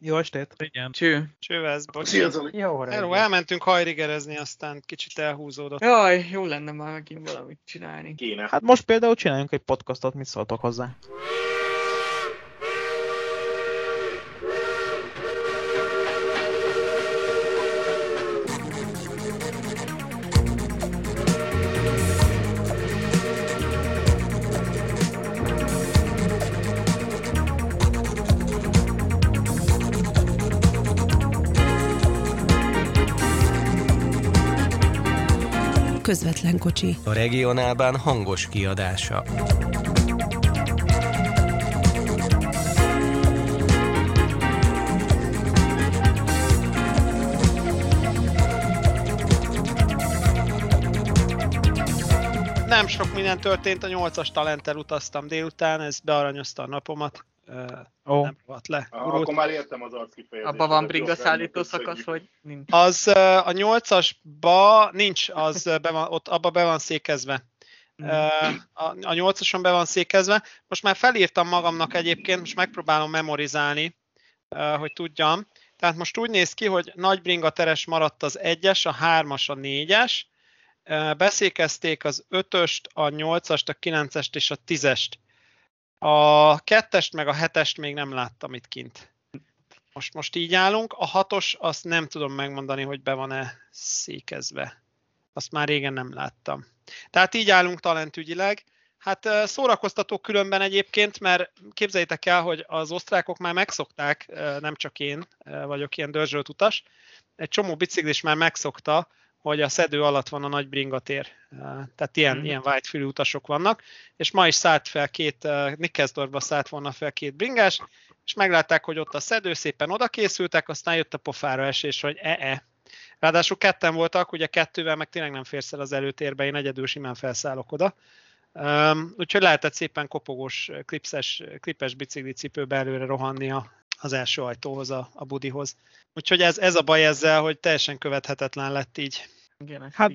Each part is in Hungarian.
Jó estét. Igen. Cső. Csővesz, bocs. Szia, Zoli. Jó Hello, elmentünk hajrigerezni, aztán kicsit elhúzódott. Jaj, jó lenne már megint valamit csinálni. Kéne. Hát most például csináljunk egy podcastot, mit szóltok hozzá? Közvetlen kocsi. A regionálban hangos kiadása. Nem sok minden történt, a 8-as talenttel utaztam délután, ez bearanyozta a napomat. Ö, Ó, Nem rohadt le. Ah, akkor már értem az arckifejezést. Abba van Ez bringa jó, szállító szakasz, vagy nincs? Az a 8-asba nincs, az be van, ott abba be van székezve. Ö, A, 8-ason be van székezve. Most már felírtam magamnak egyébként, most megpróbálom memorizálni, hogy tudjam. Tehát most úgy néz ki, hogy nagy bringa teres maradt az 1-es, a 3-as, a 4-es, Ö, beszékezték az 5-öst, a 8-ast, a 9-est és a 10-est. A 2-est meg a 7-est még nem láttam itt kint. Most, most így állunk. A 6-os azt nem tudom megmondani, hogy be van-e székezve. Azt már régen nem láttam. Tehát így állunk talentügyileg. Hát szórakoztató különben egyébként, mert képzeljétek el, hogy az osztrákok már megszokták, nem csak én vagyok ilyen dörzsölt utas, egy csomó biciklis már megszokta, hogy a szedő alatt van a nagy bringatér. Tehát ilyen, Mhm. ilyen whitefülű utasok vannak, és ma is szállt fel két, ö, Nikkelsdorfba szállt volna fel két bringás, és meglátták, hogy ott a szedő, szépen oda készültek, aztán jött a pofára esés, hogy e-e. Ráadásul ketten voltak, ugye kettővel meg tényleg nem férsz el az előtérbe, én egyedül simán felszállok oda. Um, úgyhogy lehetett szépen kopogós, klipses, klipes biciklicipőbe előre rohanni a, az első ajtóhoz, a, a budihoz. Úgyhogy ez, ez a baj ezzel, hogy teljesen követhetetlen lett így. Igen, Hát.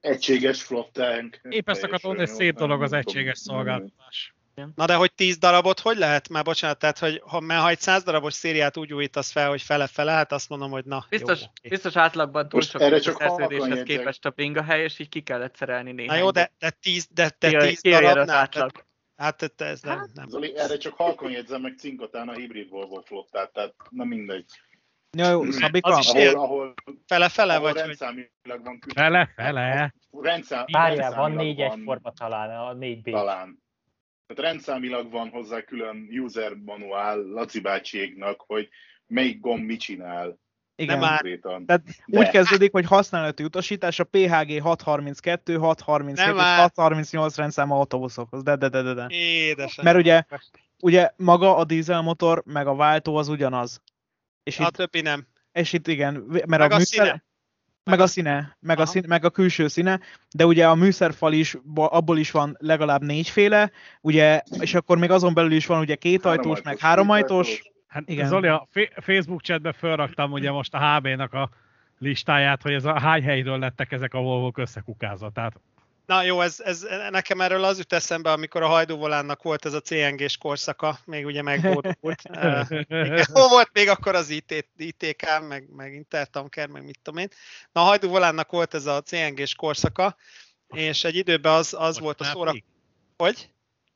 Egységes flottánk. Épp ezt akartam mondani, hogy szép dolog az egységes szolgáltatás. Na de hogy 10 darabot hogy lehet? Már bocsánat, tehát hogy ha, mert ha egy 100 darabos szériát úgy újítasz fel, hogy fele-fele, hát azt mondom, hogy na, Biztos, jó, oké. biztos átlagban túl sok erre csak szerződéshez képest a bringa hely, és így ki kellett szerelni Na néhány. jó, de, de 10, de, de 10 az darabnál, átlag. tehát, hát te- ez nem, nem. Zoli, erre csak halkan jegyzem meg cinkatán a hibrid Volvo flottát, tehát na mindegy. ja, jó, Szabika, Az is Ahol, ilyen. ahol, Fele-fele ahol vagy, rendszámilag van küzdő. Fele, fele. Rendszám, Várjál, van négyes van forma talán, a 4B. Talán. Tehát rendszámilag van hozzá külön user manuál Laci bácsiéknak, hogy melyik gomb mit csinál igen. nem konkrétan. Tehát De. úgy kezdődik, hogy használati utasítás a PHG 632, 637 Nem és áll. 638 rendszám autóbuszokhoz. De, de, de, de, de. Édesen. Mert ugye, ugye maga a dízelmotor, meg a váltó az ugyanaz. És A itt, többi nem. és itt igen, mert Meg a, a műszer, színe. meg a színe, meg a, Aha. színe, meg a külső színe, de ugye a műszerfal is, abból is van legalább négyféle, ugye, és akkor még azon belül is van ugye két ajtós, meg három ajtós. Hát Igen. Zoli, a Facebook chatbe felraktam ugye most a HB-nak a listáját, hogy ez a hány helyről lettek ezek a Volvo összekukázva. Tehát Na jó, ez, ez, nekem erről az jut eszembe, amikor a hajdúvolánnak volt ez a CNG-s korszaka, még ugye megbódult. Hol volt még akkor az IT, ITK, meg, meg Intertanker, meg mit tudom én. Na a hajdúvolánnak volt ez a CNG-s korszaka, és egy időben az, az most volt a szóra... Hogy?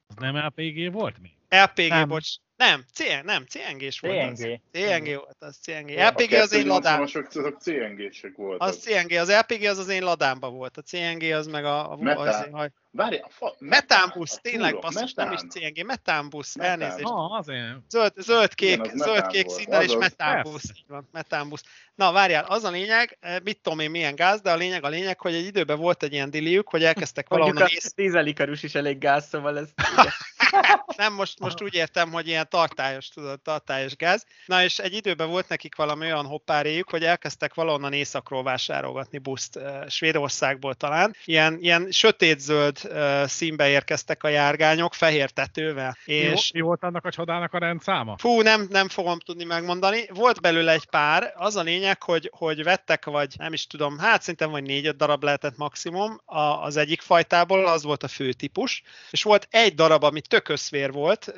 Az nem LPG volt még? LPG, Nem. bocs. Nem, CN, nem, CNG-s volt. Az. CNG. CNG volt, az CNG. A LPG az én ladám. 280-asok, azok CNG-sek voltak. Az CNG, az LPG az az én ladámban volt. A CNG az meg a... a Metán. az én haj... Várj, a fa... Metánbusz, a tényleg basszus, nem is. CNG, metánbusz, Metán. elnézést. Ah, azért. Zöld, zöld kék, Igen, az zöld kék színnel és metánbusz. Van, metánbusz. Na várjál, az a lényeg, eh, mit tudom én milyen gáz, de a lényeg a lényeg, hogy egy időben volt egy ilyen diliük, hogy elkezdtek Mondjuk valahonnan a ész... dízelikarus is elég gáz, szóval ez... Nem, most, most úgy értem, hogy ilyen tartályos, tudod, tartályos gáz. Na és egy időben volt nekik valami olyan hoppáréjuk, hogy elkezdtek valahonnan északról vásárolgatni buszt, Svédországból talán. Ilyen, ilyen sötétzöld színbe érkeztek a járgányok, fehér tetővel. És... Mi volt annak a csodának a rendszáma? Fú, nem, nem fogom tudni megmondani. Volt belőle egy pár, az a lényeg, hogy, hogy vettek, vagy nem is tudom, hát szerintem vagy négy-öt darab lehetett maximum a, az egyik fajtából, az volt a fő típus, és volt egy darab, ami tök tököszvér volt.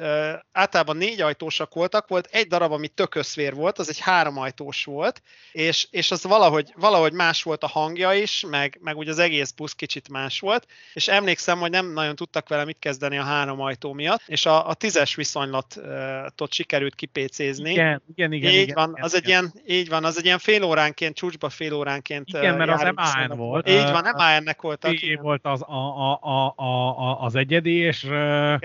Általában négy ajtósak voltak, volt egy darab, ami tököszvér volt, az egy háromajtós volt, és, és az valahogy, valahogy más volt a hangja is, meg, meg ugye az egész busz kicsit más volt, és emlékszem, hogy nem nagyon tudtak vele mit kezdeni a három ajtó miatt, és a, a tízes viszonylatot sikerült kipécézni. Igen, igen, igen. így igen, van, igen, az egy igen. ilyen, így van, az egy ilyen fél óránként, csúcsba fél óránként Igen, mert az MAN volt. Így van, MAN-nek voltak. Igen. volt az, a, a, a, a, az egyedi, és,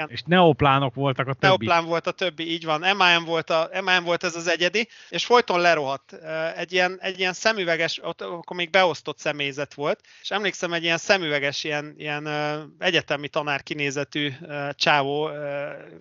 és neoplánok voltak a többi. Neoplán volt a többi, így van. MAN volt, a, MAN volt ez az egyedi, és folyton lerohadt. Egy ilyen, egy ilyen szemüveges, ott, akkor még beosztott személyzet volt, és emlékszem, egy ilyen szemüveges, ilyen, ilyen egyetemi tanár kinézetű csávó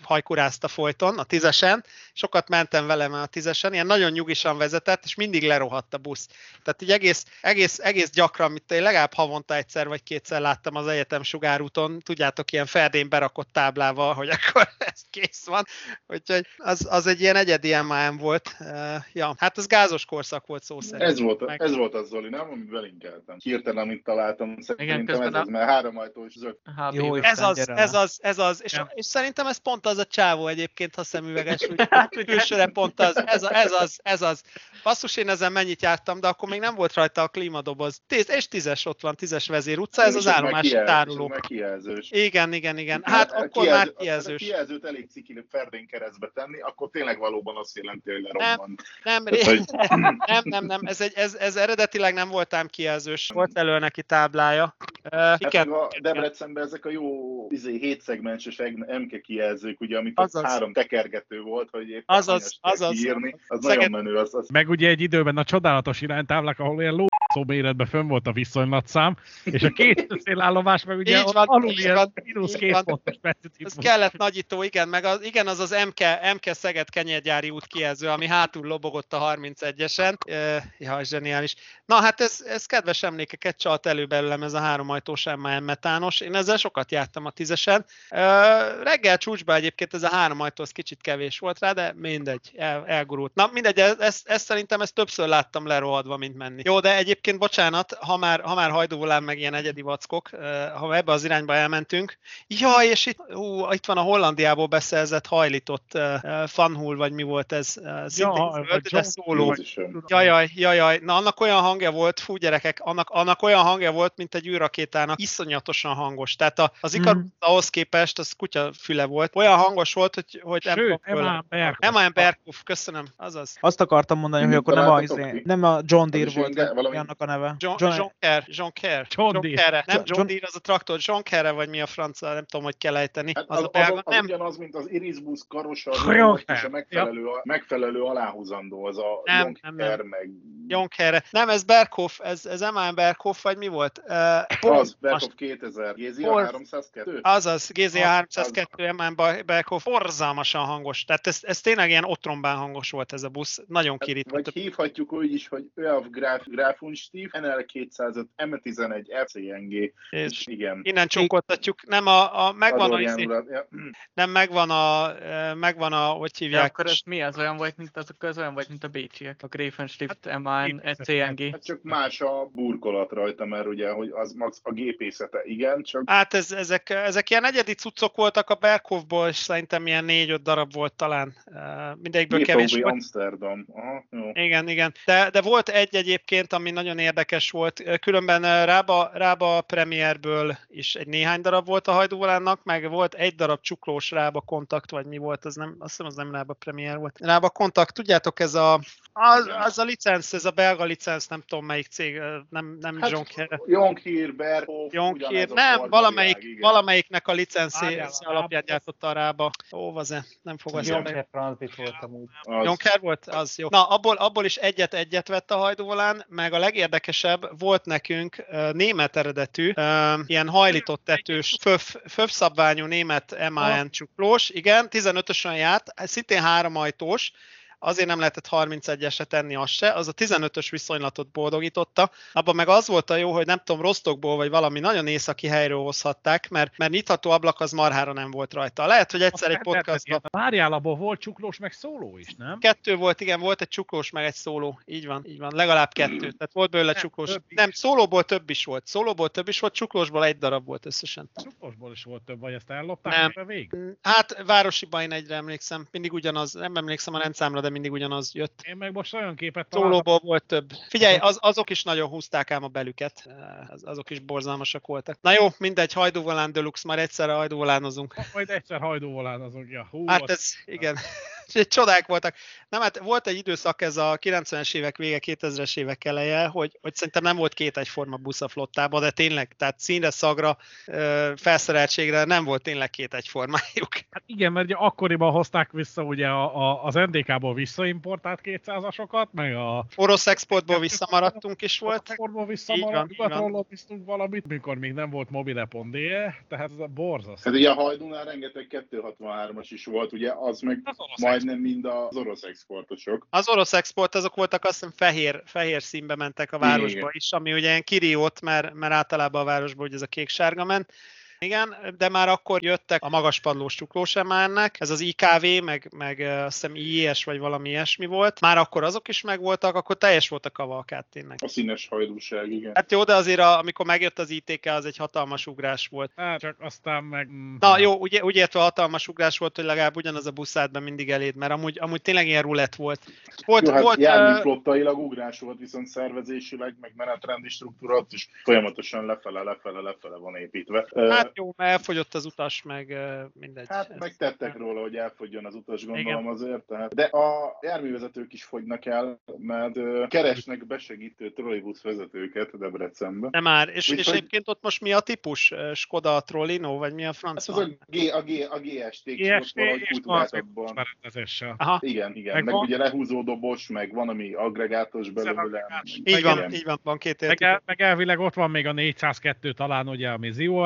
hajkurázta folyton a tízesen, sokat mentem vele már a tízesen, ilyen nagyon nyugisan vezetett, és mindig lerohadt a busz. Tehát így egész, egész, egész gyakran, mint én legalább havonta egyszer vagy kétszer láttam az egyetem sugárúton, tudjátok, ilyen ferdén berakott táblával, hogy akkor ez kész van. Úgyhogy az, az egy ilyen egyedi MAM volt. Uh, ja, hát az gázos korszak volt szó szerint. Ez volt, Meg- ez volt az, Zoli, nem? Amit belinkeltem. Hirtelen, amit találtam, szerintem közben ez a- az, mert három ajtós zöld. Jó, volt. Ez az, ez le. az, ez az, és, Ja. és szerintem ez pont az a csávó egyébként, ha szemüveges, úgy külsőre pont az, ez, a, ez az, ez az. Basszus, én ezen mennyit jártam, de akkor még nem volt rajta a klímadoboz. Tíz, és tízes ott van, tízes vezér utca, ez És az kijelző- tároló. Igen, igen, igen. Hát a akkor már kijelző- A kijelzős. kijelzőt elég ciki ferdén keresztbe tenni, akkor tényleg valóban azt jelenti, hogy lerobbant. Nem, Tehát, ré- hogy- nem, nem, nem, ez, egy, ez, ez eredetileg nem voltám kijelzős. Volt elő neki táblája. Uh, Hát igen, a Debrecenben ezek a jó izé, hétszegmenses MK kijelzők, ugye, amit Azaz. az három tekergető volt, hogy éppen Azaz, azaz. kiírni, az Szeged- nagyon menő, az, az Meg ugye egy időben a csodálatos iránytáblák, ahol ilyen ló méretben fönn volt a viszonylatszám, és a két szélállomás meg ugye Így van, alul ilyen mínusz két pontos Ez kellett nagyító, igen, meg az, igen, az az MK, MK Szeged kenyérgyári út kijelző, ami hátul lobogott a 31-esen. Uh, ja, zseniális. Na hát ez, ez kedves emlékeket csalt elő belőlem ez a háromajtós MAN metános. Én ezzel sokat jártam a tízesen. Reggel csúcsba egyébként ez a háromajtó az kicsit kevés volt rá, de mindegy, el, elgurult. Na mindegy, ezt ez, ez szerintem ezt többször láttam lerohadva, mint menni. Jó, de egyébként bocsánat, ha már, ha már hajdúvolán meg ilyen egyedi vackok, ha ebbe az irányba elmentünk, Ja, és itt, ú, itt van a Hollandiából beszerzett hajlított uh, fanhull, vagy mi volt ez? Uh, szintén Ja, zöld, de szóló. Jajaj, jajaj, na annak olyan hangja volt, fú gyerekek, annak, annak olyan hangja volt, mint egy űrrakétának, iszonyatosan hangos. Tehát a, az Icarus Mhm. ahhoz képest, az kutya füle volt. Olyan hangos volt, hogy, hogy Sőt, Emma Berg. Emma Berkhoff, köszönöm, azaz. Azt akartam mondani, hogy akkor nem a, izé, nem a John Deere volt, valami- a neve. John, John, John Kerr, John Kerr. John John Deere. Kerr. Nem John- John Deere, az a traktor, John Kerr, vagy mi a francia, nem tudom, hogy kell ejteni. Hát Az, az, a az, belga, az, az nem, ugyanaz, mint az Irisbus karosa, és a megfelelő, megfelelő aláhúzandó, az a Nem, Jonker, nem, nem. meg Jonkerre. Nem, ez Berghoff, ez, ez Emán Berghoff, vagy mi volt? Uh, az, Berkov 2000, Gézia Hol- 302. Azaz, Az- 302 Emán Berghoff, borzalmasan hangos. Tehát ez, ez tényleg ilyen otrombán hangos volt ez a busz. Nagyon Hát, kirított. Vagy hívhatjuk úgy is, hogy Öav Graf, Grafenstív, NL205, M11, FCNG, és igen. Innen csókoltatjuk. Nem, a, a megvan, a, izé- ja. nem megvan a, eh, megvan a, hogy hívják? akkor ez mi? Az olyan volt, mint azok az olyan volt, mint a bécsiek. A Greifenstift, Hát, MAN, CNG. Hát csak más a burkolat rajta, mert ugye, hogy az max a gépészete, igen, csak Hát ez, ezek, ezek ilyen egyedi cuccok voltak a Berghoffból, és szerintem ilyen négy-öt darab volt talán. Eh, Mindegyikből kevés volt. Amsterdam. Aha, jó. Igen, igen. De, de volt egy egyébként, ami nagyon érdekes volt. Különben eh, Rába, Rába Premierből is egy néhány darab volt a hajdúvolánnak, meg volt egy darab csuklós Rába kontakt, vagy mi volt, az nem, azt hiszem az nem Rába Premier volt. Rába kontakt, tudjátok, ez a, az, az a licenc, ez a belga licenc, nem tudom melyik cég, eh, nem, nem Hát, John Kerr. Jonkhír, Berhoff, a nem, valamelyik, világ, igen. valamelyiknek a licenszé alapján gyártotta a Rába. Ó, vaze, nem fog az. Jonker Transit volt amúgy. Az- Jonker volt? Az jó. Na, abból, abból is egyet-egyet vett a hajdúvolán, meg a legérdekesebb volt nekünk német eredetű, ilyen hajlított tetős, föf, német MAN csuklós, igen, 15-ösen járt, szintén háromajtós, azért nem lehetett 31-esre tenni azt se, az a 15-ös viszonylatot boldogította, abban meg az volt a jó, hogy nem tudom, Rostokból vagy valami nagyon északi helyről hozhatták, mert, mert nyitható ablak az marhára nem volt rajta. Lehet, hogy egyszer egy podcastban... Várjál, abból volt csuklós meg szóló is, nem? Kettő volt, igen, volt egy csuklós meg egy szóló. Így van, így van. Legalább kettő. Tehát volt belőle Nem, csuklós. Nem, szólóból több is volt. Szólóból több is volt, csuklósból egy darab volt összesen. Csuklósból is volt több, vagy ezt ellopták Nem. végig? Hát városiban én egyre emlékszem, mindig ugyanaz, nem emlékszem a rendszámra, de mindig ugyanaz jött. Én meg most olyan képet találtam, Szólóból volt több. Figyelj, az, azok is nagyon húzták ám a belüket. Az, azok is borzalmasak voltak. Na jó, mindegy, hajdúvolán deluxe, már egyszerre hajdúvolánozunk. majd egyszer hajdóvolán azok. Ja, hú, Hát ez, igen, csodák voltak. Nem, hát volt egy időszak, ez a 90-es évek vége, 2000-es évek eleje, hogy, hogy szerintem nem volt két egyforma busz a flottában, de tényleg, tehát színre, szagra, felszereltségre nem volt tényleg két egyformájuk. Hát igen, mert ugye akkoriban hozták vissza ugye a, a, az NDK-ból visszaimportált 200-asokat, meg a Orosz exportból visszamaradtunk is volt. exportból Így van, visszamaradt, így van. nyugatról lobbiztunk valamit, mikor még nem volt mobile.de, tehát ez a borzasztó. Hát ugye a Hajdúnál rengeteg 263-as is volt, ugye az meg Az orosz majdnem mind az orosz exportosok. Az orosz export, azok voltak azt hiszem fehér, fehér színbe mentek a városba Igen. is, ami ugye ilyen kiriót, mert, mert általában a városba ugye ez a kék-sárga ment. Igen, de már akkor jöttek a magaspadlós csuklós ennek, ez az IKV, meg, meg azt hiszem IES vagy valami ilyesmi volt. Már akkor azok is megvoltak, akkor teljes volt a kavalkát tényleg. A színes hajdúság, igen. Hát jó, de azért a, amikor megjött az ITK, az egy hatalmas ugrás volt. Hát csak aztán meg... mm, Na jó, úgy, úgy értve hatalmas ugrás volt, hogy legalább ugyanaz a buszádban mindig eléd, mert amúgy, amúgy tényleg ilyen rulett volt. Volt, Jó, hát volt jármű ö, flottailag ugrás volt, viszont szervezésileg, meg menetrendi struktúra ott is folyamatosan lefele, lefele, lefele van építve. Ö, Hát jó, mert elfogyott az utas, meg mindegy. Hát Ez- megtettek róla, hogy elfogyjon az utas, gondolom Igen. azért. Tehát. De a járművezetők is fogynak el, mert keresnek besegítő trollibusz vezetőket Debrecenbe. Nem már. És, és Úgyhogy- egyébként ott most mi a típus? Skoda Trollino, vagy mi a Hát franc az a? G, a, G, a GST GST és kultúráltabban. Igen, igen. Meg Meg, van- ugye lehúzó dobos, meg van, ami agregátos belőle. Így van, így van, van két Meg, meg elvileg ott van még a 402 talán, ugye, ami Zio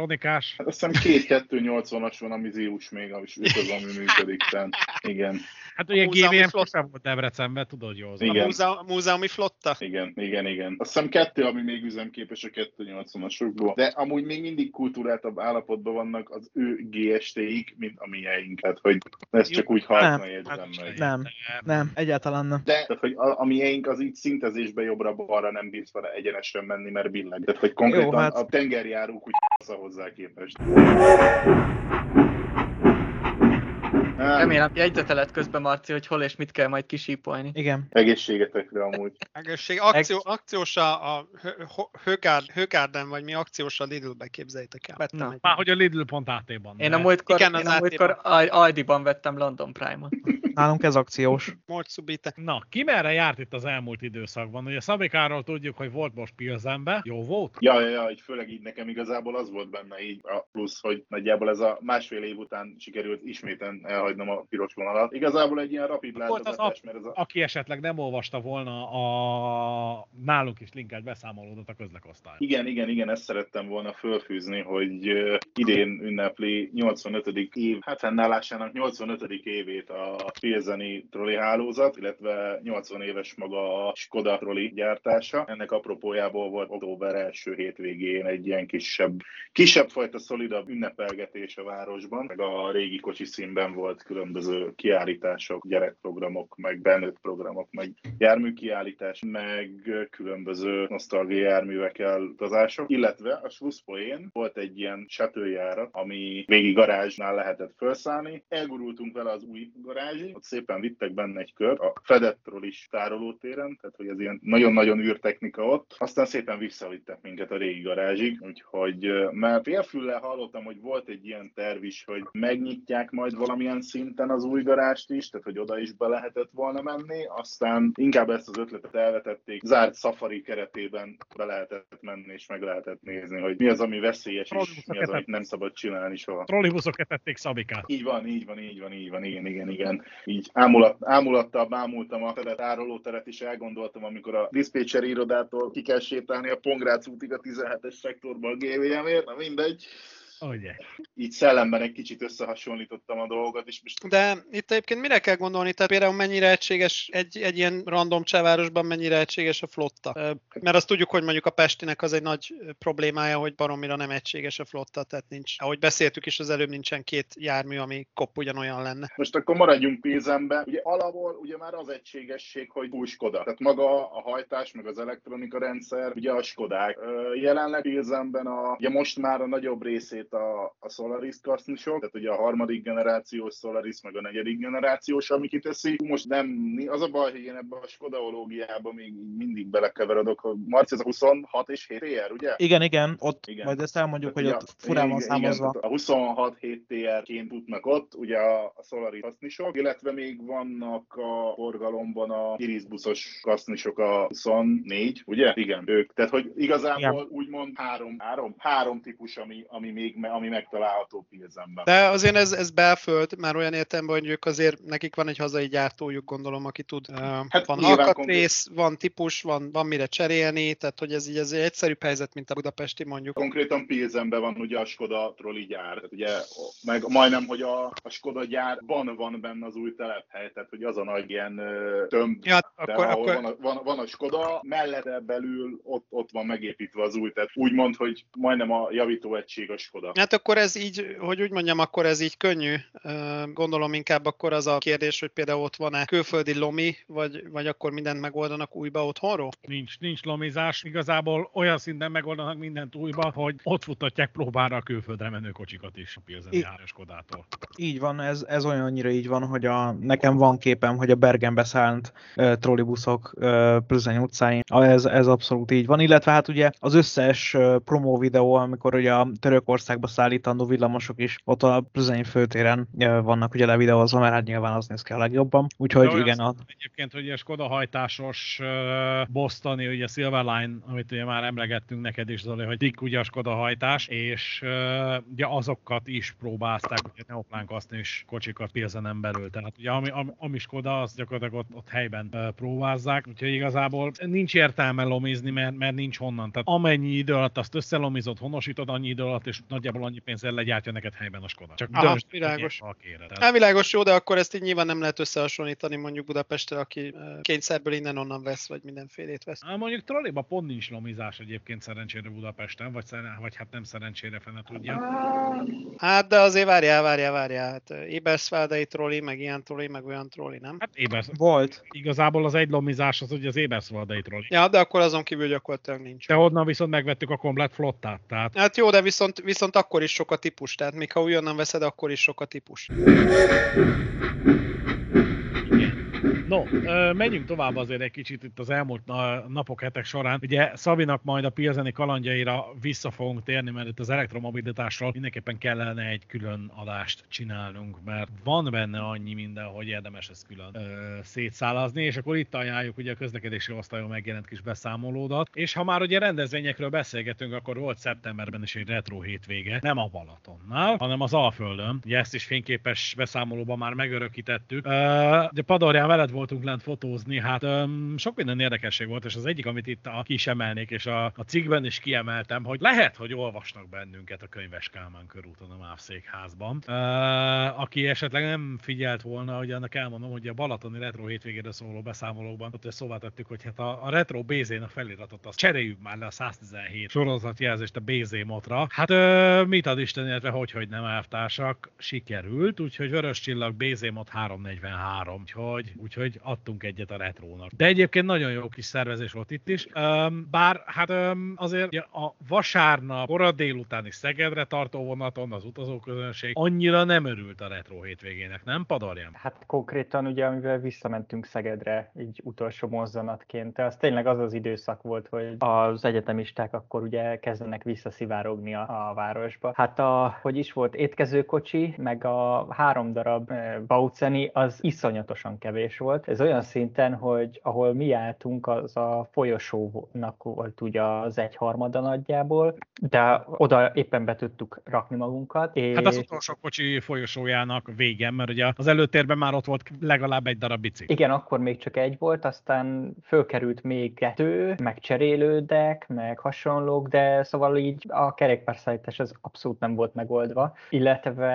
elektronikás. Hát Azt hiszem két 280-as van, ami Zius még, ami az, ami működik. Tehát, igen, Hát ugye A GVM sosem volt Debrecenben, tudod jól. A igen. múzeum, múzeumi flotta? igen, igen, igen. Azt hiszem kettő, ami még üzemképes a 280-asokból. De amúgy még mindig kultúráltabb állapotban vannak az ő GST-ik, mint a miénk. Tehát, hogy ezt csak úgy haszna Nem. érzem meg. Nem, nem, egyáltalán nem. De, tehát, hogy a, a miénk az így szintezésbe jobbra-balra nem bíz vele egyenesen menni, mert billeg. Tehát, hogy konkrétan Jó, hát- a tengerjárók úgy a hozzá képest. Hát, Remélem jegyzetelet közben, Marci, hogy hol és mit kell majd kisípolni. Igen. egészségetekre amúgy. Egészség. Akció, akciós a, a Högárden, vagy mi akciós a Lidl-be képzeljétek el. Vettem Na. egy. Már hogy a Lidl pont AT-ban. Én a múltkor, Igen, én az a múltkor Aldi-ban vettem London Prime-ot. Nálunk ez akciós. Molt szubite. Na, ki merre járt itt az elmúlt időszakban? Ugye Szabikáról tudjuk, hogy volt most Pilzenbe. Jó volt? Ja, ja, ja, így főleg így nekem igazából az volt benne így a plusz, hogy nagyjából ez a másfél év után sikerült isméten elhagynom a piros vonalat. Igazából egy ilyen rapid Volt az látogatás, mert ez a... Aki esetleg nem olvasta volna a nálunk is linkelt beszámolódott a közlekosztály. Igen, igen, igen, ezt szerettem volna fölfűzni, hogy idén ünnepli 85. év, hát fennállásának 85. évét a Pilzeni troli hálózat, illetve 80 éves maga a Skoda troli gyártása. Ennek apropójából volt október első hétvégén egy ilyen kisebb, kisebb fajta szolidabb ünnepelgetés a városban, meg a régi kocsi színben volt különböző kiállítások, gyerekprogramok, meg benőtt programok, meg járműkiállítás, meg különböző nosztalgia járművekkel utazások, illetve a Slusszpoén volt egy ilyen setőjárat, ami végig garázsnál lehetett felszállni. Elgurultunk vele az új garázsig, ott szépen vittek benne egy kört, a Fedettről is tárolótéren, tehát hogy ez ilyen nagyon-nagyon űrtechnika ott. Aztán szépen visszavittek minket a régi garázsig, úgyhogy mert félfüllel hallottam, hogy volt egy ilyen terv is, hogy megnyitják majd valamilyen szinten az új garást is, tehát hogy oda is be lehetett volna menni, aztán inkább ezt az ötletet elvetették, zárt safari keretében be lehetett menni és meg lehetett nézni, hogy mi az, ami veszélyes, és mi az, amit nem szabad csinálni soha. Trollibuszok etették Szabikát. Így van, így van, így van, így van, igen, igen, igen. Így ámulat, ámulattal bámultam a fedet árulóteret is elgondoltam, amikor a diszpécser irodától ki kell sétálni a Pongrác útig a 17-es szektorba a GVM-ért, na mindegy. Ugye. így szellemben egy kicsit összehasonlítottam a dolgokat, és most De itt egyébként mire kell gondolni? Tehát például mennyire egységes egy, egy ilyen random csehvárosban, mennyire egységes a flotta? Mert azt tudjuk, hogy mondjuk a Pestinek az egy nagy problémája, hogy baromira nem egységes a flotta, tehát nincs, ahogy beszéltük is az előbb, nincsen két jármű, ami kopp ugyanolyan lenne. Most akkor maradjunk Pilzenbe. Ugye alapból ugye már az egységesség, hogy új Skoda. Tehát maga a hajtás, meg az elektronika rendszer, ugye a Skodák. Jelenleg Pilzenben a, ugye most már a nagyobb részét a, a Solaris kasznisok, tehát ugye a harmadik generációs Solaris, meg a negyedik generációs, ami kiteszi. Most nem, az a baj, hogy én ebbe a Skodaológiába még mindig belekeveredok. Marci, ez a 26 és 7 TR, ugye? Igen, igen, ott Igen. majd ezt elmondjuk, hogy Tehát ott ugye- furán van igen, számozva. Igen, a 26 7 TR-ként futnak ott, ugye a, a Solaris kasznisok, illetve még vannak a forgalomban a Iris buszos kasznisok a 24, ugye? Igen, ők. Tehát, hogy igazából úgymond három, három, három típus, ami, ami még ami megtalálható Pilzenben. De azért ez, ez belföld, már olyan értelemben, hogy ők azért, nekik van egy hazai gyártójuk, gondolom, aki tud. Hát van alkatrész, van típus, van, van mire cserélni, tehát hogy ez így ez egy egyszerűbb helyzet, mint a budapesti mondjuk. Konkrétan Pilzenben van ugye a Skoda troli gyár, tehát ugye meg majdnem, hogy a, a Skoda gyárban van benne az új telephely, tehát hogy az a nagy ilyen tömb, Ja, de akkor, ahol akkor, van, a, van, van a Skoda, mellette belül ott, ott van megépítve az új, tehát úgymond, hogy majdnem a javító egység a Skoda. Hát akkor ez így, hogy úgy mondjam, akkor ez így könnyű. Gondolom inkább akkor az a kérdés, hogy például ott van-e külföldi lomi, vagy, vagy akkor mindent megoldanak újba otthonról? Nincs, nincs lomizás. Igazából olyan szinten megoldanak mindent újba, hogy ott futatják próbára a külföldre menő kocsikat is a Pilzeni I- Háreskodától. Így van, ez, ez olyannyira így van, hogy a, nekem van képem, hogy a Bergenbe szállt uh, trollibuszok uh, Plüzeny utcáin. A- Ez, ez abszolút így van, illetve hát ugye az összes promó videó, amikor ugye a Törökországba szállítandó villamosok is ott a Plüzeny főtéren vannak ugye levideózva, mert hát nyilván az néz ki a legjobban. Úgyhogy igen, a, Egyébként, hogy a Skoda hajtásos Bostoni, ugye Silverline, amit ugye már emlegettünk neked is, Zoli, hogy Dick ugye a Skoda hajtás, és ugye azokat is próbázták, ugye Neoplán is kocsikat Pilzenen belül. Tehát ugye ami, ami, ami Skoda, az gyakorlatilag ott, ott helyben próbázzák, úgyhogy igazából nincs értelme lomizni, mert, mert nincs honnan. Tehát amennyi idő alatt azt összelomizod, honosítod annyi idő alatt, és nagyjából annyi pénzzel legyártja neked helyben a Skoda. Csak Aha, döntsd, világos. ha kéred. Elvilágos jó, de akkor ezt így nyilván nem lehet összehasonlítani mondjuk Budapestre, aki kényszerből innen-onnan vesz, vagy mindenfélét vesz. Á, mondjuk trolliba pont nincs lomizás egyébként szerencsére Budapesten, vagy, vagy hát nem szerencsére fene tudja. Hát de azért várjál, várjál, várjál. Hát ö, Ebersvaldai troli, meg ilyen troli, meg olyan troli, nem? Hát Ébersz, volt. igazából az egy lomizás az ugye az Éberszvaldai trolli. Ja, de akkor azon kívül gyakorlatilag nincs. De onnan viszont megvettük a komplet flottát, tehát Hát jó, de viszont, viszont akkor is sok a típus, tehát még ha újonnan veszed, akkor is sok a típus. No, menjünk tovább azért egy kicsit itt az elmúlt na- napok, hetek során. Ugye Szabinak majd a Pilzeni kalandjaira vissza fogunk térni, mert itt az elektromobilitásról mindenképpen kellene egy külön adást csinálnunk, mert van benne annyi minden, hogy érdemes ezt külön ö, szétszálazni, és akkor itt ajánljuk ugye a közlekedési osztályon megjelent kis beszámolódat. És ha már ugye rendezvényekről beszélgetünk, akkor volt szeptemberben is egy retro hétvége, nem a Balatonnál, hanem az Alföldön. Ugye ezt is fényképes beszámolóban már megörökítettük. Ö, de Padorján veled voltunk lent fotózni, hát öm, sok minden érdekesség volt, és az egyik, amit itt a, ki is emelnék, és a, a cikkben is kiemeltem, hogy lehet, hogy olvasnak bennünket a könyves Kálmán körúton a MÁV aki esetleg nem figyelt volna, hogy annak elmondom, hogy a Balatoni retro hétvégére szóló beszámolókban ott szóvá tettük, hogy hát a, a retro BZ-n a feliratot azt cseréljük már le a 117 sorozatjelzést a BZ motra. Hát ö, mit ad Isten, illetve hogy, hogy nem elvtársak, sikerült, úgyhogy Vörös Csillag BZ mod 343, úgyhogy, úgyhogy adtunk egyet a retrónak. De egyébként nagyon jó kis szervezés volt itt is, bár hát azért a vasárnap kora délutáni Szegedre tartó vonaton az utazóközönség annyira nem örült a retro hétvégének, nem Padarján? Hát konkrétan ugye, amivel visszamentünk Szegedre, így utolsó mozzanatként, az tényleg az az időszak volt, hogy az egyetemisták akkor ugye kezdenek visszaszivárogni a, a városba. Hát a, hogy is volt, étkezőkocsi, meg a három darab eh, Bauceni, az iszonyatosan kevés volt. Volt. Ez olyan szinten, hogy ahol mi álltunk, az a folyosónak volt ugye az egyharmada nagyjából, de oda éppen be tudtuk rakni magunkat. És... Hát az utolsó kocsi folyosójának vége, mert ugye az előtérben már ott volt legalább egy darab bicikli. Igen, akkor még csak egy volt, aztán fölkerült még kettő, meg cserélődek, meg hasonlók, de szóval így a kerékpárszállítás az abszolút nem volt megoldva, illetve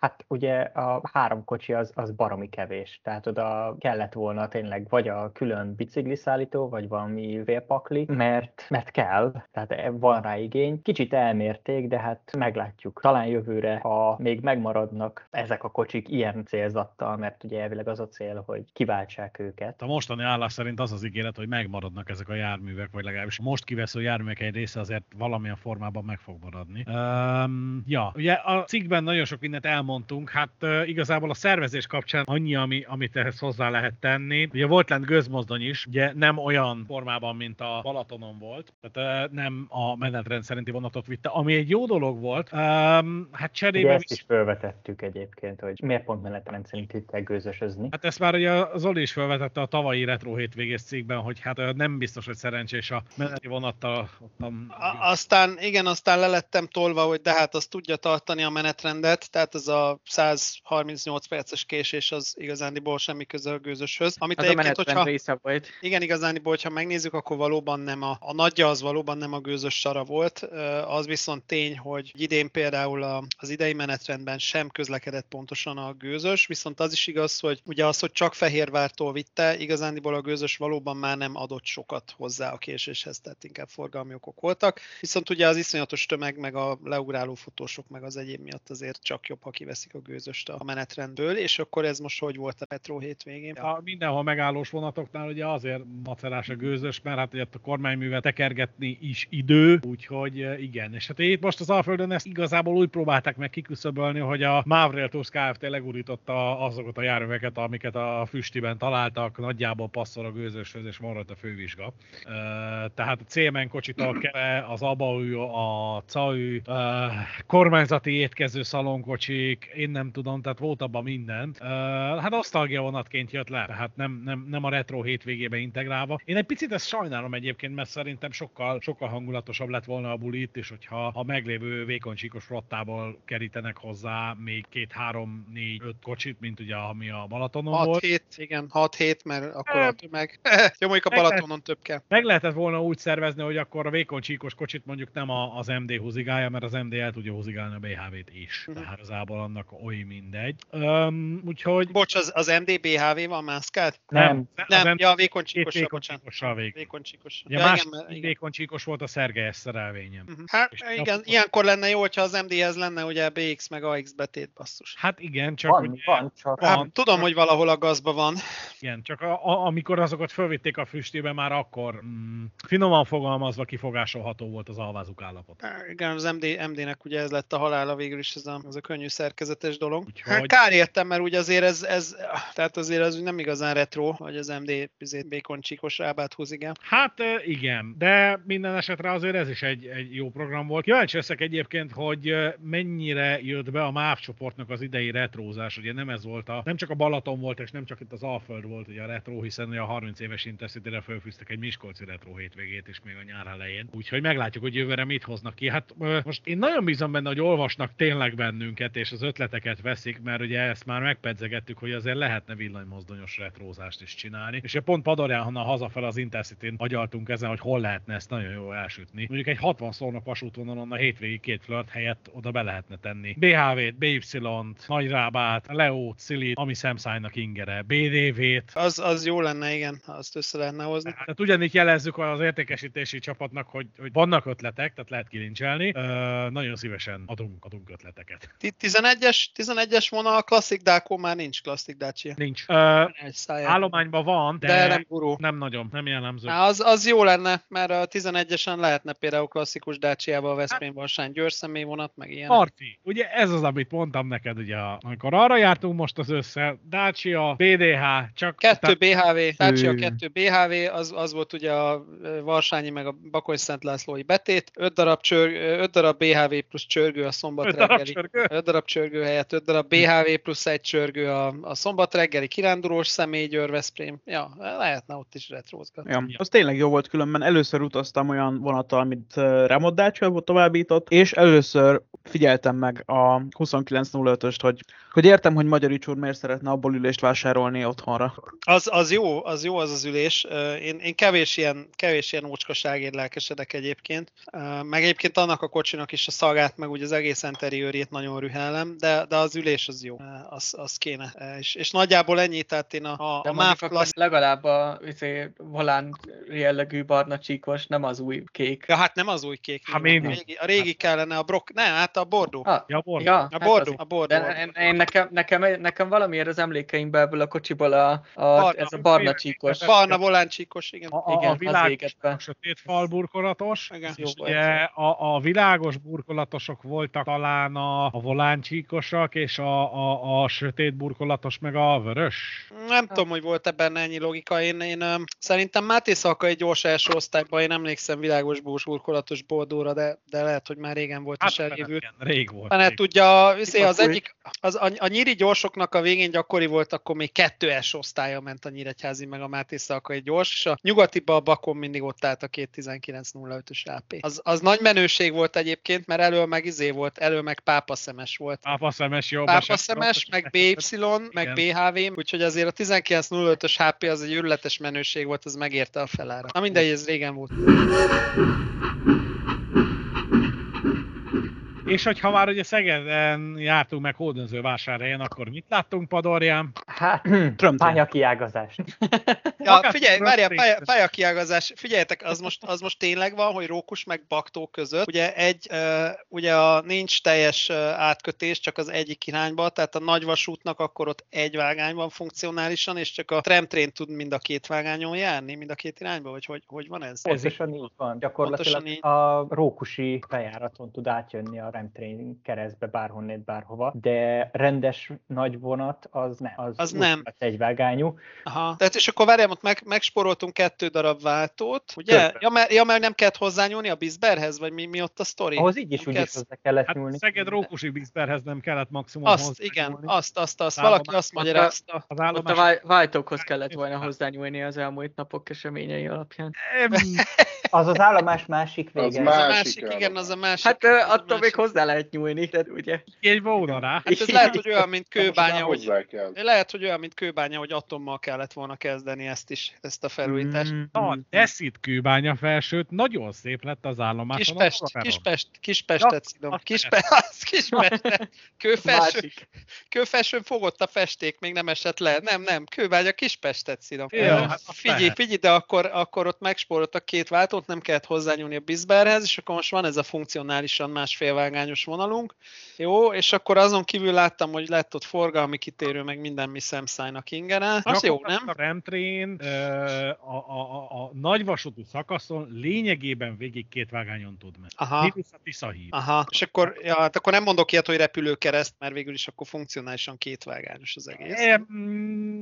hát ugye a három kocsi az, az baromi kevés, tehát oda kellett volna tényleg vagy a külön bicikliszállító, vagy valami vérpakli, mert, mert kell, tehát van rá igény. Kicsit elmérték, de hát meglátjuk. Talán jövőre, ha még megmaradnak ezek a kocsik ilyen célzattal, mert ugye elvileg az a cél, hogy kiváltsák őket. A mostani állás szerint az az ígéret, hogy megmaradnak ezek a járművek, vagy legalábbis most kivesző járművek egy része azért valamilyen formában meg fog maradni. Um, ja, ugye a cikkben nagyon sok mindent elmondtunk, hát uh, igazából a szervezés kapcsán annyi, ami, amit ehhez hozzá lehet tenni. Ugye volt lent gőzmozdony is, ugye nem olyan formában, mint a Balatonon volt, tehát nem a menetrend szerinti vonatot vitte, ami egy jó dolog volt. Um, hát cserébe... Ugye ezt is felvetettük egyébként, hogy miért pont menetrend szerint itt gőzösözni. Hát ezt már ugye Zoli is felvetette a tavalyi retro hétvégés cikkben, hogy hát nem biztos, hogy szerencsés a meneti vonattal. Ottan... Aztán, igen, aztán le lettem tolva, hogy de hát az tudja tartani a menetrendet, tehát ez a 138 perces késés az igazándiból semmi köze a gőzöshöz. Amit az a hogyha, része volt. Igen, igazándiból, hogyha megnézzük, akkor valóban nem a, a nagyja az valóban nem a gőzös sara volt, az viszont tény, hogy idén például a, az idei menetrendben sem közlekedett pontosan a gőzös, viszont az is igaz, hogy ugye az, hogy csak Fehérvártól vitte, igazándiból a gőzös valóban már nem adott sokat hozzá a késéshez, tehát inkább forgalmi okok voltak. Viszont ugye az iszonyatos tömeg, meg a leugráló fotósok, meg az egyéb miatt azért csak jobb, ha kiveszik a gőzöst a menetrendből, és akkor ez most hogy volt a retro hétvégén? A mindenhol megállós vonatoknál ugye azért macerás a gőzös, mert hát ugye a kormányművet tekergetni is idő, úgyhogy eh, igen. És hát itt most az Alföldön ezt igazából úgy próbálták meg kiküszöbölni, hogy a Mavrail Tours Kft. legurította azokat a járműveket, amiket a füstiben találtak, nagyjából passzol a gőzöshöz, és van rajta fővizsga. Tehát a Célmen kocsitól keve, az Abaú, a CAU, kormányzati étkező szalonkocsik, én nem tudom, tehát volt abban mindent. Hát osztalgia vonatként jött le, tehát nem, nem, nem a retro hétvégébe integrálva. Én egy picit ezt sajnálom egyébként, mert szerintem sokkal, sokkal hangulatosabb lett volna a bulit, és hogyha a meglévő vékoncsíkos flottából kerítenek hozzá még két, három, négy, öt kocsit, mint ugye ami a Balatonon 6, volt. 7, igen, 6-7, mert akkor a tömeg. Jó, mondjuk a Balatonon több kell. Meg lehetett volna úgy szervezni, hogy akkor a vékony csíkos kocsit mondjuk nem a, az MD húzigálja, mert az MD el tudja húzigálni a BHV-t is. Uh-huh. Tehát igazából annak oly mindegy. Um, úgyhogy... Bocs, az, az MD BHV van mászkált? Nem. Nem, nem ja, vékony csíkos. Vékony csíkossal vég. Vékony csíkos. Ja, ja, más igen, vékony csíkos volt a Szergely szerelvényem. Uh-huh. Hát és igen, napokon... ilyenkor lenne jó, hogyha az MD-hez lenne ugye BX meg AX betét basszus. Hát igen, csak van, ugye, van, csak van. Hát, tudom, hogy valahol a gazba van. Igen, csak a, a, amikor azokat fölvitték a füstébe, már akkor mm, finoman fogalmazva kifogásolható volt az alvázuk állapot. Há, igen, az MD, MD-nek ugye ez lett a halála végül is, ez a, ez a könnyű szerkezetes dolog. Úgyhogy... Hát kár értem, mert ugye azért ez, ez, tehát azért az nem igazán retro, hogy az MD békon csíkos rábát húz, igen. Hát igen, de minden esetre azért ez is egy, egy jó program volt. Kíváncsi leszek egyébként, hogy mennyire jött be a MÁV csoportnak az idei retrózás. Ugye nem ez volt a, nem csak a Balaton volt, és nem csak itt az Alföld volt ugye a retro, hiszen a 30 éves Intercity-re fölfűztek egy Miskolci retro hétvégét is még a nyár elején. Úgyhogy meglátjuk, hogy jövőre mit hoznak ki. Hát most én nagyon bízom benne, hogy olvasnak tényleg bennünket, és az ötleteket veszik, mert ugye ezt már megpedzegettük, hogy azért lehetne villanymozdonyos retrózást is csinálni. És pont Padorján, honnan hazafel az Intercity-n agyaltunk ezen, hogy hol lehetne ezt nagyon jól elsütni. Mondjuk egy 60 szólnak vasútvonalon a hétvégi két flirt helyett oda be lehetne tenni. BHV-t, BY-t, Nagyrábát, Leót, Szilit, ami szemszájnak ingere, BDV-t. Az, az jó lenne, igen, azt össze lehetne hozni. Tehát ugyanígy jelezzük az értékesítési csapatnak, hogy, hogy vannak ötletek, tehát lehet kilincselni. Uh, nagyon szívesen adunk, adunk ötleteket. 11-es, 11-es vonal klasszik Dákó már nincs klasszik Dacia. Nincs. Uh, állományban van, de, de nem, gurú. nem nagyon, nem jellemző. Há, az, az jó lenne, mert a 11-esen lehetne például klasszikus Dacia-val a Veszprém Varsány Győr vonat, meg ilyen. Marti, ugye ez az, amit mondtam neked, ugye, amikor arra jártunk most az össze, Dacia, BDH, csak... 2 BHV, Dacia 2 BHV, az, az volt ugye a Varsányi meg a Bakoly Szent Lászlói betét, 5 darab, csör, 5 darab BHV plusz csörgő a szombat reggeli. 5 darab csörgő helyett 5 darab BHV plusz egy csörgő a, a szombat reggeli kirándulós Város, Személy, Győr, Veszprém. Ja, lehetne ott is retrózgatni. Ja, az tényleg jó volt, különben először utaztam olyan vonattal, amit Remodácsol továbbított, és először figyeltem meg a 2905-öst, hogy, hogy értem, hogy Magyarics úr miért szeretne abból ülést vásárolni otthonra. Az, az jó, az jó az az ülés. Én, én kevés ilyen, kevés ilyen ócskaságért lelkesedek egyébként. Meg egyébként annak a kocsinak is a szagát, meg ugye az egész interiőrét nagyon rühellem, de, de az ülés az jó. Az, az kéne. És, és nagyjából ennyi, tehát én a, a, De a MÁV klassz... legalább a izé, volán jellegű barna csíkos, nem az új kék. Ja, hát nem az új kék. Hát nyilván. még a, régi, a régi kellene, a brok... Nem, hát a bordó. Ah, Ja, bor. ja, A hát bordó, az- a bordó. De én, én nekem, nekem, nekem valamiért az emlékeimben ebből a kocsiból a, a, Barna. ez a barna csíkos. Barna voláncsíkos, igen. A, a, Igen, a az világos, a sötét fal burkolatos, Igen. Jó és volt. ugye a, a világos burkolatosok voltak talán a, a voláncsíkosak, és a, a, a sötét burkolatos meg a vörös. Nem tudom, hogy volt ebben ennyi logika. Én, én um, szerintem Máté Szalka egy gyors első osztályban, én emlékszem világos bús burkolatos boldóra, de, de lehet, hogy már régen volt Hát is elévült. igen, rég volt. Rég. tudja, viszi, az egyik, az, a, a nyíri gyorsoknak a végén gyakori volt, akkor még kettő első osztálya ment a Nyíregyházi meg a Máté Szalkai gyors, és a nyugatiba a bakon mindig ott állt a két 19.05-ös AP. Az, az nagy menőség volt egyébként, mert elől meg izé volt, elől meg pápaszemes volt. Pápaszemes jobb. Pápaszemes, meg BY, meg. BHV, úgyhogy azért a 19.05-ös HP az egy őrületes menőség volt, az megérte a felára. Na mindegy, ez régen volt. És hogyha már ugye Szegeden jártunk meg Hódönző vásárhelyen, akkor mit láttunk Padorján? Hát, Trömtén. pályakiágazást. Ja, figyelj, várjál, pálya, pályakiágazás, figyeljetek, az most, az most tényleg van, hogy Rókus meg Baktó között, ugye egy, uh, ugye a, nincs teljes uh, átkötés, csak az egyik irányba, tehát a nagyvasútnak akkor ott egy vágányban funkcionálisan, és csak a tramtrain tud mind a két vágányon járni, mind a két irányba, vagy hogy, hogy van ez? Pontosan így van. Gyakorlatilag így. a Rókusi bejáraton tud átjönni a Remtrain keresztbe bárhonnét bárhova, de rendes nagy vonat az, ne, az, Az nem. lesz egyvágányú. Aha. Tehát és akkor várjál, ott meg, megsporoltunk kettő darab váltót, ugye? Ja mert, ja, mert nem kellett hozzányúlni a Bizberhez, vagy mi, mi ott a sztori? Ahhoz így is Nem úgy kell- is hozzá kellett Hát nyúlni. Szeged Rókusi Bizberhez nem kellett maximum Azt, igen, nyúlni. azt, azt, azt. Állomás- Valaki azt magyarázta. Az Ott a állomás... váltókhoz kellett volna hozzányúlni az elmúlt napok eseményei alapján. Az az állomás másik Az vége. Az a Másik másik, igen, állomás. az a másik. Hát ö, attól még másik. hozzá lehet nyúlni, de ugye. Egy volna rá. Hát ez lehet, hogy olyan, mint kőbánya, hogy lehet, hogy olyan, mint kőbánya, hogy atommal kellett volna kezdeni ezt is, ezt a felújítást. Mm, Na, Deszit kőbánya felsőt, nagyon szép lett az állomáson. Kispest. Kispest, Kispestet Ja, szidom. Kispest, az Kispestet. Kőfelső, Másik. kőfelsőn fogott a festék, még nem esett le. Nem, nem, kőbánya Kispestet szidom. Ö, hát figyelj, figyelj, de akkor, akkor ott megspóroltak két váltót, nem kellett hozzányúlni a Bizberhez, és akkor most van ez a funkcionálisan másfélvágányos vonalunk. Jó, és akkor azon kívül láttam, hogy lett ott forgalmi kitérő, meg minden mi szemszájnak ingene. Az jó, nem? A Remtrain ö, a, a, a, a nagyvasúti szakaszon lényegében végig két vágányon tud menni. Aha. Tisza híd. Aha, és akkor, ja, hát akkor nem mondok ilyet, hogy repülőkereszt, mert végül is akkor funkcionálisan kétvágányos az egész. E,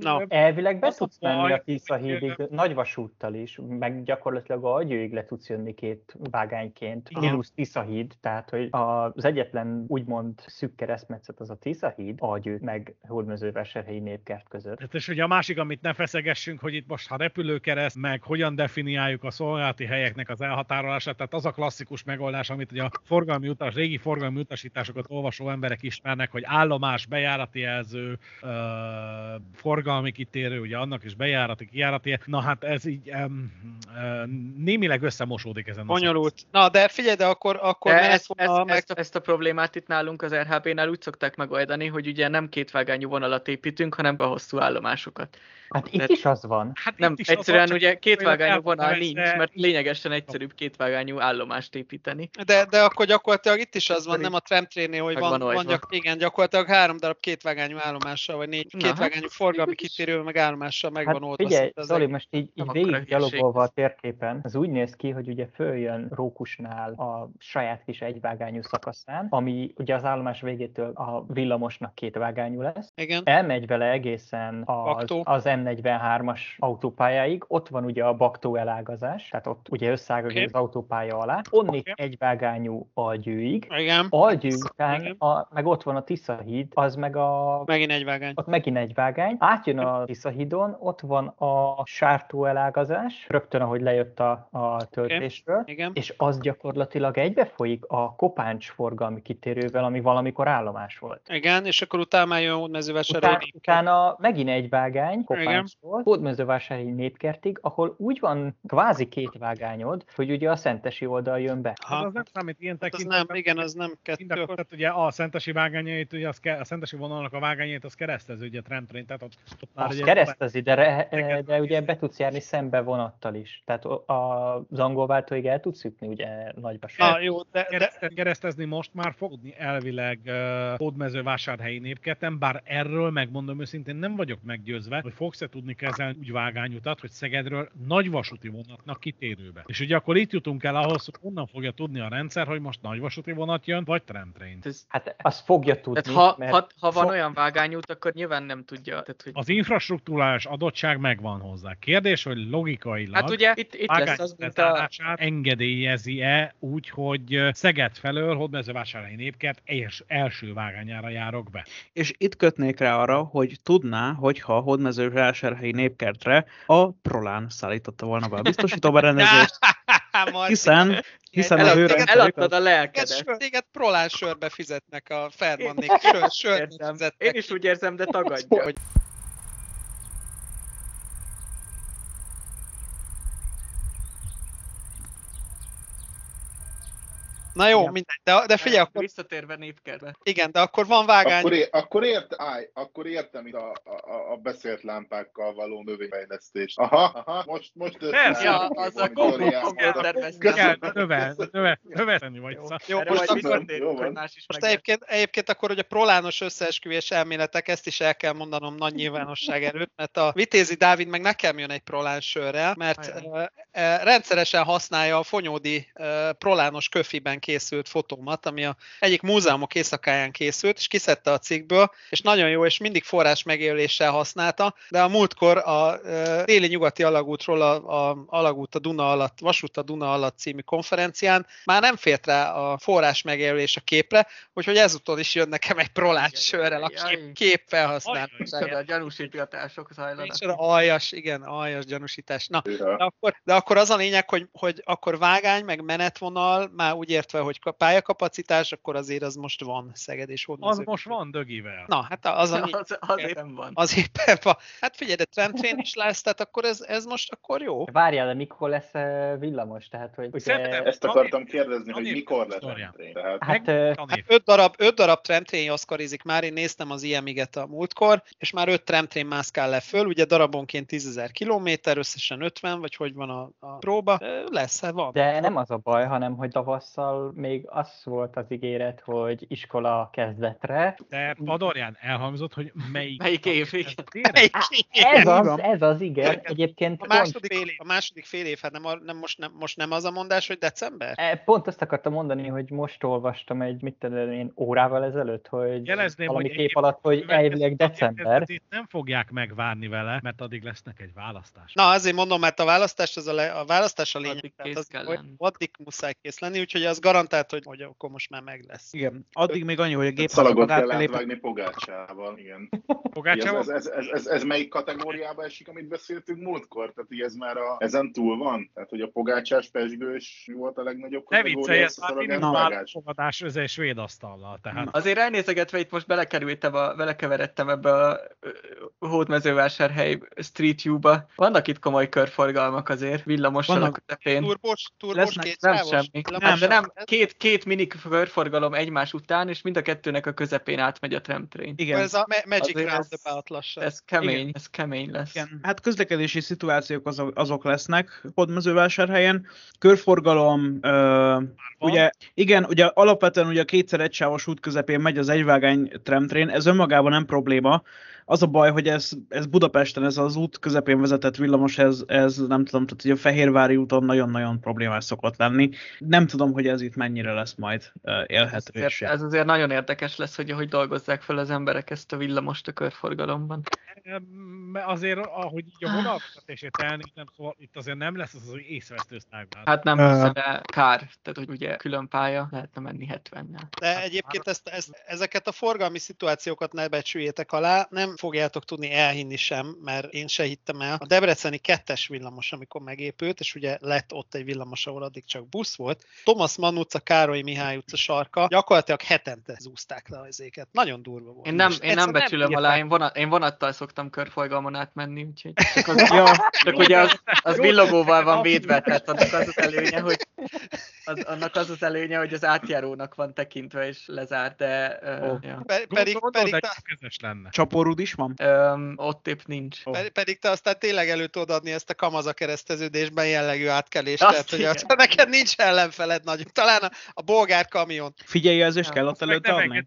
Na. Elvileg be tudsz menni a Tisza hídig nagy vasúttal is, meg gyakorlatilag a agyőig le tudsz jönni két vágányként, Igen. mínusz Tisza híd, tehát hogy az egyetlen úgymond szűk keresztmetszet az a Tisza híd, agyő meg Hódmezővásárhelyi népkert között. Hát és ugye a másik, amit ne feszegessünk, hogy itt most ha repülőkereszt, meg hogyan definiáljuk a szolgálati helyeknek az elhatárolását, tehát az a klasszikus megoldás, amit ugye a forgalmi utas, régi forgalmi utasításokat olvasó emberek ismernek, hogy állomás, bejárati jelző, ö, forgalmi kitérő, ugye annak is bejárati, kijárati, na hát ez így um, némileg összemosódik ezen a Bonyolult. Na, de figyelj, de akkor, akkor De ezt, ezt, volna meg... ezt, ezt, a problémát itt nálunk az RHB-nál úgy szokták megoldani, hogy ugye nem kétvágányú vonalat építünk, hanem a hosszú állomásokat. Hát itt is az van. Hát Nem, is egyszerűen van, ugye kétvágányú vonal nincs, mert lényegesen egyszerűbb kétvágányú állomást építeni. De, de akkor gyakorlatilag itt is az van, nem a tramtrénél, hogy van, van van, gyak, igen, gyakorlatilag három darab kétvágányú állomással, vagy négy Na, kétvágányú hát, forgalmi kitérővel, meg állomással meg van Hát oldva. figyelj, Zoli, most így, így végig gyalogolva a térképen, az úgy néz néz ki, hogy ugye följön Rókusnál a saját kis egyvágányú szakaszán, ami ugye az állomás végétől a villamosnak két vágányú lesz. Igen. Elmegy vele egészen az, az M43-as autópályáig, ott van ugye a Baktó elágazás, tehát ott ugye összeágaz Oké. az autópálya alá, onnit Oké. egyvágányú Algyőig, Igen. Algyő után, Igen. a, meg ott van a Tisza híd, az meg a Megint egy vágány. ott megint egy vágány, átjön a Tiszahidon, ott van a sártó elágazás, rögtön ahogy lejött a, a töltésről, Igen. és az gyakorlatilag egybefolyik a kopáncs forgalmi kitérővel, ami valamikor állomás volt. Igen, és akkor utána már jön Után, hódmezővásárhelyi. utána megint egy vágány kopáncsról, hódmezővásárhelyi népkertig, ahol úgy van kvázi két vágányod, hogy ugye a szentesi oldal jön be. Hát az nem számít ilyen Hát az tekintetben. nem, igen, az nem Mind kettő. Akkor... tehát ugye a szentesi vágányait, ugye az ke, a szentesi vonalnak a vágányait, az keresztező, ugye tramtrain, tehát ott, ott már Azt ugye keresztezi, de, re, de ugye be tudsz járni szembe vonattal is. Tehát o- az angol váltóig el tudsz jutni ugye nagyba. Na jó, de, de Kereszte, keresztezni most már fog tudni elvileg uh, hódmezővásárhelyi népketen, bár erről megmondom őszintén nem vagyok meggyőzve, hogy fogsz-e tudni kezelni úgy vágányutat, hogy Szegedről nagy vasúti vonatnak kitérőbe. És ugye akkor itt jutunk el ahhoz, hogy onnan fogja tudni a rendszer, hogy most nagy vasúti vonat jön, vagy tramtrain. Hát azt fogja tudni, tehát ha, mert ha, ha van so- olyan vágányút, akkor nyilván nem tudja. Tehát, hogy... Az infrastruktúrális adottság megvan hozzá. Kérdés, hogy logikailag Hát ugye itt, itt lesz az, a... engedélyezi-e úgy, hogy Szeged felől Hódmezővásárhelyi népkert els, első vágányára járok be. És itt kötnék rá arra, hogy tudná, hogyha a hódmezővásárhelyi népkertre a Prolán szállította volna be a biztosító berendezést, hiszen, hiszen az Elad- ő téged Eladtad az- a Téged, lelkedet. sör, téged prolán sörbe fizetnek a Fermannék, sör, fizetnek. Én is úgy érzem, de tagadja. Hogy Na jó, Igen. mindegy, de, de figyelj, akkor, Visszatérve népkertbe. igen, de akkor van vágány. Akkor, é- akkor, ért, állj, akkor értem itt a, a, a beszélt lámpákkal való növényfejlesztést. Aha, aha, most, most Persze, Ja, az a növelni vagy. Jó, most Most egyébként, egyébként akkor, hogy a prolános összeesküvés elméletek, ezt is el kell mondanom nagy nyilvánosság előtt, mert a Vitézi Dávid meg nekem jön egy prolán sörrel, mert rendszeresen használja a Fonyódi prolános köfiben készült fotómat, ami a egyik múzeumok éjszakáján készült, és kiszedte a cikkből, és nagyon jó, és mindig forrás megéléssel használta, de a múltkor a déli nyugati alagútról a, a alagút a Duna alatt, vasút a Duna alatt című konferencián már nem fért rá a forrás megjelölés a képre, úgyhogy ezúttal is jön nekem egy prolás sörrel a kép, kép felhasználóságára. Micsoda gyanúsítgatások zajlanak. Aljas, igen, aljas gyanúsítás. Na, de akkor, de akkor az a lényeg, hogy, hogy akkor vágány, meg menetvonal, már úgy értve, hogy ka- pályakapacitás, akkor azért az most van Szeged és Az Hódmező. most van dögivel. Na, hát az a Az, azért nem van. az éppen van. Hát figyelj, de tramtrain is lesz, tehát akkor ez, ez most akkor jó. Várjál, de mikor lesz eh, villamos? Tehát, hogy ugye, Ezt akartam kérdezni, hogy mikor lesz a Tehát hát eh. Hát öt darab, öt darab tramtrain oszkarizik már, én néztem az IMIG-et a múltkor, és már öt tramtrain mászkál le föl, ugye darabonként 10.000 kilométer, összesen 50, vagy hogy van a, a próba. Lesz, van. de nem az a baj, hanem hogy tavasszal még az volt az ígéret, hogy iskola kezdetre. De Padorján elhangzott, hogy melyik... Melyik év, igen. Tényleg? Ez az, ez az igen. Egyébként A pont, második, fél év, a második fél év, hát nem, a- nem, most, nem, most nem az a mondás, hogy december? eh, pont azt akartam mondani, hogy most olvastam egy, mit tudom én, órával ezelőtt, hogy Jelezném, valami hogy kép alatt, hogy elvileg december. tanévkezdetét nem fogják megvárni vele, mert addig lesznek egy választás. Na, azért mondom, mert a választás, az a, le, a választás a lényeg. Addig tehát az, kell hogy addig muszáj kész lenni, úgyhogy az garantált, hogy, hogy akkor most már meg lesz. Igen, addig még annyi, hogy a gép szalagot kell átvágni Pogácsával, igen. Ez, Pogácsával? ez, ez, ez, ez, ez, melyik kategóriába esik, amit beszéltünk múltkor? Tehát így ez már a, ezen túl van? Tehát, hogy a pogácsás, pesgős mi volt a legnagyobb Ne kategória? viccelj, ez fogadás, ez egy svéd asztallal. Tehát Azért elnézegetve itt most belekerültem, a, belekeveredtem ebbe a hódmezővásárhely Street View-ba. Vannak itt komoly körforgalmak azért, villamossal a közepén. Turbos, turbos, Lesznek- Nem semmi. Nem, de nem, két, két mini körforgalom egymás után, és mind a kettőnek a közepén átmegy a tramtrain. Igen. Ez a Ma- Magic Azért Roundabout lassan. Ez kemény, Igen. ez kemény lesz. Igen. Hát közlekedési szituációk azok, azok lesznek Hódmezővásárhelyen. Körforgalom, ö, ugye, igen, ugye alapvetően ugye a kétszer egysávos út közepén megy az egyvágány tramtrain, ez önmagában nem probléma, az a baj, hogy ez, ez Budapesten, ez az út közepén vezetett villamos, ez, ez nem tudom, tehát hogy a Fehérvári úton nagyon-nagyon problémás szokott lenni. Nem tudom, hogy ez itt mennyire lesz majd élhető. Ez azért, ez azért nagyon érdekes lesz, hogy hogy dolgozzák fel az emberek ezt a villamost a körforgalomban. Azért, ahogy így a vonalvezetését elnézem, szóval itt azért nem lesz az, hogy észvesztő Hát nem hiszem, de kár. Tehát, hogy ugye külön pálya lehetne menni 70-nel. De hát, egyébként ezt, ezt, ezeket a forgalmi szituációkat ne becsüljétek alá, nem fogjátok tudni elhinni sem, mert én se hittem el. A Debreceni kettes villamos, amikor megépült, és ugye lett ott egy villamos, ahol addig csak busz volt, Thomas Mann utca, Károly Mihály utca sarka, gyakorlatilag hetente zúzták le az éket. Nagyon durva volt. Én nem, én nem becsülöm nem alá, én, vonat, én vonattal szoktam körforgalmon átmenni, úgyhogy csak, az, ja, csak ugye az, az villogóval van védve, tehát annak az az előnye, hogy az, annak az az előnye, hogy az átjárónak van tekintve és lezárt, de... Uh, ja. Pe- pedig, pedig te... lenne. Csaporúd is van? Um, ott épp nincs. Oh. Pedig, pedig te aztán tényleg elő tudod adni ezt a kamaza kereszteződésben jellegű átkelést, Azt tehát hogy a, neked nincs ellenfeled nagy. Talán a, a bolgár kamion. Figyelj, ez is kell ott előtt adni?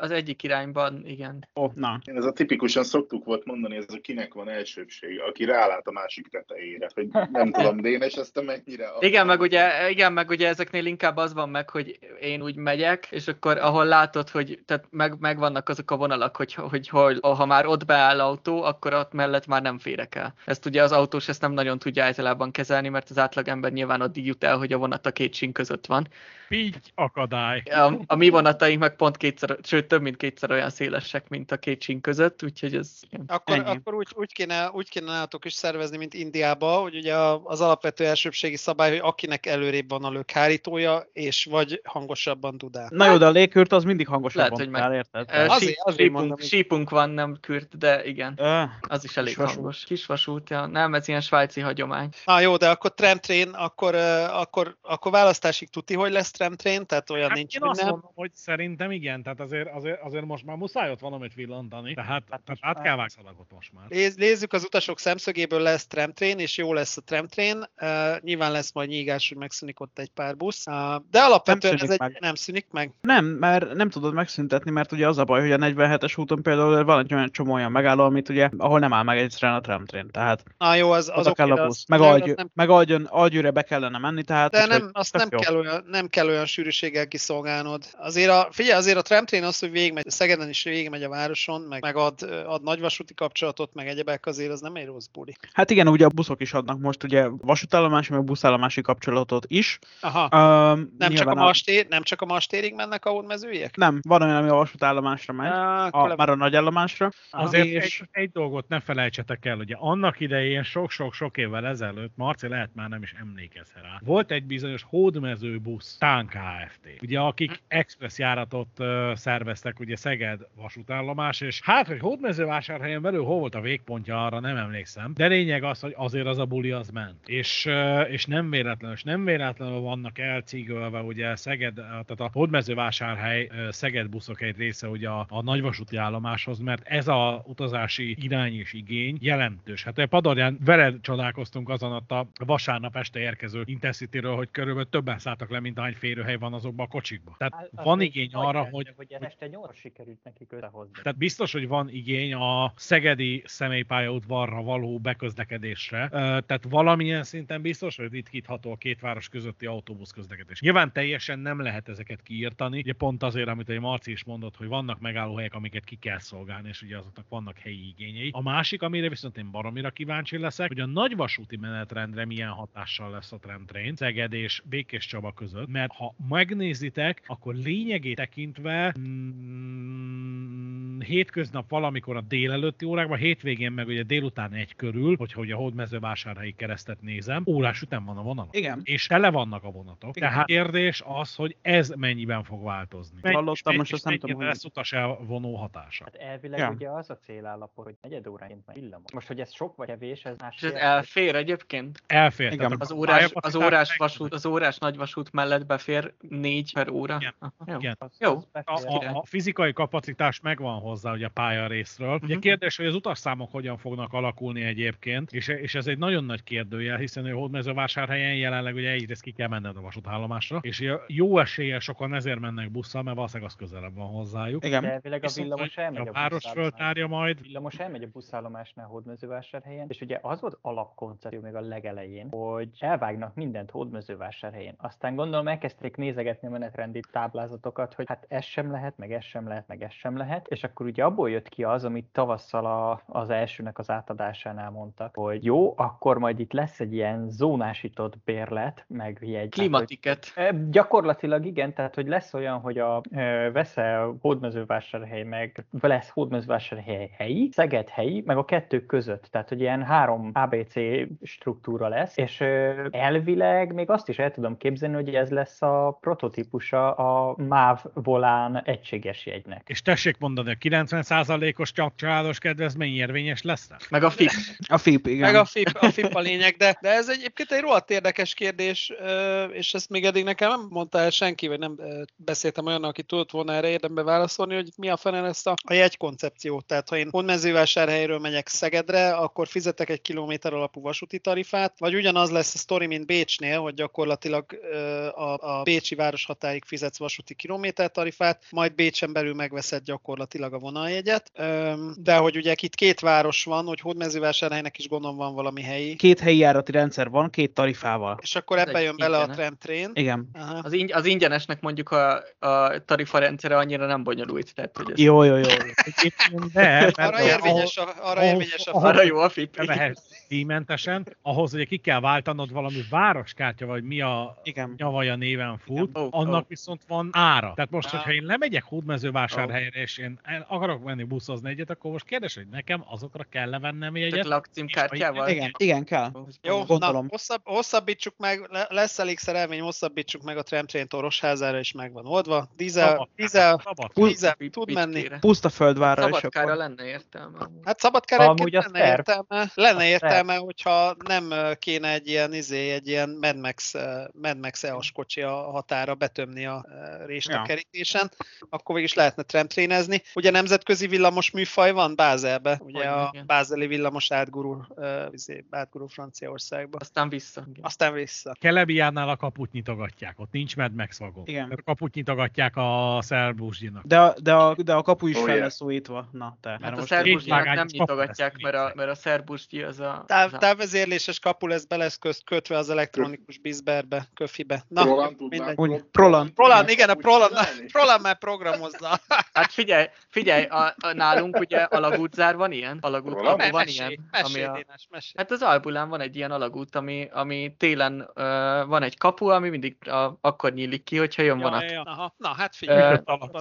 Az egyik irányban, igen. Oh, na. Ez a tipikusan szoktuk volt mondani, ez a kinek van elsőbség, aki rálát a másik tetejére, hogy nem tudom, Dénes, ezt a mennyire... Igen, meg ugye, igen, meg ugye ezeknél inkább az van meg, hogy én úgy megyek, és akkor ahol látod, hogy tehát meg, megvannak azok a vonalak, hogy, hogy, hogy ha már ott beáll autó, akkor ott mellett már nem férek el. Ezt ugye az autós ezt nem nagyon tudja általában kezelni, mert az átlagember nyilván addig jut el, hogy a vonat a két sín között van. Így akadály. A, a mi vonataink meg pont kétszer, sőt több mint kétszer olyan szélesek, mint a két sín között, úgyhogy ez Akkor, akkor úgy, úgy, kéne, úgy kéne nálatok is szervezni, mint Indiába, hogy ugye az alapvető elsőbségi szabály, hogy akinek előrébb van a lökhárítója, és vagy hangosabban dudál. Na jó, de a légkürt az mindig hangosabban Lehet, hogy meg... érted? Azért, azért sípunk, mondom, sípunk van, nem kürt, de igen. Uh, az is elég kisvasút. hangos. Kisvasút, ja. Nem, ez ilyen svájci hagyomány. Na jó, de akkor tramtrain, akkor, uh, akkor, akkor választásig tuti, hogy lesz tramtrain, tehát olyan hát nincs, én azt nem. mondom, hogy szerintem igen, tehát azért, azért, azért most már muszáj ott valamit villantani, tehát, hát, tehát át kell vágni most már. Nézz, nézzük az utasok szemszögéből lesz tramtrain, és jó lesz a tramtrain. Uh, nyilván lesz majd nyígás, hogy megszűnik ott egy pár busz, uh, de alapvetően nem ez egy, meg. nem szűnik meg. Nem, mert nem tudod megszüntetni, mert ugye az a baj, hogy a 47-es úton például van egy olyan csomó olyan megálló, amit ugye, ahol nem áll meg egyszerűen a tramtrain, tehát ah, jó, az, az, az kell a busz. Meg, algy, nem... meg algy, algyőre be kellene menni, tehát... De nem, azt nem kell, olyan, nem kell olyan sűrűséggel kiszolgálnod. Azért a, figyelj, azért a tramtrain az, hogy végigmegy, Szegeden is végigmegy a városon, meg, meg ad, ad nagyvasúti kapcsolatot, meg egyebek azért az nem egy rossz buli. Hát igen, ugye a buszok is adnak most ugye vasútállomási, meg buszállomási kapcsolatot is. Aha. Um, nem, csak a mastér, nem csak a mastérig mennek a mezőjek? Nem, van olyan, ami a vasútállomásra megy, a, már a nagy állomásra. Azért és... egy, egy dolgot ne felejtsetek el, ugye annak idején sok-sok-sok évvel ezelőtt, Marci lehet már nem is emlékezhet rá, volt egy bizonyos hódmező busz, Tán Kft. Ugye akik express járatot uh, szerveztek, ugye Szeged vasútállomás, és hát, hogy hódmezővásárhelyen belül hol volt a végpontja, arra nem emlékszem, de lényeg az, hogy azért az a buli az ment. És, uh, és nem véletlenül, és nem véletlenül vannak elcígölve ugye Szeged, tehát a hódmezővásárhely Szeged buszok egy része ugye a, a nagyvasúti állomáshoz, mert ez a utazási irány és igény jelentős. Hát Padarján veled csodálkoztunk azon a vasárnap este érkező intercity hogy körülbelül többen szálltak le, mint ahány férőhely van azokban a kocsikban. Tehát hát, van igény arra, hogy... hogy este nyolc sikerült nekik összehozni. Tehát biztos, hogy van igény a szegedi személypályaudvarra való beközlekedésre. Tehát valamilyen szinten biztos, hogy ritkítható a két város közötti autóbusz közlekedés. Nyilván teljesen nem lehet ezeket kiírtani, ugye pont azért, amit a Marci is mondott, hogy vannak megállóhelyek, amiket ki kell szolgálni, és ugye azoknak vannak helyi igényei. A másik, amire viszont én baromira kíváncsi leszek, hogy a nagyvasúti menetrendre milyen hatással lesz a tramtrain Szeged és Békés Csaba között, mert ha megnézitek, akkor lényegét tekintve mm, hétköznap valamikor a délelőtti órákban, hétvégén meg ugye délután egy körül, hogyha ugye a hódmezővásárhelyi keresztet nézem, órás után van a vonal. Igen. És tele vannak a vonatok. Igen. Tehát kérdés az, hogy ez mennyiben fog változni. Hallottam, most azt nem tudom, hogy... lesz utas elvonó hatása. Hát elvileg ja. ugye az a célállapot, hogy negyed óránként meg villamos. Most, hogy ez sok vagy kevés, ez más. És ez elfér egyébként? Elfér. Igen. Az órás, az, órás vasút, az órás nagyvasút mellett befér négy per óra? Igen. Aha, jó. Igen. jó. A, a, a, fizikai kapacitás megvan hozzá ugye a pálya részről. Uh-huh. Ugye kérdés, hogy az utasszámok hogyan fognak alakulni egyébként, és, és ez egy nagyon nagy kérdőjel, hiszen a Hódmezővásárhelyen jelenleg ugye egyrészt ki kell menned a vasútállomásra, és jó eséllyel sokan ezért mennek busszal, mert valószínűleg az közelebb van hozzájuk. Igen. De elvileg a villamos elmegy a a város föltárja majd. villamos elmegy a buszállomásnál Hódmezővásárhelyen, és ugye az volt alapkoncepció még a legelején, hogy elvágnak mindent Hódmezővásárhelyen. Aztán gondolom elkezdték nézegetni a menetrendi táblázatokat, hogy hát ez sem lehet, meg ez sem lehet, meg ez sem lehet, és akkor ugye abból jött ki az, amit tavasszal a, az elsőnek az átadásánál mondtak, hogy jó, akkor majd itt lesz egy ilyen zónásított bérlet, meg jegy. hát, hogy- Klimatiket. Gyakorlatilag igen, tehát hogy lesz olyan, hogy a veszel Hódmezővásárhely meg lesz Hódmezővásárhely helyi, Szeged helyi, meg a kettő között, tehát hogy ilyen három ABC struktúra lesz, és elvileg még azt is el tudom képzelni, hogy ez lesz a prototípusa a MÁV volán egységes jegynek. És tessék mondani, a 90%-os csak családos kedvezmény érvényes lesz? Meg a FIP. A FIP, igen. Meg a FIP, a FIP a lényeg, de, de ez egyébként egy rohadt érdekes kérdés, és ezt még eddig nekem nem mondta el senki, vagy nem beszéltem olyan, aki tudott volna erre érdembe válaszolni, hogy mi a fene lesz a, a jegykoncepció. Tehát ha én Hódmezővásárhelyről megyek Szegedre, akkor fizetek egy kilométer alapú vasúti tarifát, vagy ugyanaz lesz a sztori, mint Bécsnél, hogy gyakorlatilag ö, a, a Bécsi város határig fizetsz vasúti kilométer tarifát, majd Bécsen belül megveszed gyakorlatilag a vonaljegyet. Ö, de hogy ugye itt két város van, hogy Hódmezővásárhelynek is gondolom van valami helyi, Két helyi járati rendszer van, két tarifával. és akkor ebbe jön bele a ingyenes. tramtrain. Igen. Aha. Az, ing- az ingyenesnek mondjuk a, a tarifa rendszere annyira nem bonyolult. Tehát, hogy ez Jó, jó, jó. De, Arra érvényes a, arra érvényes a arra jó a FIP. mehetsz díjmentesen, ahhoz ugye ki kell váltanod valami városkártya, vagy mi a Igen. nyavaja néven fut, Igen. Ó, annak ó. viszont van ára. Tehát most, Á. hogyha én lemegyek Hódmezővásárhelyre, és én akarok menni buszozni egyet, akkor most kérdés, hogy nekem azokra kell levennem Csak jegyet. lakcímkártyával. Igen, igen, kell. Jó, Gondolom. na, hosszabb, hosszabbítsuk meg, le- lesz elég szerelmény, hosszabbítsuk meg a tramtrain Orosházára is meg van oldva. Dízel, dízel, dízel tud menni. Puszta földvárra Szabadkára akkor. lenne értelme. Hát Szabadkára Amúgy lenne terv. értelme, lenne Az értelme, hogyha nem kéne egy ilyen, izé, egy ilyen Mad Max, Mad Max EOS kocsi a határa betömni a rést a Ja. kerítésen, akkor végig is lehetne tramtrainezni. Ugye nemzetközi villamos műfaj van Bázelbe, ugye Hogyne, a igen. bázeli villamos átgurul, izé, átgurul Franciaországba. Aztán vissza. Igen. Aztán vissza. Kelebiánál a kaput nyitogatják, ott nincs Mad Max vagon. Igen. A kaput nyitogatják a Szerbusgyinak. De, a- de, a, de a kapu is Oh, fel yeah. lesz újítva. Na, te. Hát Mert a vágány nem nyitogatják, mert a, mert a szerbusgyi az a... Táv, az a- távvezérléses kapu lesz be lesz közt, kötve az elektronikus bizberbe, köfibe. Na, Prolan. Úgy, Pro- Prolan. Prolan, igen, a Prolan? Prolan már programozza. Hát figyelj, figyelj, a, a, nálunk ugye alagútzár van ilyen, alagút kapu van ilyen. mesélj, Ami a, hát az Albulán van egy ilyen alagút, ami, ami télen uh, van egy kapu, ami mindig uh, akkor nyílik ki, hogyha jön vonat. Ja, ja, ja. Aha, na hát figyelj.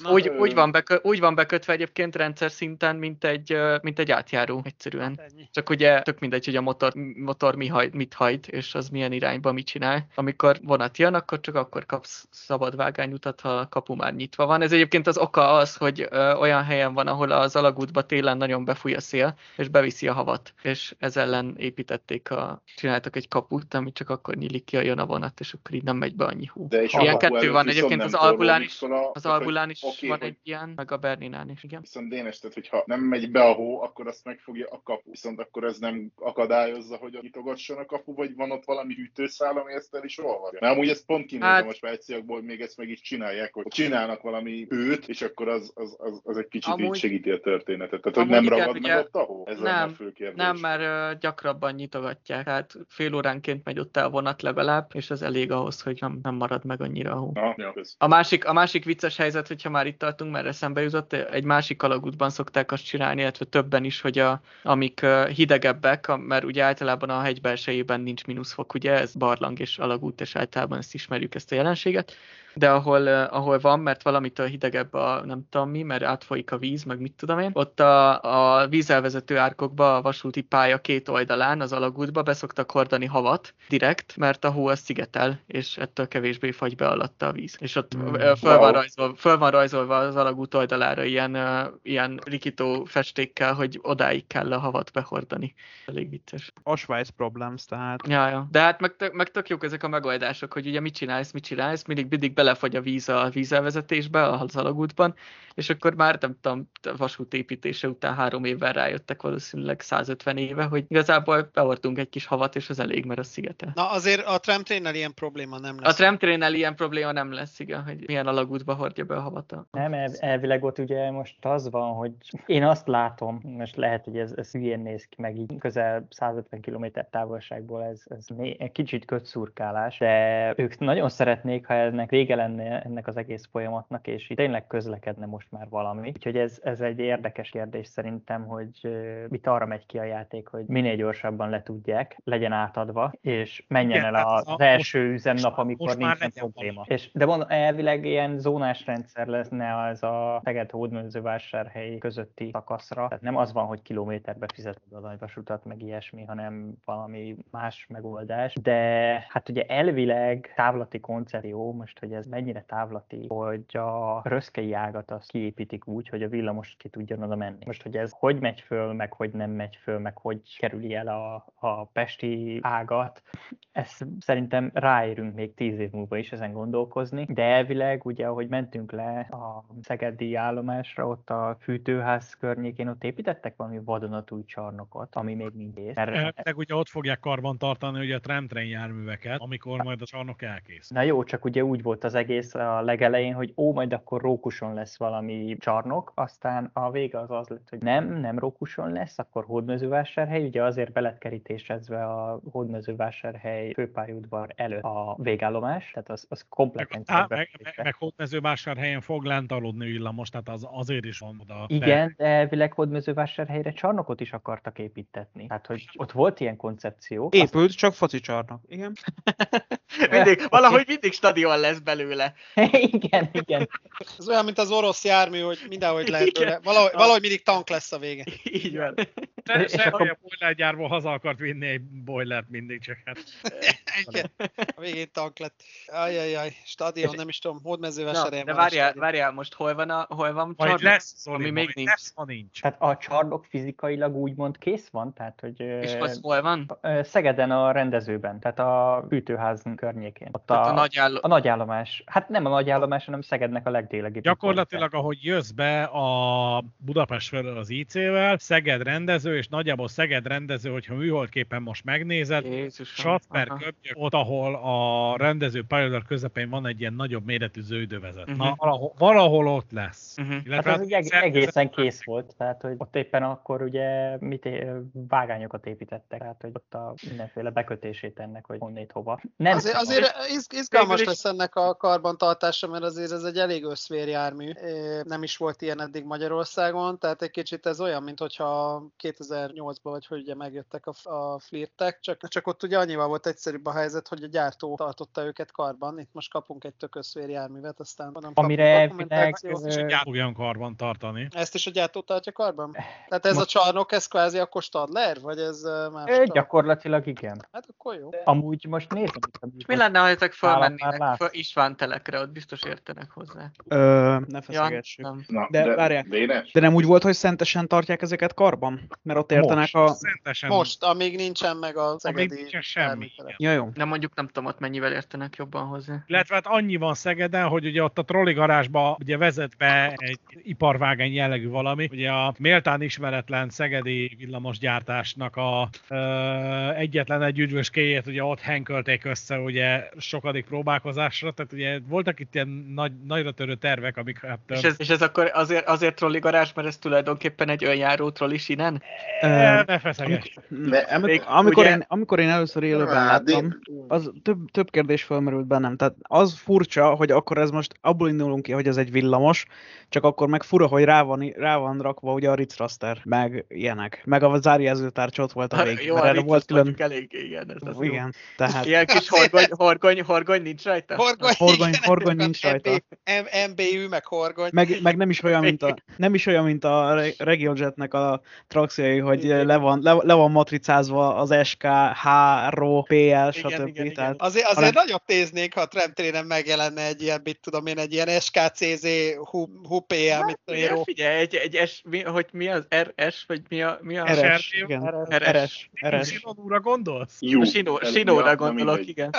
Úgy, úgy, van bekö, úgy van bekötve egyébként rendszer szinten, mint egy, mint egy átjáró egyszerűen. Ennyi. Csak ugye tök mindegy, hogy a motor, motor mi hajt, mit hajt, és az milyen irányba mit csinál. Amikor vonat jön, akkor csak akkor kapsz szabad vágányutat, ha a kapu már nyitva van. Ez egyébként az oka az, hogy ö, olyan helyen van, ahol az alagútba télen nagyon befúj a szél, és beviszi a havat. És ez ellen építették a, csináltak egy kaput, ami csak akkor nyílik ki, ha jön a vonat, és akkor így nem megy be annyi hú. De és Ilyen kettő van egyébként az Albulán is, az Albulán is van hogy egy ilyen, meg a Berninán is, igen. Viszont Dénes, tehát hogyha nem megy be a hó, akkor azt megfogja a kapu. Viszont akkor ez nem akadályozza, hogy nyitogasson a kapu, vagy van ott valami hűtőszál, ami ezt el is olvasja. Mert amúgy ezt pont kinézem Hát- hát... a svájciakból, hogy még ezt meg is csinálják, hogy csinálnak valami hőt, és akkor az, az, az, az egy kicsit Amúgy- így segíti a történetet. Tehát, hogy nem igen, ragad ugye- meg ott a hó? Ez lenne a Nem, fő kérdés. Nem, mert ö, gyakrabban nyitogatják, tehát fél óránként megy ott el a vonat legalább, és ez elég ahhoz, hogy nem, nem marad meg annyira a hó. Na. A másik, a másik vicces helyzet, hogyha már itt tartunk, mert eszembe jutott, egy másik alagútban szokták azt csinálni, illetve többen is, hogy a, amik hidegebbek, mert ugye általában a hegy belsejében nincs mínuszfok, ugye ez barlang és alagút, és általában ezt ismerjük, ezt a jelenséget, de ahol, ahol van, mert valamitől hidegebb a nem tudom mi, mert átfolyik a víz, meg mit tudom én, ott a, a vízelvezető árkokba a vasúti pálya két oldalán az alagútba beszoktak hordani havat direkt, mert a hó az szigetel, és ettől kevésbé fagy be alatta a víz. És ott mm. föl, van rajzolva, föl van rajzolva az alagút oldalára ilyen, ilyen rikító festékkel, hogy odáig kell a havat behordani. Elég vicces. Osweiss problems, tehát. Ja, ja. De hát meg, tök- meg tök jók ezek a megoldások, hogy ugye mit csinálsz, mit csinálsz, mindig, mindig bele belefogy a víz a vízelvezetésbe, a alagútban, és akkor már nem tudom, vasút építése után három évvel rájöttek valószínűleg 150 éve, hogy igazából beortunk egy kis havat, és az elég, mert a szigete. Na azért a tramtrénnel ilyen probléma nem lesz. A tramtrénnel ilyen probléma nem lesz, igen, hogy milyen alagútba hordja be a havat. Nem, elvileg ott ugye most az van, hogy én azt látom, most lehet, hogy ez, ez hülyén néz ki, meg így közel 150 km távolságból ez, ez egy kicsit kötszurkálás, de ők nagyon szeretnék, ha ennek vége lenne ennek az egész folyamatnak, és itt tényleg közlekedne most már valami. Úgyhogy ez, ez egy érdekes kérdés szerintem, hogy mit arra megy ki a játék, hogy minél gyorsabban le tudják, legyen átadva, és menjen Igen, el az, az első most, üzemnap, amikor most nincsen probléma. És, de mondom, elvileg ilyen zónás rendszer leszne az a Szeged hódműzővásárhely közötti szakaszra. Tehát nem az van, hogy kilométerbe fizeted a nagyvasutat, meg ilyesmi, hanem valami más megoldás. De hát ugye elvileg távlati koncepció, most hogy ez mennyire távlati, hogy a röszkei ágat azt kiépítik úgy, hogy a villamos ki tudjon oda menni. Most, hogy ez hogy megy föl, meg hogy nem megy föl, meg hogy kerüli el a, a pesti ágat, ezt szerintem ráérünk még tíz év múlva is ezen gondolkozni, de elvileg ugye, ahogy mentünk le a Szegedi állomásra, ott a fűtőház környékén ott építettek valami vadonatúj csarnokot, ami még nincs. Mert... Meg ugye ott fogják karban tartani ugye a tramtrain járműveket, amikor majd a csarnok elkészül. Na jó, csak ugye úgy volt az egész a legelején, hogy ó, majd akkor Rókuson lesz valami csarnok, aztán a vége az az lett, hogy nem, nem Rókuson lesz, akkor Hódmezővásárhely, ugye azért beletkerítésezve a Hódmezővásárhely főpályaudvar előtt a végállomás, tehát az, az kompletten meg, meg, meg, meg Hódmezővásárhelyen fog lent aludni villamos, tehát az azért is van oda. Igen, de elvileg Hódmezővásárhelyre csarnokot is akartak építetni. Tehát, hogy ott volt ilyen koncepció. Épült, azt... csak foci csarnok, igen. mindig, valahogy mindig stadion lesz belőle. igen, igen. Ez olyan, mint az orosz jármű, hogy mindenhogy lehet tőle. Valahogy, valahogy mindig tank lesz a vége. Így van. Se, se akkor... a boilergyárból haza akart vinni egy boilert mindig, csak hát... Igen. A végén tank lett. Ajajaj, stadion, nem is tudom, hódmezővásárhelyen De várjál, várjál, most hol van, a, hol van csarnok? lesz, Zoli, ami még nincs. Lesz, ma nincs. Tehát a csarnok fizikailag úgymond kész van, tehát hogy... És az hol van? Szegeden a rendezőben, tehát a fűtőház környékén. Ott tehát a, a, nagy álló... a nagy állomás. Hát nem a nagy állomás, hanem Szegednek a legdélegibb. Gyakorlatilag, ahogy jössz be a Budapest felől az IC-vel, Szeged rendező, és nagyjából Szeged rendező, hogyha műholdképen most megnézed, Satper köpjök, ott, ahol a rendező pályadar közepén van egy ilyen nagyobb méretű zöldövezet. Uh-huh. Na, valahol, valahol ott lesz. Uh-huh. Illetve hát az hát, eg- egészen kész volt, tehát hogy ott éppen akkor ugye mit é- vágányokat építettek, tehát hogy ott a mindenféle bekötését ennek, hogy honnét hova. Nem azért, azért izgalmas lesz ennek a karbantartása, mert azért ez egy elég összvérjármű. Nem is volt ilyen eddig Magyarországon, tehát egy kicsit ez olyan, mint hogyha 2008-ban vagy hogy ugye megjöttek a, a flirtek, csak, csak ott ugye annyival volt egyszerűbb a helyzet, hogy a gyártó tartotta őket karban. Itt most kapunk egy tök összvérjárművet, aztán nem Amire elvileg... Ezt is a gyártó karban tartani. Ezt is a gyártó tartja karban? Tehát ez most... a csarnok, ez kvázi a Stadler? Vagy ez más? É, gyakorlatilag igen. Hát akkor jó. Amúgy most nézem. És mi lenne, ha ezek fölmennének föl István telekre, ott biztos értenek hozzá. Ö, ne feszegessük. Ja, nem. de, de, várják, de, de nem úgy volt, hogy szentesen tartják ezeket karban? Mert ott értenek most, a... Szentesen. Most, amíg nincsen meg a szegedi... Amíg nincsen semmi. Ja, jó. Nem mondjuk nem tudom ott mennyivel értenek jobban hozzá. Illetve hát annyi van Szegeden, hogy ugye ott a trolli garázsba ugye vezet be egy iparvágány jellegű valami. Ugye a méltán ismeretlen szegedi villamosgyártásnak a ö, egyetlen egy üdvöskéjét ugye ott henkölték össze ugye sokadik próbálkozásra, tehát ugye voltak itt ilyen nagy, nagyra törő tervek, amik hát... És ez, és ez akkor azért, azért trolli garázs, mert ez tulajdonképpen egy önjáró trolli sinen? Ne, ne feszeges. Amikor, amikor, én, amikor én először élőben láttam, az több, több kérdés felmerült bennem. Tehát az furcsa, hogy akkor ez most abból indulunk ki, hogy ez egy villamos, csak akkor meg fura, hogy rá van, rá van rakva ugye a Ritz Raster, meg ilyenek. Meg a zárjelzőtárcs ott volt a végén. Jó, mert erre volt külön... elég, igen. Ez az igen, jó. tehát... Ilyen kis horgony, horgony, horgony nincs rajta? Horgony, horgony, horgony nincs rajta. MBU, meg horgony. Meg, meg nem is olyan, mint a, nem is olyan, mint a Regiojetnek a Traxia izé, hogy le van, le, le van matricázva az SK, H, RO, PL, Igen, stb. igen, igen. Tehát, Azért, azért hanem- nagyobb néznék, ha a tramtrénen megjelenne egy ilyen, mit tudom én, egy ilyen SKCZ, HUPL, mit tudom én, figyelj, egy, egy S, mi, hogy mi az RS, vagy mi a... Mi a RS, igen. RS. RS. Sinonúra gondolsz? Jó. Sinóra gondolok, igen.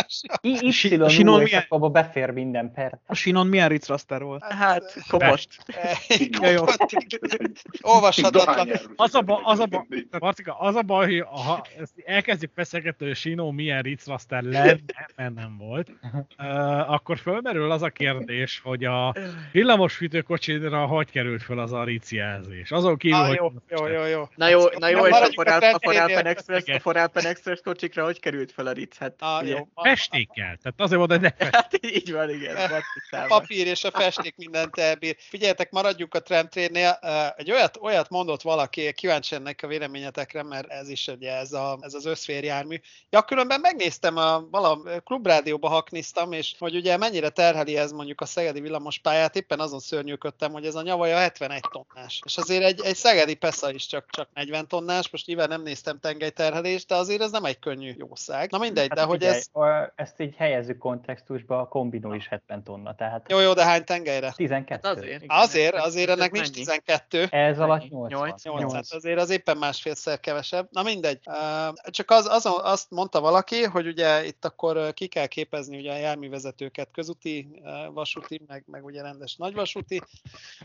Sinon milyen- abba befér minden per. A Sinon milyen Ritz Raster volt? Hát, jó. Olvashatatlan. Az a, az a, ba, Marcika, az a baj, hogy ha ezt elkezdjük feszegetni, hogy Sinó milyen Ritz Raster lenne, mert nem volt, uh, akkor fölmerül az a kérdés, hogy a villamos fűtőkocsira hogy került föl az a Ritz jelzés. Azon kívül, Ah, hogy jó, jó, jó, jó. Na jó, na jó, és a a a. Forálpen Express, a kocsikra hogy került fel a Ritz? Hát, Ah, jó. A, festékkel. Tehát azért mondom, hogy ne Hát így van, igen. a matricában. papír és a festék mindent elbír. Figyeljetek, maradjunk a tramtrénnél. Egy olyat, olyat mondott valaki, kíváncsi ennek a véleményetekre, mert ez is ugye ez, a, ez az összférjármű. Ja, különben megnéztem, a, vala klubrádióba hakniztam, és hogy ugye mennyire terheli ez mondjuk a szegedi villamospályát, éppen azon szörnyűködtem, hogy ez a nyavaja 71 tonnás. És azért egy, egy szegedi Pesza is csak, csak 40 tonnás, most nyilván nem néztem tengelyterhelést, de azért ez nem egy könnyű jószág. Na mindegy, de hogy figyelj, ez... a- ezt így helyezzük kontextusba, a kombinó is 70 tonna, tehát Jó, jó, de hány tengelyre? 12. Hát azért. igen. Azért, azért ennek nincs mennyi? 12. Ez alatt Mennyi? 8 Nyolc? 8, Nyolc. hát azért az éppen másfélszer kevesebb. Na mindegy. Csak az, azon, azt mondta valaki, hogy ugye itt akkor ki kell képezni ugye a járművezetőket közúti, vasúti, meg, meg ugye rendes nagyvasúti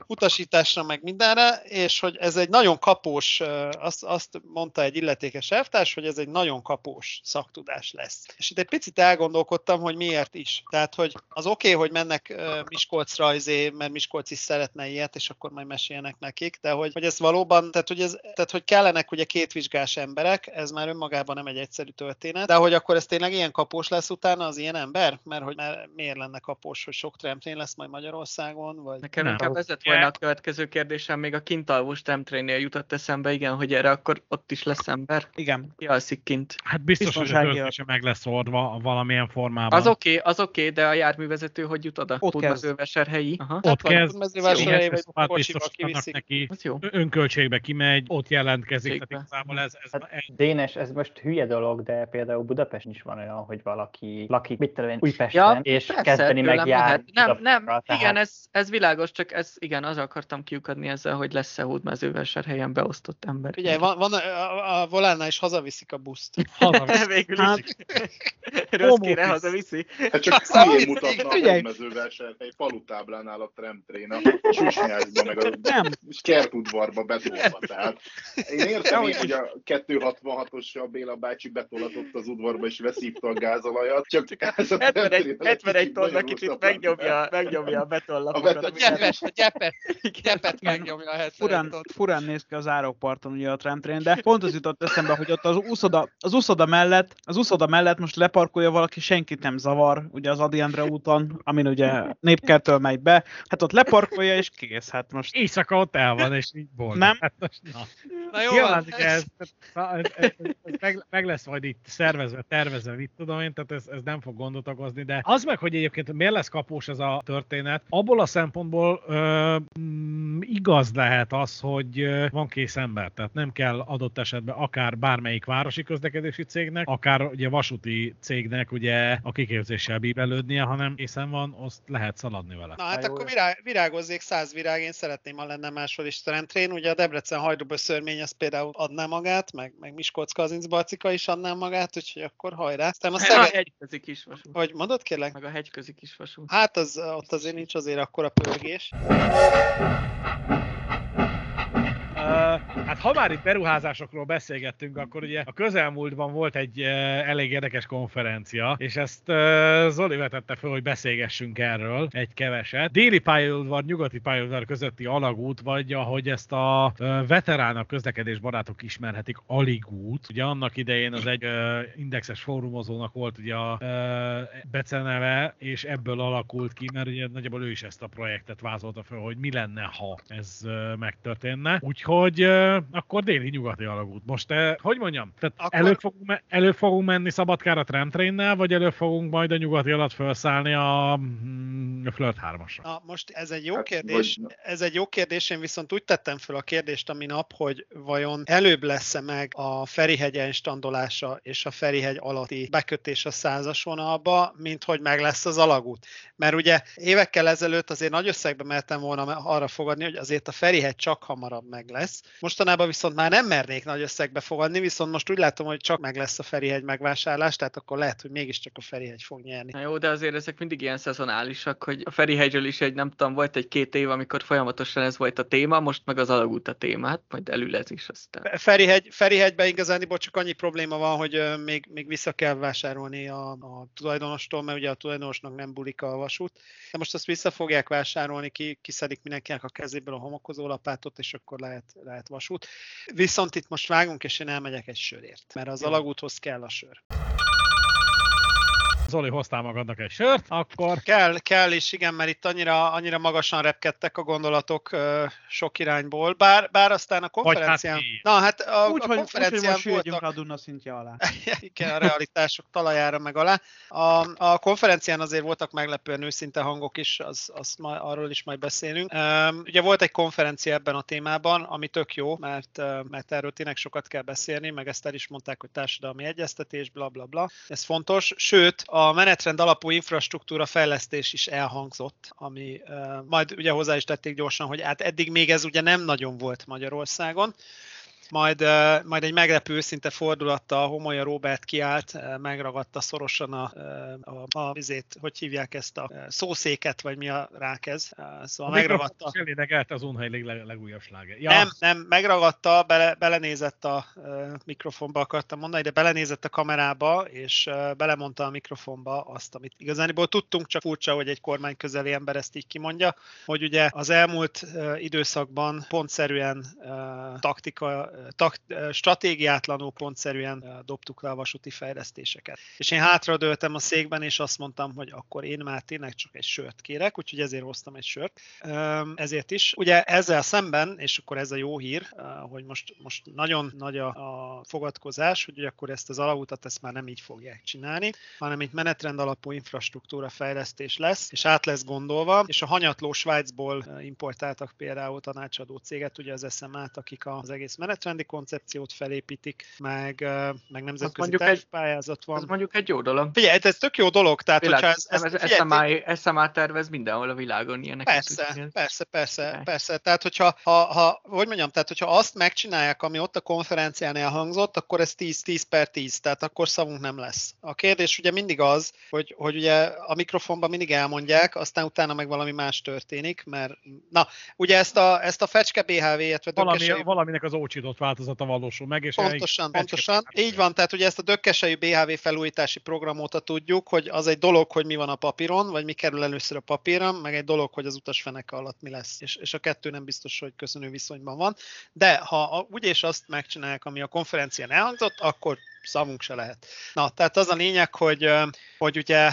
utasításra, meg mindenre, és hogy ez egy nagyon kapós, azt, azt mondta egy illetékes elvtárs, hogy ez egy nagyon kapós szaktudás lesz. És itt egy picit elgondolkodtam, hogy miért is. Tehát, hogy az oké, okay, hogy mennek Miskolcra, izé, mert Miskolc is szeretne ilyet, és akkor majd meséljenek nekik, de hogy, hogy ez valóban, tehát hogy, ez, tehát hogy kellenek ugye két vizsgás emberek, ez már önmagában nem egy egyszerű történet, de hogy akkor ez tényleg ilyen kapós lesz utána az ilyen ember? Mert hogy már miért lenne kapós, hogy sok tramtrain lesz majd Magyarországon, vagy... Nekem Nem. inkább ez lett volna a következő kérdésem, még a kintalvos tramtrainnél jutott eszembe, igen, hogy erre akkor ott is lesz ember. Igen. Ki alszik kint? Hát biztos, hogy a meg lesz oldva valamilyen formában. Az oké, okay, az oké, okay, de a járművezető hogy jut oda? Ott Tudmezővásárhelyi? Aha. Ott van, kezd, mezővásárhelyi, éhes vagy szobát kocsival kiviszik. neki, Az jó. ö- önköltségbe kimegy, ott jelentkezik, tehát igazából ez, ez Hát, egy- Dénes, ez most hülye dolog, de például Budapesten is van olyan, hogy valaki lakik, mit tudom én, Újpesten, Ja, és persze, kezdeni meg jár. Nem, nem, Budapestre, igen, tehát ez, ez világos, csak ez, igen, az akartam kiukadni ezzel, hogy lesz-e hódmezővásárhelyen beosztott ember. Figyelj, van, van a, a, a volánnál is hazaviszik a buszt. haza. Végül Hát, is. Rossz kére office. hazaviszi. Hát csak mit mutatna a hódmezővásárhely falutáblánál a tramtrén a Susnyásba, meg a Nem. kertudvarba betolva. Tehát én értem így, hogy a 266-os a Béla bácsi betolatott az udvarba és veszívta a gázolajat, csak ez a 71, tramtrénen egy 71 kicsit tonna kicsit megnyomja, megnyomja a A betollapokat. A gyepet, a gyepet, gyepet megnyomja a 70 Furán, furán néz ki az árokparton ugye a tramtrain, de pont az jutott eszembe, hogy ott az úszoda, az úszoda mellett, az úszoda mellett most leparkolja valaki, senkit nem zavar, ugye az Adi Endre úton, amin ugye népkertől megy be, hát ott leparkolja és kész, hát most Éjszaka ott el van, és így boldog. Nem. Hát most, na. Na jó, Nyilván, ez, ez, ez, ez meg, meg, lesz majd itt szervezve, tervezve, mit tudom én, tehát ez, ez nem fog gondot okozni, de az meg, hogy egyébként miért lesz kapós ez a történet, abból a szempontból ö, mm, igaz lehet az, hogy van kész ember, tehát nem kell adott esetben akár bármelyik városi közlekedési cégnek, akár ugye vasúti cégnek ugye a kiképzéssel bíbelődnie, hanem készen van, azt lehet szaladni vele. Na hát akkor jó. virág, virágozzék száz virág, én szeretném, ha lenne máshol is trendtrén. Ugye a Debrecen hajdúba szörmény az például adná magát, meg, meg Miskolc Kazinc Barcika is adná magát, úgyhogy akkor hajrá. Aztán a A Szeged, hegyközi kisvasút. hogy mondod kérlek? Meg a hegyközi kisvasút. Hát az, ott azért nincs azért akkora pörgés. Hát ha már itt beruházásokról beszélgettünk, akkor ugye a közelmúltban volt egy elég érdekes konferencia, és ezt Zoli vetette fel, hogy beszélgessünk erről egy keveset. Déli pályaudvar, nyugati pályaudvar közötti alagút, vagy ahogy ezt a veteránok közlekedés barátok ismerhetik, aligút. Ugye annak idején az egy indexes fórumozónak volt ugye a beceneve, és ebből alakult ki, mert ugye nagyjából ő is ezt a projektet vázolta fel, hogy mi lenne, ha ez megtörténne. Úgyhogy ö, akkor déli-nyugati alagút. Most, ö, hogy mondjam, tehát Akkor- elő, fogunk, elő fogunk menni Szabadkára tramtrainnel, vagy elő fogunk majd a nyugati alatt felszállni a, mm, a Flirt 3-asra? Na, most ez egy jó Hát, kérdés. Ez egy jó kérdés, én viszont úgy tettem fel a kérdést a minap, hogy vajon előbb lesz-e meg a Ferihegy standolása és a Ferihegy alatti bekötés a százas vonalba, mint hogy meg lesz az alagút. Mert ugye évekkel ezelőtt azért nagy összegbe mertem volna arra fogadni, hogy azért a Ferihegy csak hamarabb meg lesz. Mostanában viszont már nem mernék nagy összegbe fogadni, viszont most úgy látom, hogy csak meg lesz a Ferihegy megvásárlás, tehát akkor lehet, hogy mégiscsak a Ferihegy fog nyerni. Na jó, de azért ezek mindig ilyen szezonálisak, hogy a Ferihegyről is egy, nem tudom, volt egy-két év, amikor folyamatosan ez volt a téma, most meg az alagút a téma, hát majd elül ez is aztán. Ferihegy, Ferihegyben igazániból csak annyi probléma van, hogy még, még vissza kell vásárolni a, a tulajdonostól, mert ugye a tulajdonosnak nem bulik a vasút. De most azt vissza fogják vásárolni, ki, kiszedik mindenkinek a kezéből a homokozó lapátot, és akkor lehet, lehet vasút. Viszont itt most vágunk, és én elmegyek egy sörért, mert az alagúthoz kell a sör. Zoli, hoztál magadnak egy sört, akkor Kell, kell is, igen, mert itt annyira, annyira magasan repkedtek a gondolatok ö, sok irányból, bár, bár aztán a konferencián... mi. Na hát a, Úgy, a hogy, úgy, hogy konferencián most jöjjünk voltak... a Duna szintje alá. Igen, a realitások talajára meg alá. A, a konferencián azért voltak meglepően őszinte hangok is, az, az majd, arról is majd beszélünk. Um, ugye volt egy konferencia ebben a témában, ami tök jó, mert, mert erről tényleg sokat kell beszélni, meg ezt el is mondták, hogy társadalmi egyeztetés, bla bla bla. Ez fontos. Sőt, a menetrend alapú infrastruktúra fejlesztés is elhangzott, ami majd ugye hozzá is tették gyorsan, hogy hát eddig még ez ugye nem nagyon volt Magyarországon majd, majd egy meglepő szinte fordulattal Homolya Robert kiállt, megragadta szorosan a, a, a vizét, hogy hívják ezt a szószéket, vagy mi a rákez. Szóval a megragadta. mikrofon elénekelte az Unhely leg, leg, legújabb sláger. Ja, Nem, nem, megragadta, bele, belenézett a mikrofonba, akartam mondani, de belenézett a kamerába, és belemondta a mikrofonba azt, amit igazániból tudtunk, csak furcsa, hogy egy kormány közeli ember ezt így kimondja, hogy ugye az elmúlt időszakban pontszerűen taktika, tak, stratégiátlanul pontszerűen dobtuk le a vasúti fejlesztéseket. És én hátradőltem a székben, és azt mondtam, hogy akkor én már tényleg csak egy sört kérek, úgyhogy ezért hoztam egy sört. Ezért is. Ugye ezzel szemben, és akkor ez a jó hír, hogy most, most nagyon nagy a, a fogadkozás, hogy akkor ezt az alautat ezt már nem így fogják csinálni, hanem itt menetrend alapú infrastruktúra fejlesztés lesz, és át lesz gondolva, és a hanyatló Svájcból importáltak például tanácsadó céget, ugye az SMA-t, akik az egész menetrendi koncepciót felépítik, meg, meg nemzetközi pályázat Ez van. mondjuk egy jó dolog. Figyelj, ez tök jó dolog, tehát Világ, hogyha ez, ez, ez, ez, figyelj, SMA, SMA tervez mindenhol a világon ilyenek. Persze, persze, persze, persze. Tehát, hogyha, ha, ha, hogy mondjam, tehát, hogyha azt megcsinálják, ami ott a konferencián elhangzott, akkor ez 10-10 per 10, tehát akkor szavunk nem lesz. A kérdés ugye mindig az, hogy, hogy ugye a mikrofonban mindig elmondják, aztán utána meg valami más történik, mert na, ugye ezt a, ezt a fecske BHV, illetve valami, dökkesei- valaminek az ócsított változata valósul meg, és Pontosan, pontosan. Így van, tehát ugye ezt a dökkesei BHV felújítási program óta tudjuk, hogy az egy dolog, hogy mi van a papíron, vagy mi kerül először a papíron, meg egy dolog, hogy az utasfeneke alatt mi lesz. És, és a kettő nem biztos, hogy köszönő viszonyban van. De ha a- úgyis azt megcsinálják, ami a konferencián elhangzott, akkor szavunk se lehet. Na, tehát az a lényeg, hogy, hogy ugye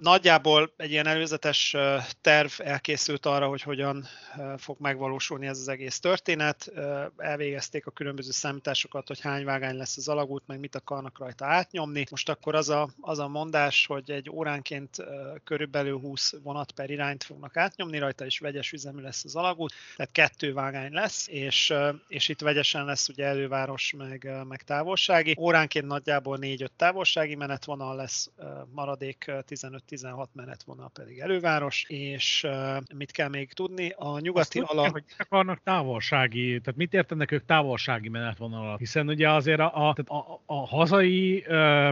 nagyjából egy ilyen előzetes terv elkészült arra, hogy hogyan fog megvalósulni ez az egész történet. Elvégezték a különböző számításokat, hogy hány vágány lesz az alagút, meg mit akarnak rajta átnyomni. Most akkor az a, az a mondás, hogy egy óránként körülbelül 20 vonat per irányt fognak átnyomni rajta, és vegyes üzemű lesz az alagút, tehát kettő vágány lesz, és, és itt vegyesen lesz ugye előváros, meg, meg távolsági. Óránként nagyjából 4-5 távolsági menetvonal lesz, maradék ö, 15-16 menetvonal pedig előváros, és mit kell még tudni? A nyugati Azt ala... tudja, hogy akarnak távolsági, tehát mit értenek ők távolsági menetvonalat? Hiszen ugye azért a, a, a, a, hazai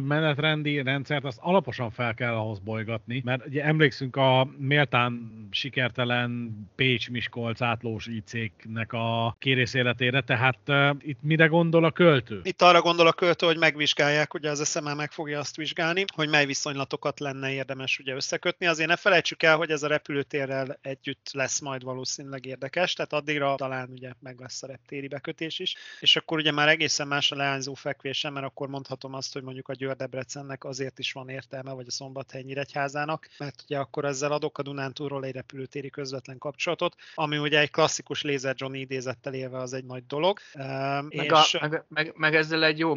menetrendi rendszert azt alaposan fel kell ahhoz bolygatni, mert ugye emlékszünk a méltán sikertelen Pécs-Miskolc átlós IC-nek a kérészéletére, tehát ö, itt mire gondol a költő? Itt arra gondol a költő, hogy megvizsgálják, ugye az SML meg fogja azt vizsgálni, hogy mely viszonylatokat lenne érdemes ugye összekötni. Azért ne felejtsük el, hogy ez a repülőtérrel együtt lesz majd valószínűleg érdekes, tehát addigra talán ugye meg lesz a reptéri bekötés is, és akkor ugye már egészen más a leányzó fekvése, mert akkor mondhatom azt, hogy mondjuk a Győr Debrecennek azért is van értelme, vagy a Szombathely Nyíregyházának, mert ugye akkor ezzel adok a Dunántúról egy repülőtéri közvetlen kapcsolatot, ami ugye egy klasszikus Laser John idézettel élve az egy nagy dolog. Meg, és... a, meg, meg, meg, ezzel egy jó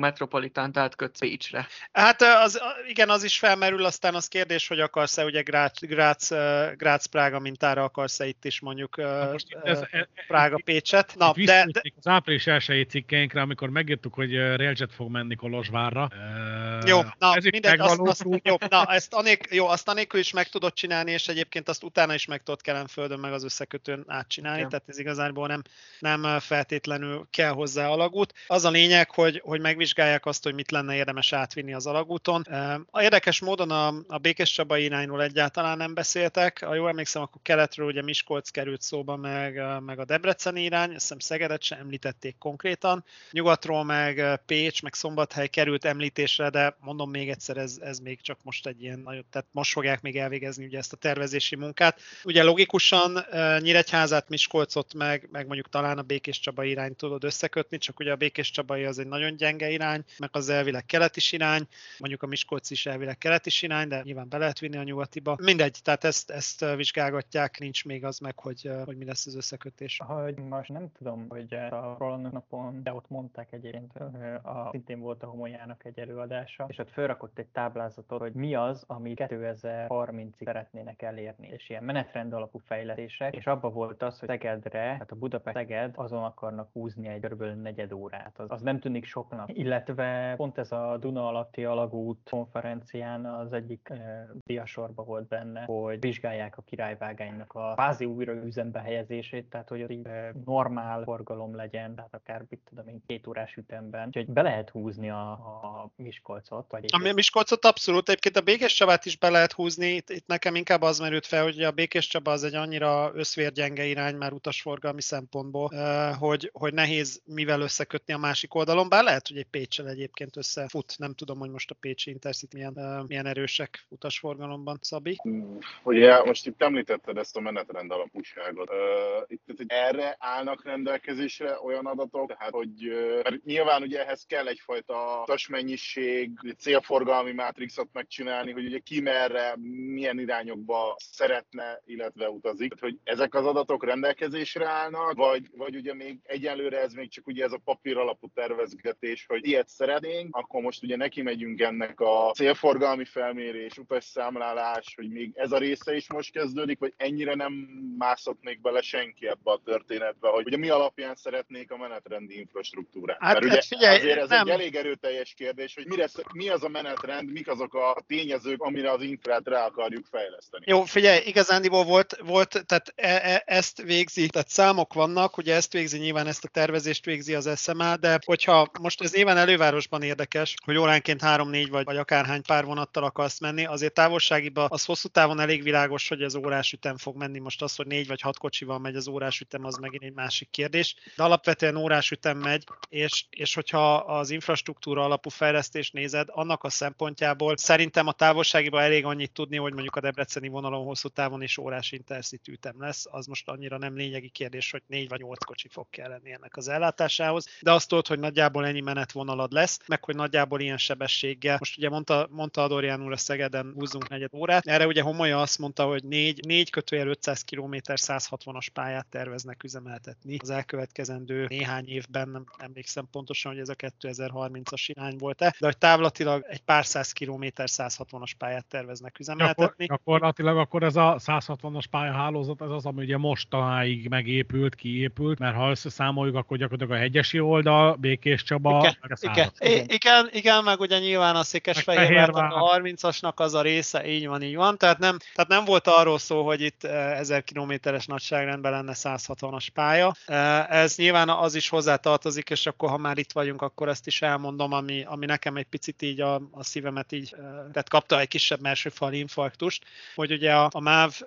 metropolitánt átkötsz Pécsre. Hát az, igen, az is felmerül, aztán az kérdés, hogy akarsz-e ugye Grác, Grác, Grác Prága mintára akarsz-e itt is mondjuk most itt ez, Prága Pécset. Na, de, de, az április elsői cikkeinkre, amikor megírtuk, hogy Railjet fog menni Kolozsvárra. Jó, na, mindegy, azt, azt, jó, na, ezt anék, jó, azt anélkül is meg tudod csinálni, és egyébként azt utána is meg tudod Kelenföldön meg az összekötőn átcsinálni, ja. tehát ez igazából nem, nem feltétlenül kell hozzá alagút. Az a lényeg, hogy, hogy megvizsgálják azt, hogy mit lenne érdemes átvinni az alagúton. A érdekes módon a, a Békés Csaba irányról egyáltalán nem beszéltek. Ha jól emlékszem, akkor keletről ugye Miskolc került szóba, meg, meg a Debreceni irány, azt hiszem Szegedet sem említették konkrétan. Nyugatról meg Pécs, meg Szombathely került említésre, de mondom még egyszer, ez, ez még csak most egy ilyen nagyon, tehát most fogják még elvégezni ugye ezt a tervezési munkát. Ugye logikusan Nyíregyházát, Miskolcot, meg, meg mondjuk talán a Békés Csaba irány tudod összekötni, csak ugye a Békés Csabai az egy nagyon gyenge irány, meg az elvileg kelet is irány, mondjuk a Miskolc is elvileg kelet is irány, de nyilván be lehet vinni a nyugatiba. Mindegy, tehát ezt, ezt vizsgálgatják, nincs még az meg, hogy, hogy mi lesz az összekötés. Hogy most nem tudom, hogy a Roland napon, de ott mondták egyébként, a, szintén volt a Homolyának egy előadása, és ott felrakott egy táblázatot, hogy mi az, ami 2030-ig szeretnének elérni, és ilyen menetrend alapú fejlesztések, és abban volt az, hogy Szegedre, hát a Budapest Szeged azon akarnak húzni egy kb. negyed órát. Az, az nem tűnik soknak. Illetve pont ez a Duna alatti alagút konferencián az egyik e, diasorba volt benne, hogy vizsgálják a királyvágánynak a kvázi újra üzembe helyezését, tehát hogy így e, normál forgalom legyen, tehát akár mit tudom én, két órás ütemben. Úgyhogy be lehet húzni a, a Miskolcot. Vagy a Miskolcot abszolút, egyébként a Békés Csabát is be lehet húzni, itt, itt nekem inkább az merült fel, hogy a Békés Csaba az egy annyira összvérgyenge irány már utasforgalmi szempontból, hogy, hogy nehéz mivel összekötni a másik oldalon, bár lehet, hogy egy Pécsel egyébként összefut, nem tudom, hogy most a Pécsi Intercity milyen, milyen erősek utasforgalomban, Szabi. Ugye most itt említetted ezt a menetrend alapúságot. Itt, erre állnak rendelkezésre olyan adatok, tehát hogy mert nyilván ugye ehhez kell egyfajta utasmennyiség, célforgalmi mátrixot megcsinálni, hogy ugye ki merre, milyen irányokba szeretne, illetve utazik. Hogy ezek az adatok rendelkezésre állnak, vagy, vagy ugye még egyelőre ez még csak ugye ez a papír alapú tervezgetés, hogy ilyet szeretnénk, akkor most ugye neki megyünk ennek a célforgalmi felmérés, utasszámlálás, hogy még ez a része is most kezdődik, vagy ennyire nem mászott még bele senki ebbe a történetbe, hogy ugye mi alapján szeretnék a menetrendi infrastruktúrát. Hát, Mert ugye figyelj, azért ez nem. egy elég erőteljes kérdés, hogy mire, mi az a menetrend, mik azok a tényezők, amire az infrát rá akarjuk fejleszteni. Jó, figyelj, igazándiból volt, volt tehát e, e, ezt végzi, tehát számok vannak, ugye ezt végzi nyilván, ezt a tervezést végzi az SMA, de hogyha most ez nyilván elővárosban érdekes, hogy óránként 3-4 vagy, vagy akárhány pár vonattal akarsz menni, azért távolságiba az hosszú távon elég világos, hogy az órás ütem fog menni. Most az, hogy 4 vagy 6 kocsival megy az órás ütem, az megint egy másik kérdés. De alapvetően órás ütem megy, és, és hogyha az infrastruktúra alapú fejlesztést nézed, annak a szempontjából szerintem a távolságiba elég annyit tudni, hogy mondjuk a debreceni vonalon hosszú távon is órás intercity ütem lesz. Az most annyira nem lényegi kérdés, hogy 4 vagy 8 kocsi fog kelleni ennek az ellátásához, de azt tudod, hogy nagyjából ennyi menetvonalad lesz, meg hogy nagyjából ilyen sebességgel. Most ugye mondta, mondta Adorján úr a Szegeden húzzunk negyed órát. Erre ugye Homolya azt mondta, hogy 4, 4 kötőjel 500 km 160-as pályát terveznek üzemeltetni az elkövetkezendő néhány évben, nem emlékszem pontosan, hogy ez a 2030-as irány volt-e, de hogy távlatilag egy pár száz kilométer 160-as pályát terveznek üzemeltetni. Gyakor, gyakorlatilag akkor ez a 160-as pályahálózat, ez az, ami ugye mostanáig megépült, kiépült, mert ha összeszámoljuk, akkor gyakorlatilag a hegyesi oldal, Békés Csaba, igen, meg a igen, igen, igen, meg ugye nyilván a Székesfehérvár, a 30-asnak az a része, így van, így van, tehát nem, tehát nem volt arról szó, hogy itt 1000 kilométeres nagyságrendben lenne 160-as pálya. Ez nyilván az is hozzátartozik, és akkor ha már itt vagyunk, akkor ezt is elmondom, ami, ami nekem egy picit így a, a szívemet így, tehát kapta egy kisebb mersőfal infarktust, hogy ugye a, a MÁV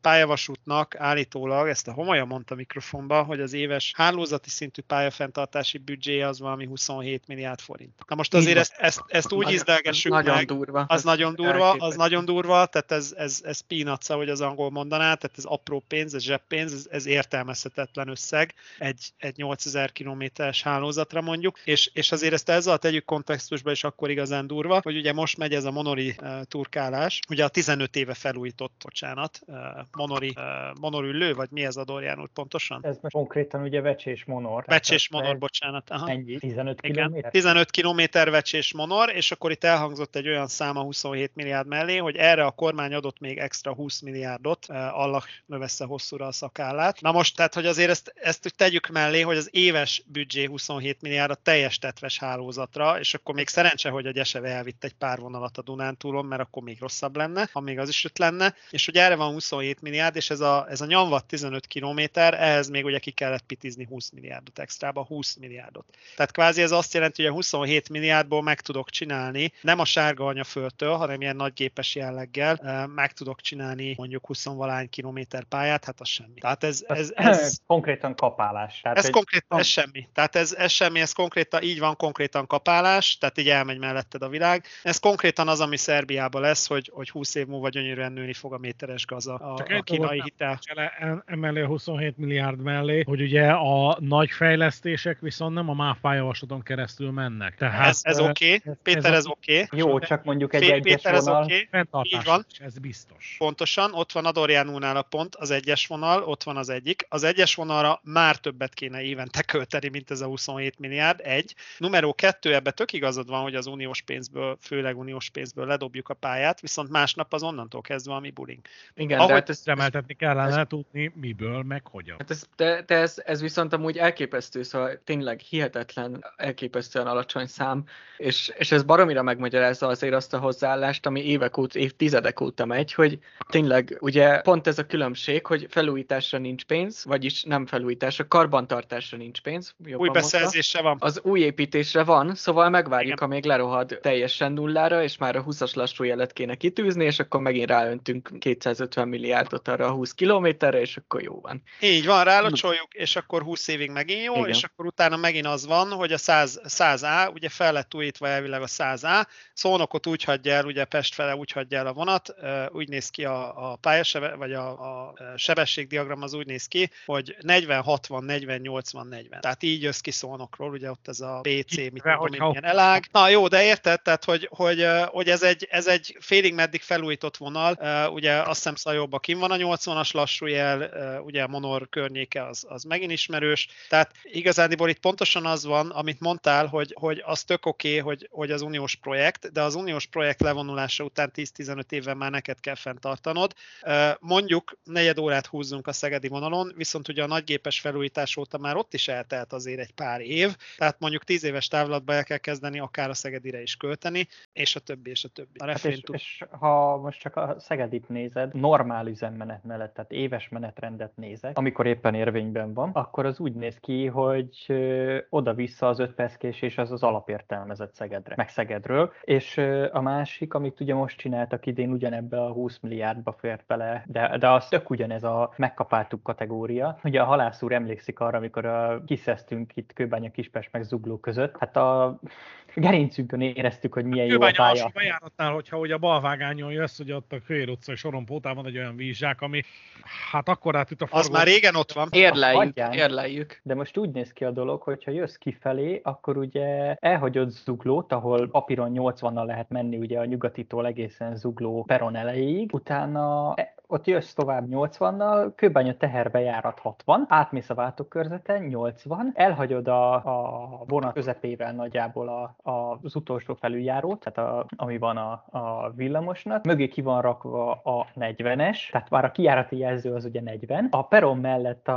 pályavasútnak állítólag, ezt a Homolya mondta mikrofonba, hogy az éves hálózati szintű pályafenntartási büdzsé az valami 27 milliárd forint. Na most azért ezt, ezt, ezt úgy izdelgessük nagyon meg. durva. Az Ez nagyon durva, az elképesztő. nagyon durva, tehát ez, ez, ez peanuts, ahogy az angol mondaná, tehát ez apró pénz, ez zseppénz, ez, ez értelmezhetetlen összeg egy, egy 8000 kilométeres hálózatra mondjuk, és, és azért ezt ezzel tegyük kontextusba, és akkor igazán durva, hogy ugye most megy ez a monori uh, turkálás, ugye a 15 éve felújított, bocsánat, uh, monori, uh, monorüllő, vagy mi ez a Dorján úr pontosan? Ez most konkrétan ugye vecsés monor. Vecsés monor, ez bocsánat. Aha. Ennyi, 15 Igen, km? 15 km vecsés monor, és akkor itt elhangzott egy olyan száma 27 milliárd mellé, hogy erre a kormány adott még extra 20 milliárdot, eh, Allah növessze hosszúra a szakállát. Na most, tehát, hogy azért ezt, ezt tegyük mellé, hogy az éves büdzsé 27 milliárd a teljes tetves hálózatra, és akkor még szerencse, hogy a Gyeseve elvitt egy pár vonalat a Dunántúlon, mert akkor még rosszabb lenne, ha még az is öt lenne, és hogy erre van 27 milliárd, és ez a, ez a nyomvat 15 kilométer, ehhez még ugye ki kellett pitizni 20 milliárdot extrába, 20 milliárdot. Tehát kvázi ez azt jelenti, hogy a 27 milliárdból meg tudok csinálni, nem a sárga anyaföldtől, hanem ilyen nagy gépes jelleggel meg tudok csinálni mondjuk 20 valány kilométer pályát, hát az semmi. Tehát ez, ez, ez, konkrétan kapálás. Tehát ez egy- konkrétan, ez semmi. Tehát ez, ez semmi, ez konkrétan, így van konkrétan kapálás, tehát így elmegy melletted a világ. Ez konkrétan az, ami Szerbiában lesz, hogy, hogy 20 év múlva gyönyörűen nőni fog a méteres gaz a, Csak a kínai hitel. Emellé a 27 milliárd mellé, hogy ugye a nagy fejlesztések viszont nem a MÁV pályavaslaton keresztül mennek. Tehát Ez, ez oké, okay. Péter, ez oké. Okay. Jó, csak mondjuk egy Fé- egyes Péter, ez oké. Okay. Így van. ez biztos. Pontosan, ott van a Dorjánúnál a pont, az egyes vonal, ott van az egyik. Az egyes vonalra már többet kéne évente költeni, mint ez a 27 milliárd, egy. Numero kettő, ebbe tök igazad van, hogy az uniós pénzből, főleg uniós pénzből ledobjuk a pályát, viszont másnap az onnantól kezdve a mi bulink. Igen, Ahogy de hát ez, Remeltetni kellene tudni, miből, meg hogyan. Hát ez, de, de ez, ez viszont amúgy elképesztő, szóval tényleg hihetetlen, elképesztően alacsony szám, és, és ez baromira megmagyarázza azért azt a hozzáállást, ami évek óta, évtizedek óta megy, hogy tényleg ugye pont ez a különbség, hogy felújításra nincs pénz, vagyis nem felújításra, karbantartásra nincs pénz. Új beszerzésre van. Az új építésre van, szóval megvárjuk, amíg lerohad teljesen nullára, és már a 20-as lassú jelet kéne kitűzni, és akkor megint ráöntünk 250 milliárdot arra a 20 kilométerre, és akkor jó van. Így van, rálocsoljuk, és akkor 20 évig megint jó, Igen. és akkor utána megint az van, hogy a 100, 100A, ugye fel lett újítva elvileg a 100A, Szónokot úgy hagyja el, ugye Pest fele úgy hagyja el a vonat, úgy néz ki a, a pályasebe, vagy a, a sebességdiagram az úgy néz ki, hogy 40, 60, 40, 80, 40. Tehát így jössz ki Szónokról, ugye ott ez a BC, mit tudom milyen elág. Na jó, de érted, tehát hogy, hogy, hogy ez, egy, ez egy félig meddig felújított vonal, ugye azt hiszem Szajóba kim van a 80-as lassú jel, ugye a Monor környéke az, az megint ismerős, tehát igazándiból itt pontosan az van, amit mondtál, hogy, hogy az tök oké, okay, hogy, hogy az uniós projekt, de az uniós projekt levonulása után 10-15 éven már neked kell fenntartanod. Mondjuk negyed órát húzzunk a szegedi vonalon, viszont ugye a nagygépes felújítás óta már ott is eltelt azért egy pár év, tehát mondjuk 10 éves távlatba el kell kezdeni akár a szegedire is költeni, és a többi, és a többi. A Hát és, és ha most csak a Szegedit nézed, normál üzemmenet mellett, tehát éves menetrendet nézek, amikor éppen érvényben van, akkor az úgy néz ki, hogy oda-vissza az 5 perc késés az az alapértelmezett Szegedre, meg Szegedről, és a másik, amit ugye most csináltak idén, ugyanebbe a 20 milliárdba fért bele, de, de az tök ugyanez a megkapáltuk kategória. Ugye a halász úr emlékszik arra, amikor a, kiszeztünk itt Kőbánya Kispest meg Zugló között, hát a gerincünkön éreztük, hogy milyen jó a pálya. alsó bejáratnál, hogyha ugye a balvágányon jössz, ugye ott a Kőér utcai sorompótán van egy olyan vízsák, ami hát akkor átüt a Az forgó. már régen ott van. Érleljük, érleljük. De most úgy néz ki a dolog, hogy ha jössz kifelé, akkor ugye elhagyod Zuglót, ahol papíron 80-nal lehet menni ugye a nyugatitól egészen Zugló peron elejéig, utána ott jössz tovább 80-nal, Kőbánya teherbejárat 60, átmész a váltókörzeten 80, elhagyod a, a vonat közepével nagyjából a, a, az utolsó felüljárót, tehát a, ami van a, a villamosnak, mögé ki van rakva a 40-es, tehát már a kijárati jelző az ugye 40, a peron mellett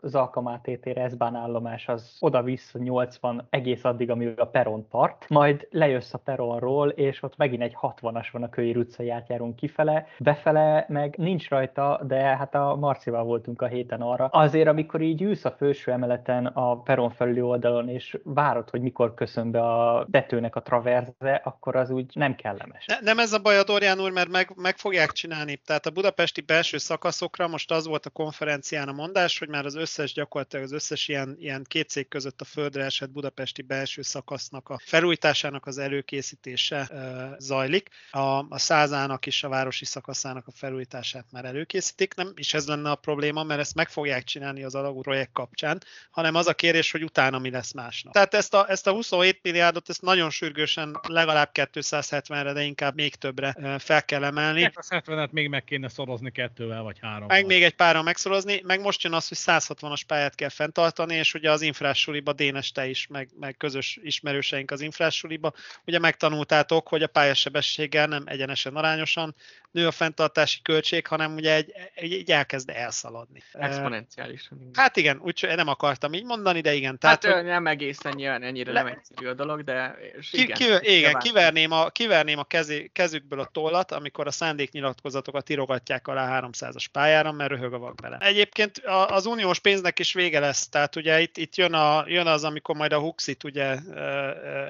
az Alkamátétére S-bán állomás az oda-vissza 80 egész addig, amíg a peron tart, majd lejössz a peronról, és ott megint egy 60-as van a Kőér utcai átjárón kifele, befele meg nincs rajta, de hát a Marcival voltunk a héten arra. Azért, amikor így ülsz a felső emeleten a peron felüli oldalon, és várod, hogy mikor köszön be a tetőnek a traverze, akkor az úgy nem kellemes. Ne, nem ez a baj a Dorján úr, mert meg, meg fogják csinálni. Tehát a budapesti belső szakaszokra most az volt a konferencián a mondás, hogy már az összes gyakorlatilag az összes ilyen, ilyen két cég között a földre esett budapesti belső szakasznak a felújításának az előkészítése e, zajlik. A, a százának és a városi szakaszának a felújítását már előkészítik. Nem is ez lenne a probléma, mert ezt meg fogják csinálni az alagú projekt kapcsán, hanem az a kérés, hogy utána mi lesz másnak. Tehát ezt a, ezt a 27 milliárdot ezt nagyon sürgősen legalább 270-re, de inkább még többre fel kell emelni. 270-et még meg kéne szorozni kettővel vagy három. Meg még egy pára megszorozni, meg most jön az, hogy 160-as pályát kell fenntartani, és ugye az infrásuliba, Dénes te is, meg, meg közös ismerőseink az infrásuliba, ugye megtanultátok, hogy a pályasebességgel nem egyenesen arányosan nő a fenntartási költség, hanem ugye egy, egy, egy elkezd elszaladni. Exponenciálisan. Hát igen, úgyhogy nem akartam így mondani, de igen. Tehát, tehát hogy... nem egészen nyilván ennyire le... nem egyszerű a dolog, de igen. Ki, igen, kiverném a, kiverném a kezé, kezükből a tollat, amikor a szándéknyilatkozatokat írogatják alá 300-as pályára, mert röhög a vak bele. Egyébként az uniós pénznek is vége lesz, tehát ugye itt, itt jön, a, jön az, amikor majd a Huxit ugye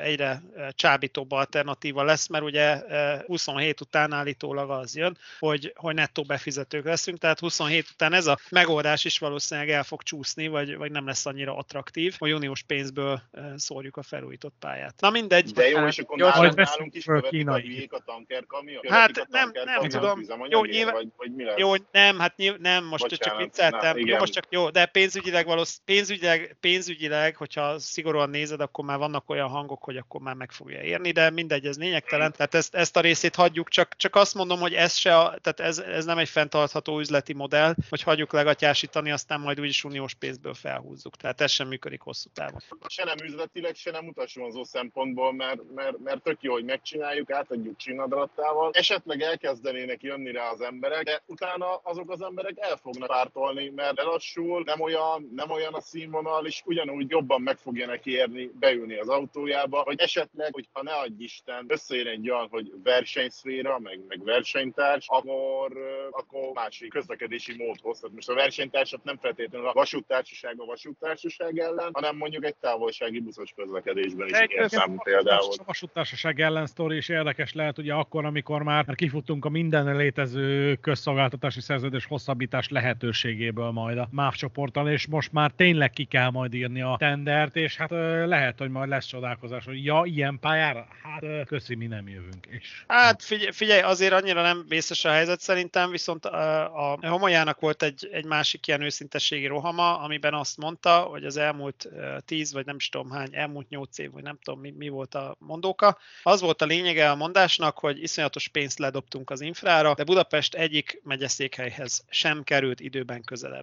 egyre csábítóbb alternatíva lesz, mert ugye 27 után állítólag az az jön, hogy, hogy nettó befizetők leszünk, tehát 27 után ez a megoldás is valószínűleg el fog csúszni, vagy, vagy nem lesz annyira attraktív, hogy uniós pénzből szórjuk a felújított pályát. Na mindegy. De jó, és akkor jó, nálunk, nálunk is követik a híg a tanker kamion? Hát nem, nem tudom. Jó, nyilván, vagy, vagy mi lesz? jó, nem, hát nyilván, nem, most Bocsánat, csak vicceltem. Na, jó, most csak jó, de pénzügyileg valósz, pénzügyileg, pénzügyileg, hogyha szigorúan nézed, akkor már vannak olyan hangok, hogy akkor már meg fogja érni, de mindegy, ez lényegtelen. Tehát ezt, ezt a részét hagyjuk, csak, csak azt mondom, hogy ez se, a, tehát ez, ez nem egy fenntartható üzleti modell, hogy hagyjuk legatyásítani, aztán majd úgyis uniós pénzből felhúzzuk. Tehát ez sem működik hosszú távon. Se nem üzletileg, se nem utasvonzó szempontból, mert, mert, mert tök jó, hogy megcsináljuk, átadjuk csinadarattával. Esetleg elkezdenének jönni rá az emberek, de utána azok az emberek el fognak pártolni, mert lelassul, nem olyan, nem olyan a színvonal, és ugyanúgy jobban meg fogja neki érni beülni az autójába, hogy esetleg, hogyha ne adj Isten, összejön egy olyan, hogy versenyszféra, meg, meg verseny versenytárs, akkor, akkor másik közlekedési módhoz. Tehát most a versenytársat nem feltétlenül a vasúttársaság a vasúttársaság ellen, hanem mondjuk egy távolsági buszos közlekedésben is ilyen számú például. A vasúttársaság ellen sztori is érdekes lehet, ugye akkor, amikor már kifutunk a minden létező közszolgáltatási szerződés hosszabbítás lehetőségéből majd a MÁV csoporttal, és most már tényleg ki kell majd írni a tendert, és hát lehet, hogy majd lesz csodálkozás, hogy ja, ilyen pályára? Hát köszi, mi nem jövünk. És... Hát figyelj, figyelj, azért annyira nem vészes a helyzet szerintem, viszont a, a Homolyának volt egy, egy másik ilyen őszintességi rohama, amiben azt mondta, hogy az elmúlt tíz, vagy nem is tudom hány, elmúlt nyolc év, vagy nem tudom mi, mi volt a mondóka. Az volt a lényege a mondásnak, hogy iszonyatos pénzt ledobtunk az infrára, de Budapest egyik megyeszékhelyhez sem került időben közelebb.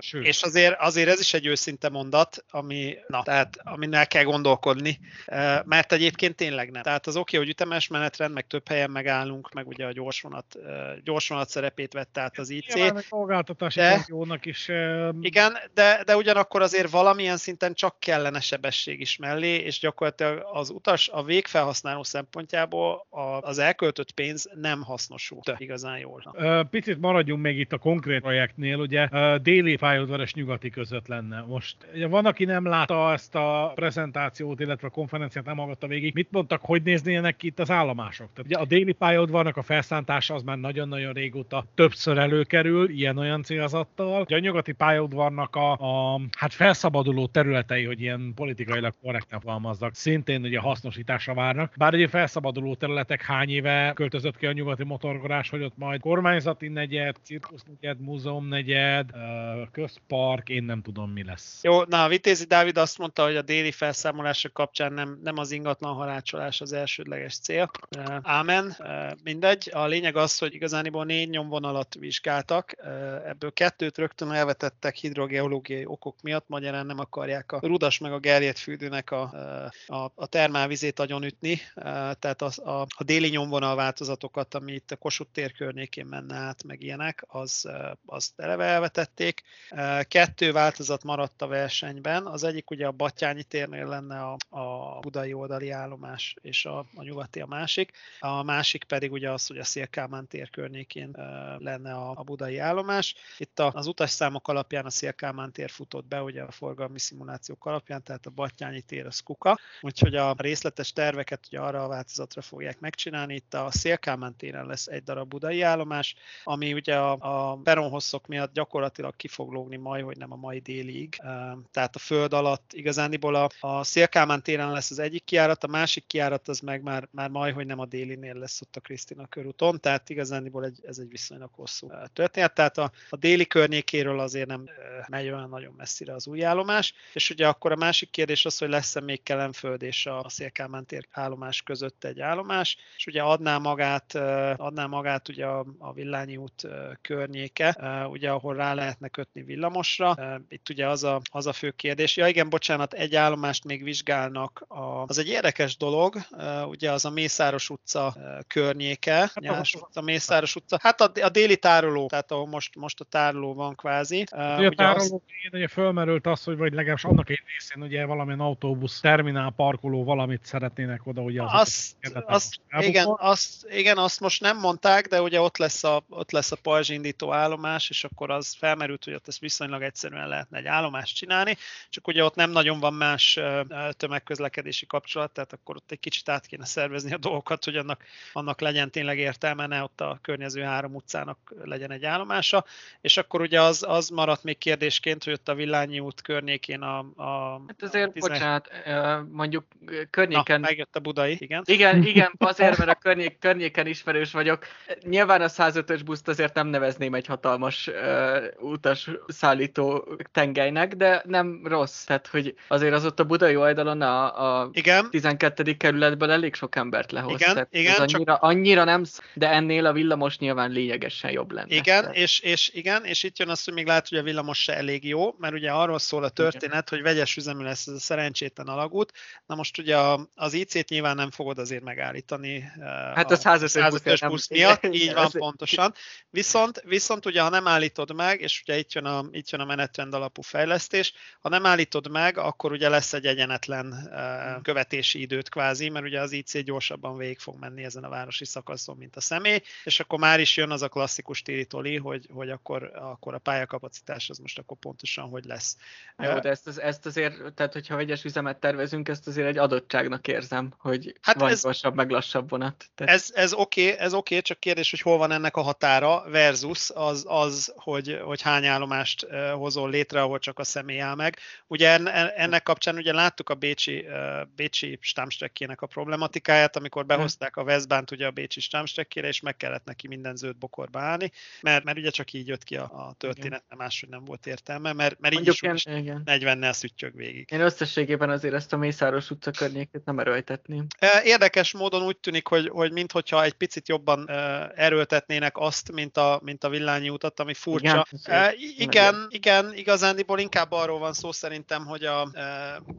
Sőt. És azért, azért ez is egy őszinte mondat, ami, na, tehát, amin el kell gondolkodni, mert egyébként tényleg nem. Tehát az oké, hogy ütemes menetrend, meg több helyen megállunk, meg ugye a gyorsvonat gyorsvonat, gyorsvonat szerepét vett át az IC. Igen, a szolgáltatási de, jónak is. Igen, de, de ugyanakkor azért valamilyen szinten csak kellene sebesség is mellé, és gyakorlatilag az utas a végfelhasználó szempontjából az elköltött pénz nem hasznosult igazán jól. Picit maradjunk még itt a konkrét projektnél, ugye déli pályaudvaros nyugati között lenne. Most ugye van, aki nem látta ezt a prezentációt, illetve a konferenciát nem hallgatta végig. Mit mondtak, hogy néznének ki itt az állomások? Tehát ugye a déli pályaudvarnak a felszántás az már nagyon-nagyon régóta többször előkerül, ilyen-olyan célzattal. Ugye a nyugati pályaudvarnak a, a hát felszabaduló területei, hogy ilyen politikailag korrekten fogalmazzak, szintén ugye hasznosításra várnak. Bár ugye felszabaduló területek hány éve költözött ki a nyugati motorgorás, hogy ott majd kormányzati negyed, cirkusz negyed, múzeum negyed, közpark, én nem tudom mi lesz. Jó, na, Vitézi Dávid azt mondta, hogy a déli felszámolások kapcsán nem, nem az ingatlan harácsolás az elsődleges cél. Ámen, mindegy. A lényeg az, hogy igazániból négy nyomvonalat vizsgáltak, ebből kettőt rögtön elvetettek hidrogeológiai okok miatt, magyarán nem akarják a rudas meg a gerjedt fürdőnek a, a, a termálvizét agyonütni, tehát az, a, a déli nyomvonal változatokat, ami itt a Kossuth tér környékén menne át, meg ilyenek, az, azt eleve elvetették. Kettő változat maradt a versenyben, az egyik ugye a Batyányi térnél lenne a, a budai oldali állomás, és a, a nyugati a másik, a másik pedig ugye az, hogy a Szélkálmán tér környékén lenne a, a budai állomás. Itt a, az utasszámok alapján a Szélkámán tér futott be, ugye a forgalmi szimulációk alapján, tehát a Battyányi tér az kuka, úgyhogy a részletes terveket ugye arra a változatra fogják megcsinálni. Itt a Szélkámán téren lesz egy darab budai állomás, ami ugye a, a peronhosszok miatt gyakorlatilag ki fog lógni majd, hogy nem a mai délig. Tehát a föld alatt igazániból a, a Szélkámán téren lesz az egyik kiárat, a másik kiárat az meg már, már majd, hogy nem a délinél lesz ott a Krisztina körúton, tehát igazániból egy, ez egy viszonylag hosszú történet. Tehát a, a déli környékéről azért nem megy olyan nagyon messzire az új állomás, és ugye akkor a másik kérdés az, hogy lesz-e még Kelenföld és a Szélkámán tér állomás között egy állomás, és ugye adná magát, adná magát ugye a, a Villányi út környéke, ugye ahol rá lehetne kötni villamosra. Itt ugye az a, az a fő kérdés. Ja igen, bocsánat, egy állomást még vizsgálnak. A, az egy érdekes dolog, ugye az a Mészáros utca környéke, hát Nyárs utca, Mészáros utca. Hát a, a déli tároló, tehát ahol most, most a tároló van kvázi. Uh, ugye a tároló az... ugye fölmerült az, hogy vagy legalábbis annak egy részén ugye valamilyen autóbusz terminál parkoló valamit szeretnének oda, ugye az azt, azt, igen, azt, igen, azt most nem mondták, de ugye ott lesz a, ott lesz a pajzs indító állomás, és akkor az felmerült, hogy ott ezt viszonylag egyszerűen lehetne egy állomást csinálni, csak ugye ott nem nagyon van más tömegközlekedési kapcsolat, tehát akkor ott egy kicsit át kéne szervezni a dolgokat, hogy annak, annak legyen tényleg értelme, ne ott a környező három utcának legyen egy állomása, és akkor ugye az, az maradt még kérdésként, hogy ott a Villányi út környékén a... a hát azért, a 10... bocsánat, mondjuk környéken... Na, megjött a budai, igen. Igen, igen, azért, mert a környék, környéken ismerős vagyok. Nyilván a 105-ös buszt azért nem nevezném egy hatalmas uh, utas szállító tengelynek, de nem rossz. Tehát, hogy azért az ott a budai oldalon a, a igen. 12. kerületből elég sok embert lehoz. Igen, Tehát igen, annyira, csak... annyira nem, de ennél a villamos nyilván lényegesen jobb lenne. Igen, Tehát... és, és igen, és itt jön az, hogy még lehet, hogy a villamos se elég jó, mert ugye arról szól a történet, igen. hogy vegyes üzemű lesz ez a szerencsétlen alagút. Na most ugye az IC-t nyilván nem fogod azért megállítani. Hát a 105-ös busz miatt, így van pontosan. Viszont, viszont ugye, ha nem állítod meg, és ugye itt jön a, itt jön a menetrend alapú fejlesztés, ha nem állítod meg, akkor ugye lesz egy egyenetlen uh, követési időt kvázi, mert ugye az IC gyorsabban végig fog menni ezen a városi szakaszon, mint a személy, és akkor már is jön az a klasszikus tiri hogy, hogy akkor, akkor a pályakapacitás az most akkor pontosan hogy lesz. Jó, de ezt, ezt azért, tehát hogyha vegyes üzemet tervezünk, ezt azért egy adottságnak érzem, hogy hát van ez, gyorsabb, meg lassabb vonat. Tehát... Ez, ez oké, okay, ez oké, okay, csak kérdés, hogy hol van ennek a határa versus az, az hogy, hogy hány állomást hozol létre, ahol csak a személy áll meg. Ugye ennek kapcsán ugye láttuk a Bécsi, Bécsi Stámstrekkének a problematikáját, amikor behozták a Veszbánt ugye a Bécsi Stámstrekkére, és meg kellett neki minden zöld bokorba állni, mert, mert ugye csak így jött ki a, a történet, nem máshogy nem volt értelme, mert, mert így is, is 40-nel szüttyög végig. Én összességében azért ezt a Mészáros utca környékét nem erőltetném. Érdekes módon úgy tűnik, hogy, hogy minthogyha egy picit jobban erőltetnének azt, mint a, mint a villányi utat, ami furcsa. Igen, igen, igen, igazándiból inkább arról van szó szerintem, hogy, a,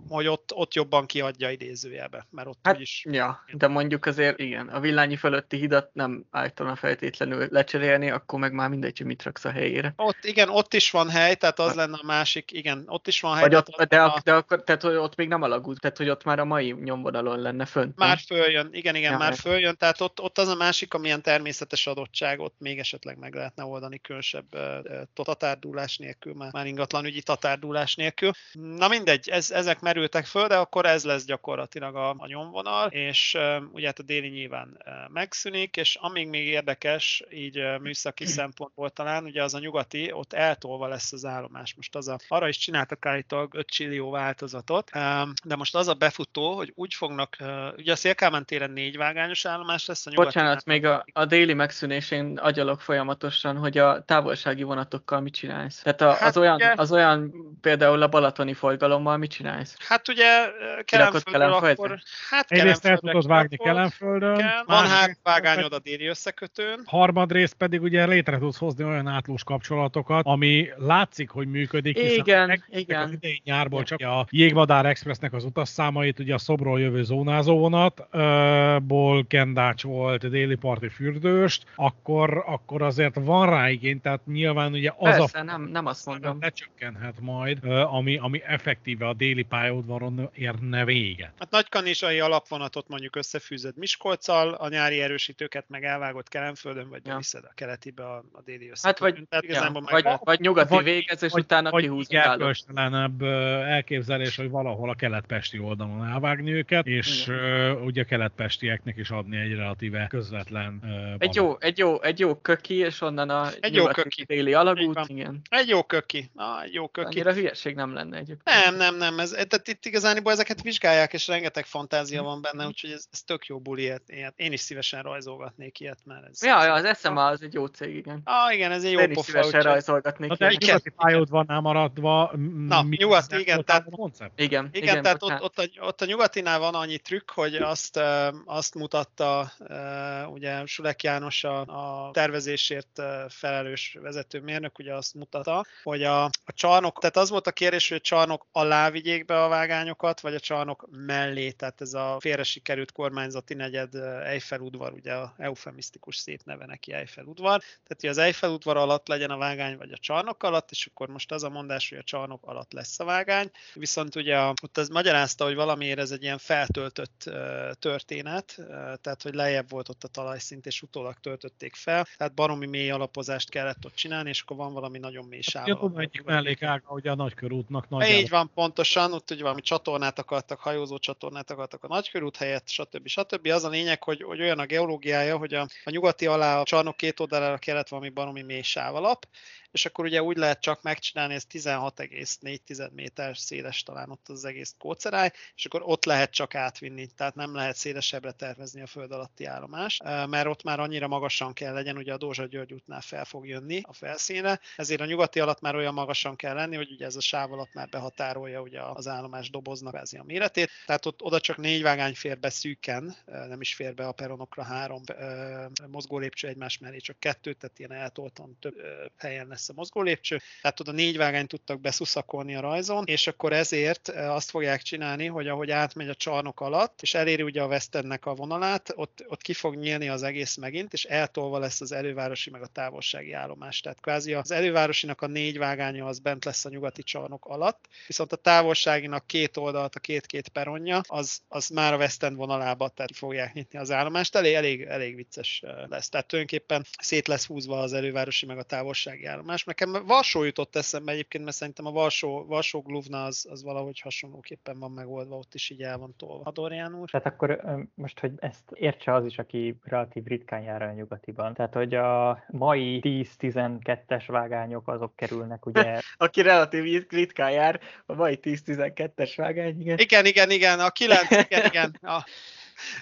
hogy ott, ott jobban kiadja idézőjelbe, mert ott hát, is... Ja, de mondjuk azért igen, a villányi fölötti hidat nem állítanak feltétlenül lecserélni, akkor meg már mindegy, hogy mit raksz a helyére. Ott, igen, ott is van hely, tehát az lenne a másik, igen, ott is van hely. Vagy ott, de, a... de akkor, tehát hogy ott még nem alagút, tehát hogy ott már a mai nyomvonalon lenne fönt. Már följön, igen, igen, ja, már följön, tehát ott, ott az a másik, amilyen természetes adottság, ott még esetleg meg lehetne oldani különösebb tatárdulás nélkül, már, már ingatlanügyi tatárdulás nélkül. Na mindegy, ez, ezek merültek föl, de akkor ez lesz gyakorlatilag a, a nyomvonal, és uh, ugye hát a déli nyilván uh, megszűnik, és amíg még érdekes, így műszaki szempontból talán, ugye az a nyugati, ott eltolva lesz az állomás. Most az a, arra is csináltak állítólag 5 csillió változatot, de most az a befutó, hogy úgy fognak, ugye a Szélkámán téren négy vágányos állomás lesz, a nyugati Bocsánat, még a, a déli megszűnésén agyalok folyamatosan, hogy a távolsági vonatokkal mit csinálsz? Tehát a, hát az, olyan, ugye, az olyan például a balatoni forgalommal mit csinálsz? Hát ugye Kelenföldről akkor... Hát Egyrészt el tudod vágni Kelenföldön. Kell, van három vágányod a déli összekötőn. Harmadrészt pedig ugye létre tudsz hozni olyan átlós kapcsolatokat, ami látszik, hogy működik. Igen, igen. Az idei nyárból csak a Jégvadár Expressnek az utasszámait, ugye a Szobról jövő zónázó vonatból Kendács volt déli parti fürdőst, akkor, akkor azért van rá igény, tehát nyilván ugye az Persze, a nem, nem azt mondom. lecsökkenhet majd, ami, ami effektíve a déli pályaudvaron érne véget. Hát Nagykanisai alapvonatot mondjuk összefűzött Miskolccal, a nyári erősítőket meg elvágott Kelenföldön, vagy ja. beviszed a keletibe a, a déli Hát összekötőn. vagy, Tehát ja, vagy, lehet- vagy nyugati Vagy- végez, és vagy- utána vagy erkölcstelenebb ö, elképzelés, hogy valahol a keletpesti oldalon elvágni őket, és ö, ugye a keletpestieknek is adni egy relatíve közvetlen ö, Egy jó, egy jó, egy jó köki, és onnan a Egy jó köki. déli alagút, van. igen. Egy jó köki. Ah, egy jó köki. Annyira hülyeség nem lenne egyébként. Nem, nem, nem. Ez, tehát itt igazániból ezeket vizsgálják, és rengeteg fantázia van benne, úgyhogy ez, ez tök jó buli. Ilyet, ilyet. Én is szívesen rajzolgatnék ilyet, mert ez... Ja, ja, az SMA az egy jó cég, igen. Ah, igen, ez egy jó Én is pofa. szívesen úgyhogy- rajzolgatnék. Na de egy nyugati pályaudvarnál maradva, m- Na, mi nyugat, az igen, tehát- a koncept? Igen, Igen, igen, tehát ott, ott, a, ott a nyugatinál van annyi trükk, hogy azt, azt mutatta ugye Sulek János a, a tervezésért felelős vezetőmérnök, ugye azt mutatta, hogy a, a csarnok, tehát az volt a kérdés, hogy a csarnok alá vigyék be a vágányokat, vagy a csarnok mellé, tehát ez a félre sikerült kormányzati negyed Eiffel udvar, ugye a eufemisztikus szép neve neki Eiffel udvar, tehát hogy az Eiffel udvar alatt legyen a vágány, vagy a csarnok alatt, és akkor most az a mondás, hogy a csarnok alatt lesz a vágány, viszont ugye a, ott az magyarázta, hogy valamiért ez egy ilyen feltöltött történet, tehát hogy lejjebb volt ott a talajszint, és utólag töltötték fel, tehát baromi mély alapozást kellett ott csinálni, és akkor van valami nagyon mély sáv. Tudom, egyik mellékága, ugye a nagykörútnak nagyjából. Így van, pontosan, ott ugye valami csatornát akartak, hajózó csatornát akartak a nagykörút helyett, stb. stb. Az a lényeg, hogy, hogy olyan a geológiája, hogy a, a nyugati alá a csarnok két oldalára kellett valami baromi mély sávalap, és akkor ugye úgy lehet csak megcsinálni, ez 16,4 méter széles talán ott az egész kóceráj, és akkor ott lehet csak átvinni, tehát nem lehet szélesebbre tervezni a föld alatti állomást, mert ott már annyira magasan kell legyen, ugye a Dózsa György útnál fel fog jönni a felszínre, ezért a nyugati alatt már olyan magasan kell lenni, hogy ugye ez a sáv alatt már behatárolja ugye az állomás doboznak kvázi a méretét, tehát ott oda csak négy vágány fér be szűken, nem is fér be a peronokra három eh, mozgó lépcső egymás mellé, csak kettő, tehát ilyen eltoltan több helyen lesz a mozgó lépcső, tehát oda négy vágányt tudtak beszuszakolni a rajzon, és akkor ezért eh, azt fogják csinálni, hogy ahogy átmegy a csarnok alatt, és eléri ugye a West Endnek a vonalát, ott, ott ki fog nyílni az egész megint, és eltolva lesz az elővárosi meg a távolsági állomás. Tehát kvázi az elővárosinak a négy vágánya az bent lesz a nyugati csarnok alatt, viszont a távolságinak két oldalt, a két-két peronja, az, az már a West End vonalába, tehát fogják nyitni az állomást. Elég, elég, elég vicces eh, lesz. Tehát tulajdonképpen szét lesz húzva az elővárosi meg a távolsági állomás. Nekem Varsó jutott eszembe egyébként, mert szerintem a Varsó, Varsó Gluvna az, az valahogy hasonlóképpen van megoldva, ott is így el van tolva. Adorján úr? Tehát akkor most, hogy ezt értse az is, aki relatív ritkán jár a nyugatiban. Tehát, hogy a mai 10-12-es vágányok azok kerülnek ugye Aki relatív ritkán jár, a mai 10-12-es vágány, igen. Igen, igen, igen, a 9, igen, igen. A,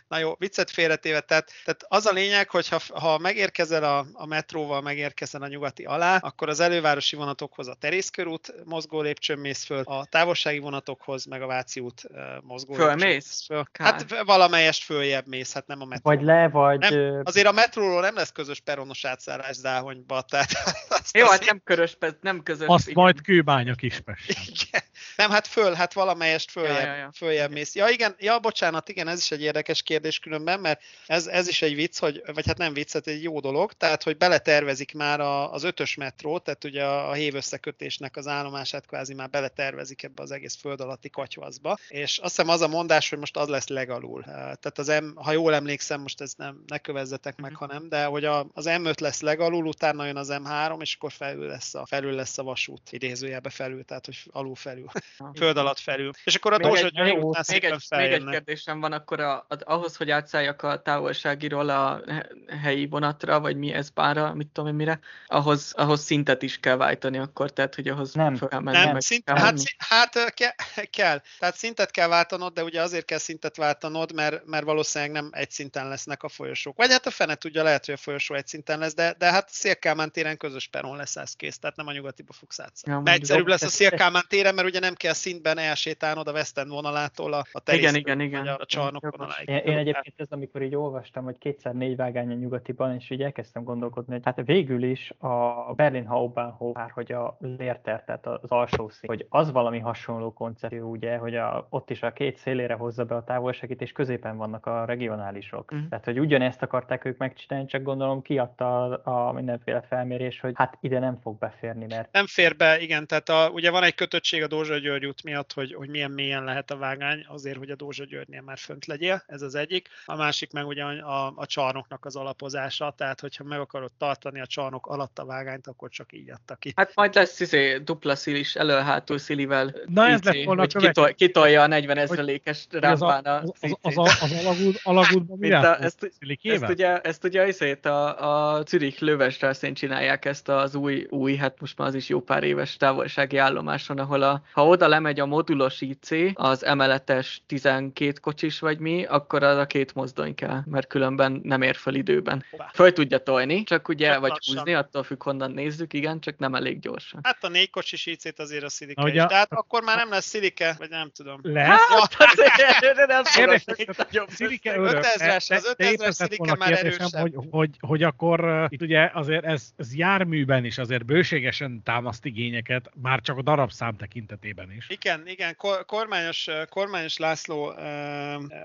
na jó, viccet félretéve, tehát, tehát az a lényeg, hogy ha, ha megérkezel a, a metróval, megérkezel a nyugati alá, akkor az elővárosi vonatokhoz a Terészkörút mozgó lépcsőn mész föl, a távolsági vonatokhoz, meg a Váci út mozgó Fölmész? mész föl. Hát valamelyest följebb mész, hát nem a metró. vagy le, vagy... Nem, Azért a metróról nem lesz közös peronos átszállás Záhonyba, tehát azt Jó, hát nem körös, nem közös. Azt igen. majd kőbánya Kispesten. Igen. Nem, hát föl, hát valamelyest följebb, ja, ja, ja. följebb mész. Ja, igen, ja, bocsánat, igen, ez is egy érdekes kérdés különben, mert ez, ez is egy vicc, hogy, vagy hát nem vicc, hát egy jó dolog, tehát, hogy beletervezik már a, az ötös metrót, tehát ugye a, a hév összekötésnek az állomását kvázi már beletervezik ebbe az egész föld alatti katyvaszba, és azt hiszem az a mondás, hogy most az lesz legalul. Eh, Tehát az M, ha jól emlékszem, most ez nem, ne kövezzetek meg, Mhm. hanem, de hogy a, az M5 lesz legalul, utána jön az M3, és akkor felül lesz a, felül lesz a vasút, idézőjelbe felül, tehát hogy alul felül föld alatt felül. És akkor a Dózsa György után Még egy, még egy kérdésem van, akkor a, a, ahhoz, hogy átszálljak a távolságiról a he- helyi vonatra, vagy mi ez bárra, mit tudom én mire, ahhoz, ahhoz szintet is kell váltani akkor, tehát hogy ahhoz Nem. fel kell menni, Nem, meg szint, kell hát, menni. szí- hát ke, kell. Tehát szintet kell váltanod, de ugye azért kell szintet váltanod, mert, mert valószínűleg nem egy szinten lesznek a folyosók. Vagy hát a fene tudja, lehet, hogy a folyosó egy szinten lesz, de, de hát Szélkálmán téren közös peron lesz ez kész, tehát nem a nyugatiba fogsz átszállni. Ja, egyszerűbb lesz a Szélkálmán téren, mert ugye nem kell szintben elsétálnod a West End vonalától a, a Igen, terésztől, igen, igen. vagy a, csarnok vonaláig. Én, én egyébként ez, amikor így olvastam, hogy kétszer négy vágány a nyugatiban, és így elkezdtem gondolkodni, hogy hát végül is a Berlin Hauptbahnhof, már hogy a Lérter, tehát az alsó szín, hogy az valami hasonló koncepció, ugye, hogy a, ott is a két szélére hozza be a távolságit, és középen vannak a regionálisok. Mhm. Tehát, hogy ugyanezt akarták ők megcsinálni, csak gondolom kiadta a, a mindenféle felmérés, hogy hát ide nem fog beférni, mert Nem fér be, igen, tehát a, ugye van egy kötöttség a Dózsa György út miatt, hogy, hogy milyen mélyen lehet a vágány, azért, hogy a Dózsa Györgynél már fönt legyél, ez az egyik. A másik meg ugye a, a csarnoknak az alapozása, tehát hogyha meg akarod tartani a csarnok alatt a vágányt, akkor csak így adta ki. Hát majd lesz izé, dupla szílis, elő-hátul szilivel. Na ez lett volna a hogy kitol, kitolja a 40 ezrelékes az, rámpán a, a az, az, az, a- az alagút, alagútban mi Mint a, ezt, ezt, ugye, ezt ugye izét a, a Zürich lövesrelsén csinálják ezt az új, új, hát most már az is jó pár éves távolsági állomáson, ahol a, ha oda lemegy a modulos IC, az emeletes 12 kocsis vagy mi, akkor arra két mozdony kell, mert különben nem ér fel időben. Hoppá. Föl tudja tolni, csak ugye, Csak vagy lassan. húzni, attól függ honnan nézzük, igen, csak nem elég gyorsan. Hát a négy kocsis IC-t azért a szilike Ahogy is, a- de hát akkor már nem lesz szilike, vagy nem tudom. Lehet? Hát azért, nem Érdekes, Szilike örök. 5000-es, De- az de 5000-es épp ez lett szilike a már kérdésem, erősebb. Hogy, hogy, hogy akkor uh, itt ugye azért ez, ez járműben is azért bőségesen támaszt igényeket, már csak a darabszám tekintetében is. Igen, igen, kor- kormányos, kormányos László ö,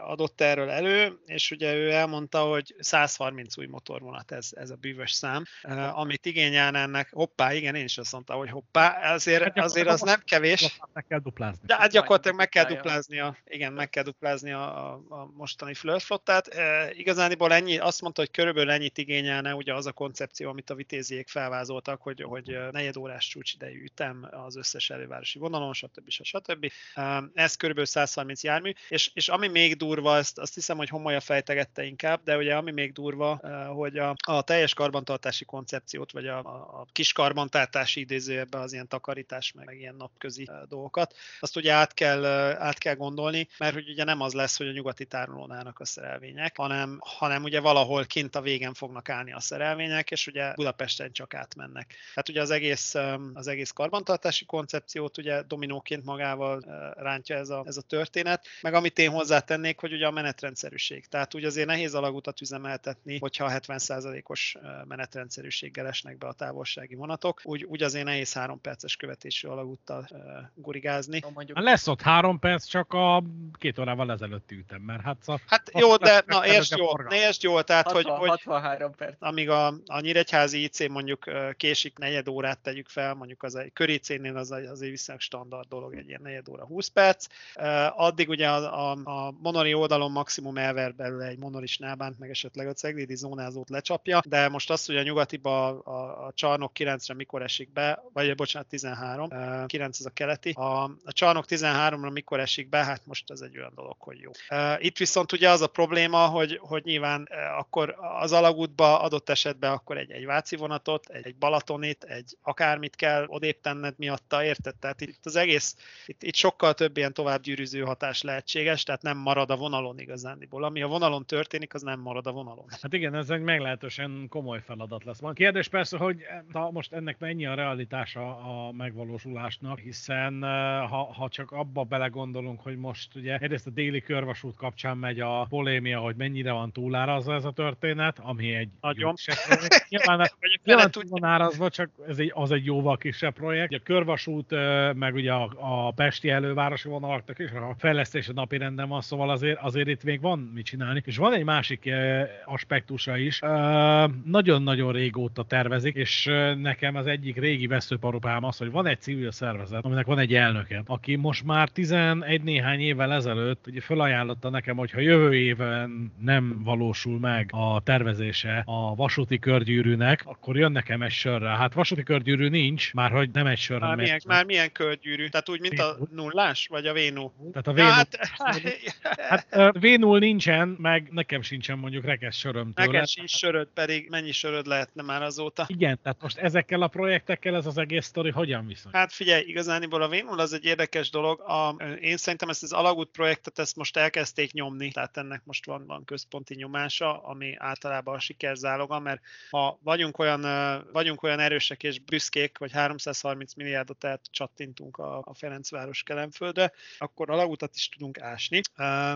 adott erről elő, és ugye ő elmondta, hogy 130 új motorvonat ez, ez a bűvös szám, ö, amit igényelne ennek, hoppá, igen, én is azt mondtam, hogy hoppá, azért, Hát azért az nem kevés. Meg kell duplázni. De hát gyakorlatilag meg kell duplázni a, igen, meg kell duplázni a, a, mostani flörflottát. E, igazániból ennyi, azt mondta, hogy körülbelül ennyit igényelne ugye az a koncepció, amit a vitéziék felvázoltak, hogy, hogy ö, negyed órás csúcsidejű ütem az összes elővárosi vonalon, stb. stb. E, Ez körülbelül 130 jármű, és, és ami még durva, ezt, azt hiszem, hogy Homolya fejtegette inkább, de ugye ami még durva, e, hogy a, a teljes karbantartási koncepciót, vagy a, a, kis karbantartási idézőjebben az ilyen takarítás, meg, meg ilyen napközi e, dolgokat, azt ugye át kell, ö, át kell gondolni, mert hogy ugye nem az lesz, hogy a nyugati tárolón állnak a szerelvények, hanem, hanem ugye valahol kint a végen fognak állni a szerelvények, és ugye Budapesten csak átmennek. Tehát ugye az egész, az egész karbantartási koncepciót ugye dominóként magával rántja ez a, ez a történet, meg amit én hozzátennék, hogy ugye a menetrendszerűség. Tehát ugye azért nehéz alagutat üzemeltetni, hogyha 70%-os ö, menetrendszerűséggel esnek be a távolsági vonatok, úgy, úgy azért nehéz három perces követésű alagúttal gurigázni. Mondjuk Lesz ott három perc, csak a két órával ezelőtti ütem, mert hát a Hát jó, de na értsd jól, ne értsd jól, tehát hogy, 60, hogy 63 perc. amíg a, a Nyíregyházi IC mondjuk késik negyed órát tegyük fel, mondjuk az egy köricénél az, egy- az egy viszonylag standard dolog, egy ilyen negyed óra 20 perc, addig ugye a, a, a monori oldalon maximum elver belőle egy monoris nábánt, meg esetleg a ceglidi zónázót lecsapja, de most azt, hogy a nyugatiba a, a, a csarnok 9-re mikor esik be, vagy bocsánat 13, ö, 9 az a keleti, a, a csarnok 13-ra mikor esik be, hát most ez egy olyan dolog, hogy jó. Itt viszont ugye az a probléma, hogy, hogy nyilván akkor az alagútba adott esetben akkor egy, egy váci vonatot, egy, egy balatonit, egy akármit kell odébb tenned miatta, érted? Tehát itt az egész, itt, itt sokkal több ilyen továbbgyűrűző hatás lehetséges, tehát nem marad a vonalon igazániból. Ami a vonalon történik, az nem marad a vonalon. Hát igen, ez egy meglehetősen komoly feladat lesz. Van kérdés persze, hogy ha most ennek mennyi a realitása a megvalósulásnak, hiszen eh, ha, ha csak abba belegondolunk, hogy most ugye egyrészt a déli körvasút kapcsán megy a polémia, hogy mennyire van túlárazva ez a történet, ami egy Nagyon. projekt. Nyilván, Nyilván túl van árazva, csak ez egy, az egy jóval kisebb projekt. A körvasút, ö, meg ugye a, a Pesti elővárosi vonalaknak is a fejlesztése napi renden van, szóval azért, azért itt még van mit csinálni. És van egy másik ö, aspektusa is. Ö, Nagyon-nagyon régóta tervezik, és ö, nekem az egyik régi veszőparupám az, hogy van egy civil szervezet, aminek van egy elnöke, aki most már 11 néhány évvel ezelőtt ugye felajánlotta nekem, hogy ha jövő éven nem valósul meg a tervezése a vasúti körgyűrűnek, akkor jön nekem egy sörre. Hát vasúti körgyűrű nincs, már hogy nem egy sör, már milyen, egy már milyen körgyűrű? Tehát úgy, mint a nullás, vagy a vénó? Tehát a Ja, V0, hát, hát, ö, V0 nincsen, meg nekem sincsen mondjuk rekesz söröm tőle. neked sincs söröd, pedig mennyi söröd lehetne már azóta? Igen, tehát most ezekkel a projektekkel ez az egész sztori hogyan viszony? Hát figyelj, igazániból a v az egy érdekes dolog. A, én szerintem ezt az alagút projektet ezt most elkezdték nyomni, tehát ennek most van, van központi nyomása, ami általában a sikerzáloga, mert ha vagyunk olyan, vagyunk olyan erősek és büszkék, hogy 330 milliárdot elcsattintunk a, a Ferencváros kelemföldre, akkor alagútat is tudunk ásni.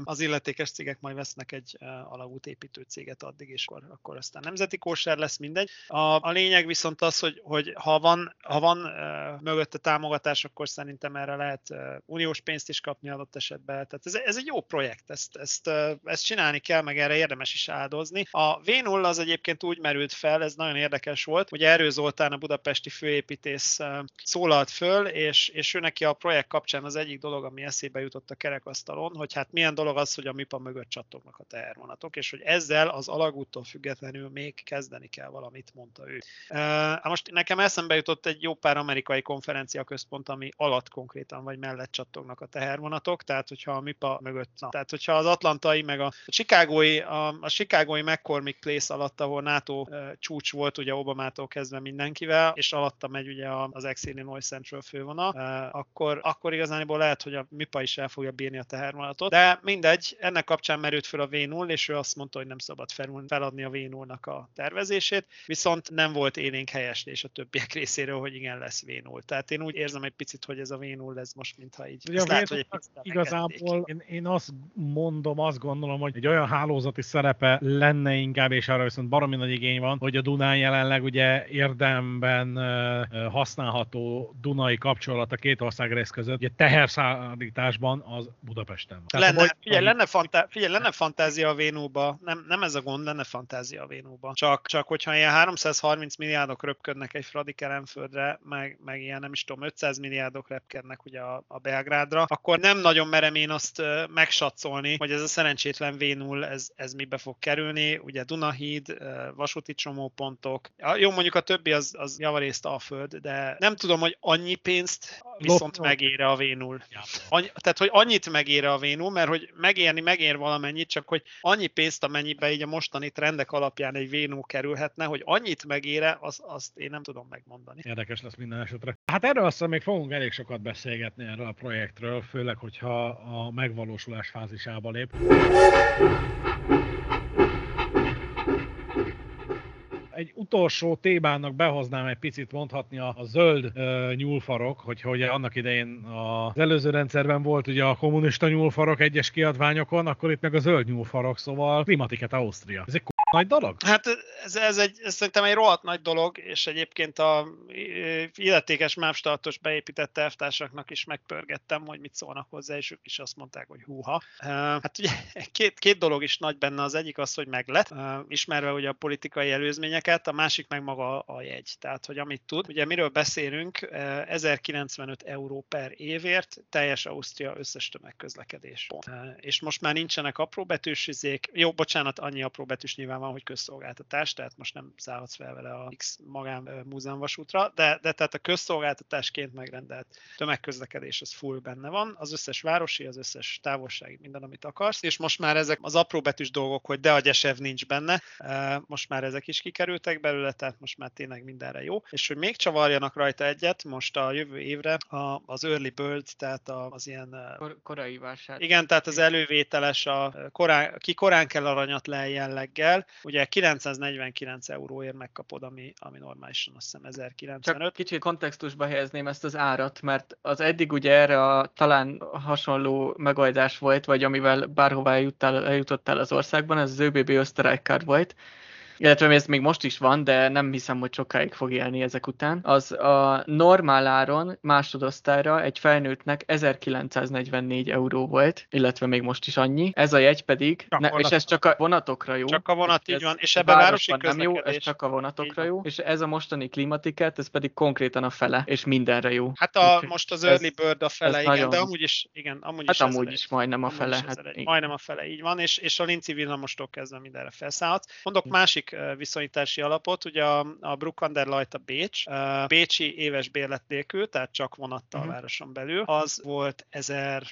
Az illetékes cégek majd vesznek egy alagútépítő céget addig, és akkor, akkor aztán nemzeti kóser lesz mindegy. A, a lényeg viszont az, hogy, hogy ha van, ha van uh, mögötte támogatás, akkor szerintem erre lehet uh, uniós pénzt is kapni adott esetben. Tehát ez, ez egy jó projekt, ezt, ezt, uh, ezt csinálni kell, meg erre érdemes is áldozni. A V0 az egyébként úgy merült fel, ez nagyon érdekes volt, hogy Erő Zoltán, a budapesti főépítész uh, szólalt föl, és, és ő neki a projekt kapcsán az egyik dolog, ami eszébe jutott a kerekasztalon, hogy hát milyen dolog az, hogy a MIPA mögött csattognak a tehervonatok, és hogy ezzel az alagúttól függetlenül még kezdeni kell valamit, mondta ő. Uh, most nekem eszembe jutott egy jó pár amerikai konferencia központ, ami alatt konkrétan vagy mellett csattognak a tehervonatok, tehát hogyha a MIPA mögött, na, tehát hogyha az atlantai meg a chicagói, a, a chicagói McCormick Place alatt, ahol NATO uh, csúcs volt, ugye Obamától kezdve mindenkivel, és alatta megy ugye az ex-Illinois Central fővonal, uh, akkor, akkor igazániból lehet, hogy a MIPA is el fogja bírni a tehervonatot. De mindegy, ennek kapcsán merült fel a v és ő azt mondta, hogy nem szabad feladni a v a tervezését, viszont nem volt élénk helyeslés a többiek részéről, hogy igen, lesz v Tehát én úgy érzem egy picit, hogy ez a v ez most mintha így. Ugye lehet, hogy igazából én, én, azt mondom, azt gondolom, hogy egy olyan hálózati szerepe lenne inkább, és arra viszont baromi nagy igény van, hogy a Dunán jelenleg ugye érdemben használható Dunai kapcsolat a két ország rész között, ugye teherszállításban az Budapesten. Tehát lenne, figyelj, lenne, fantá- figyelj, lenne fantázia a Vénóba, nem, nem ez a gond, lenne fantázia a Vénóba. Csak, csak hogyha ilyen 330 milliárdok röpködnek egy Fradi kelemföldre, meg, meg ilyen nem is tudom, 500 milliárdok repkednek ugye a, a Belgrádra, akkor nem nagyon merem én azt megsatszolni, hogy ez a szerencsétlen v ez, ez mibe fog kerülni. Ugye Dunahíd, vasúti csomópontok. Jó, mondjuk a többi az, az javarészt a föld, de nem tudom, hogy annyi pénzt viszont megére a v Annyi, tehát, hogy annyit megére a v mert hogy megérni megér valamennyit, csak hogy annyi pénzt, amennyibe így a mostani trendek alapján egy v kerülhetne, hogy annyit megére, az, azt én nem tudom megmondani. Érdekes lesz minden esetre. Hát erről azt még fogunk elég sokat beszélgetni erről a projektről, főleg, hogyha a megvalósulás fázisába lép egy utolsó témának behoznám egy picit mondhatni a, a zöld uh, nyúlfarok, hogy, hogy annak idején az előző rendszerben volt ugye a kommunista nyúlfarok egyes kiadványokon, akkor itt meg a zöld nyúlfarok, szóval Klimatiket Ausztria. Ez egy nagy dolog? Hát ez, ez, egy, ez szerintem egy rohadt nagy dolog, és egyébként a illetékes mávstartos beépített tervtársaknak is megpörgettem, hogy mit szólnak hozzá, és ők is azt mondták, hogy húha. Hát ugye két, két dolog is nagy benne, az egyik az, hogy meg lett, ismerve ugye a politikai előzményeket, a másik meg maga a jegy. Tehát, hogy amit tud, ugye miről beszélünk, 1095 euró per évért, teljes Ausztria összes tömegközlekedés. És most már nincsenek apróbetűs izék, jó, bocsánat, annyi apróbetűs nyilván van, hogy közszolgáltatás, tehát most nem szállhatsz fel vele a X magán múzeumvasútra, de, de tehát a közszolgáltatásként megrendelt tömegközlekedés az full benne van, az összes városi, az összes távolsági, minden, amit akarsz, és most már ezek az apróbetűs dolgok, hogy de a gyesev nincs benne, most már ezek is kikerültek belőle, tehát most már tényleg mindenre jó, és hogy még csavarjanak rajta egyet, most a jövő évre a, az early bird, tehát az ilyen... Kor- korai vásár. Igen, tehát az elővételes, a korán, ki korán kell aranyat le jelleggel, ugye 949 euróért megkapod, ami, ami normálisan azt hiszem 1095. Csak kicsit kontextusba helyezném ezt az árat, mert az eddig ugye erre a talán hasonló megoldás volt, vagy amivel bárhová eljuttál, eljutottál az országban, ez az ÖBB Österreich volt, illetve ez még most is van, de nem hiszem, hogy sokáig fog élni ezek után, az a normál áron másodosztályra egy felnőttnek 1944 euró volt, illetve még most is annyi. Ez a jegy pedig, ne, és ez csak a vonatokra jó. Csak a vonat, így van, és ebben városi nem jó, ez csak a vonatokra jó, és ez a mostani klimatiket, ez pedig konkrétan a fele, és mindenre jó. Hát a, most az early bird a fele, igen, nagyon... de amúgy is, igen, amúgy hát is amúgy is majdnem a fele. Hát, majdnem a fele, így van, és, és a Linci villamostól kezdve mindenre felszállhatsz. Mondok másik másik viszonyítási alapot, ugye a, a Bruckander Lajta Bécs, a Bécsi éves bérlet nélkül, tehát csak vonattal uh-huh. városon belül, az volt 1000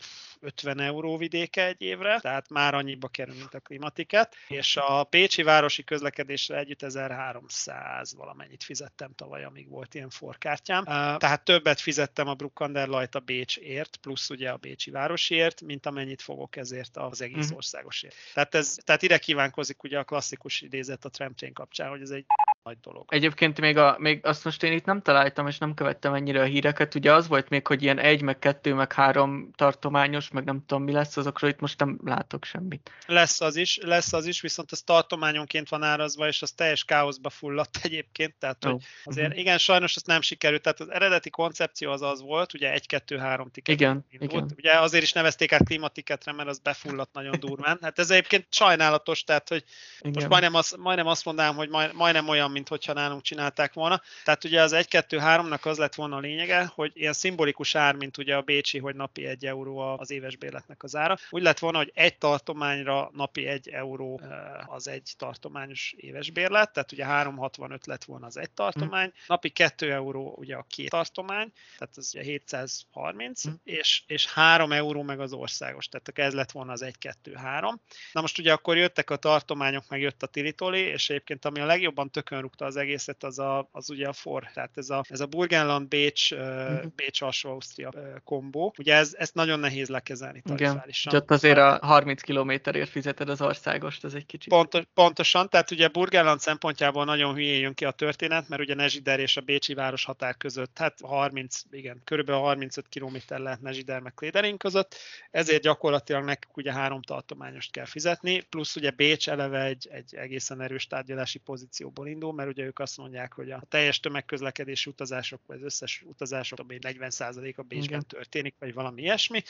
50 euró vidéke egy évre, tehát már annyiba kerül, mint a klimatiket, és a Pécsi városi közlekedésre együtt 1300 valamennyit fizettem tavaly, amíg volt ilyen forkártyám. Tehát többet fizettem a Bruckander a Bécsért, plusz ugye a Bécsi városiért, mint amennyit fogok ezért az egész uh-huh. országosért. Tehát, ez, tehát ide kívánkozik ugye a klasszikus idézet a tramtrain kapcsán, hogy ez egy nagy dolog. Egyébként még, a, még azt most én itt nem találtam, és nem követtem ennyire a híreket. Ugye az volt még, hogy ilyen egy, meg kettő, meg három tartományos, meg nem tudom mi lesz, azokról itt most nem látok semmit. Lesz az is, lesz az is, viszont ez tartományonként van árazva, és az teljes káoszba fulladt egyébként, tehát hogy azért uh-huh. igen, sajnos ezt nem sikerült, tehát az eredeti koncepció az az volt, ugye egy, kettő, három tiket. Igen, igen. Ugye azért is nevezték át klimatiketre, mert az befulladt nagyon durván. Hát ez egyébként sajnálatos, tehát hogy igen. most majdnem azt, majdnem azt mondanám, hogy majd, majdnem olyan, mint hogyha nálunk csinálták volna. Tehát ugye az 1-2-3-nak az lett volna a lényege, hogy ilyen szimbolikus ár, mint ugye a Bécsi, hogy napi 1 euró az éves bérletnek az ára. Úgy lett volna, hogy egy tartományra napi 1 euró az egy tartományos éves bérlet, tehát ugye 365 lett volna az egy tartomány, napi 2 euró ugye a két tartomány, tehát az ugye 730, mm. és, és 3 euró meg az országos, tehát ez lett volna az 1-2-3. Na most ugye akkor jöttek a tartományok, meg jött a Tiritoli, és egyébként ami a legjobban tökön rúgta az egészet, az, a, az ugye a for, tehát ez a, ez a Burgenland, Bécs, uh-huh. Bécs alsó Ausztria kombó. Ugye ez, ezt nagyon nehéz lekezelni tarifálisan. Igen, ott azért a 30 kilométerért fizeted az országost, ez egy kicsit. Pontos, pontosan, tehát ugye Burgenland szempontjából nagyon hülyén jön ki a történet, mert ugye Nezsider és a Bécsi város határ között, hát 30, igen, körülbelül 35 kilométer lehet Nezsider meg Kléderin között, ezért gyakorlatilag nekik ugye három tartományost kell fizetni, plusz ugye Bécs eleve egy, egy egészen erős tárgyalási pozícióból indul, mert ugye ők azt mondják, hogy a teljes tömegközlekedési utazások, vagy az összes utazások, ami 40% a Bécsben Igen. történik, vagy valami ilyesmi,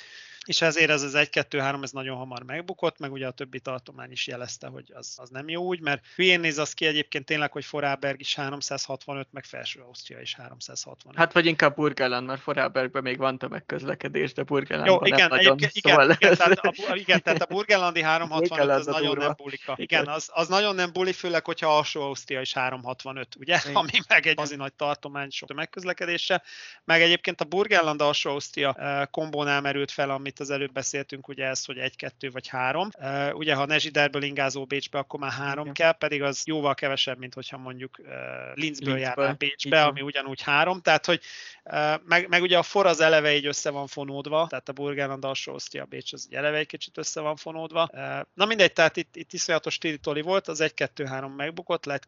és ezért ez az 1-2-3 ez nagyon hamar megbukott, meg ugye a többi tartomány is jelezte, hogy az, az nem jó úgy, mert hülyén néz az ki egyébként tényleg, hogy Forálberg is 365, meg Felső Ausztria is 365. Hát vagy inkább Burgenland, mert Forálbergben még van tömegközlekedés, de Burgenland Jó, igen, nem nagyon, igen, szóval igen, igen, tehát a, igen, tehát a Burgenlandi 365 az nagyon durva. nem bulika. Igen, az, az nagyon nem buli, főleg, hogyha alsó Ausztria is 365, ugye? Igen. Ami meg egy azért nagy tartomány sok megközlekedése. Meg egyébként a Burgenland alsó Ausztria uh, kombónál merült fel, amit az előbb beszéltünk, ugye ez, hogy egy, kettő vagy három. Uh, ugye, ha Nezsiderből ingázó Bécsbe, akkor már három Igen. kell, pedig az jóval kevesebb, mint hogyha mondjuk uh, Linzből, járnál Bécsbe, ami ugyanúgy három. Tehát, hogy meg, meg, ugye a for az eleve így össze van fonódva, tehát a Burgenland alsó Ausztria Bécs az eleve egy kicsit össze van fonódva. Na mindegy, tehát itt, itt iszonyatos tili volt, az 1-2-3 megbukott, lett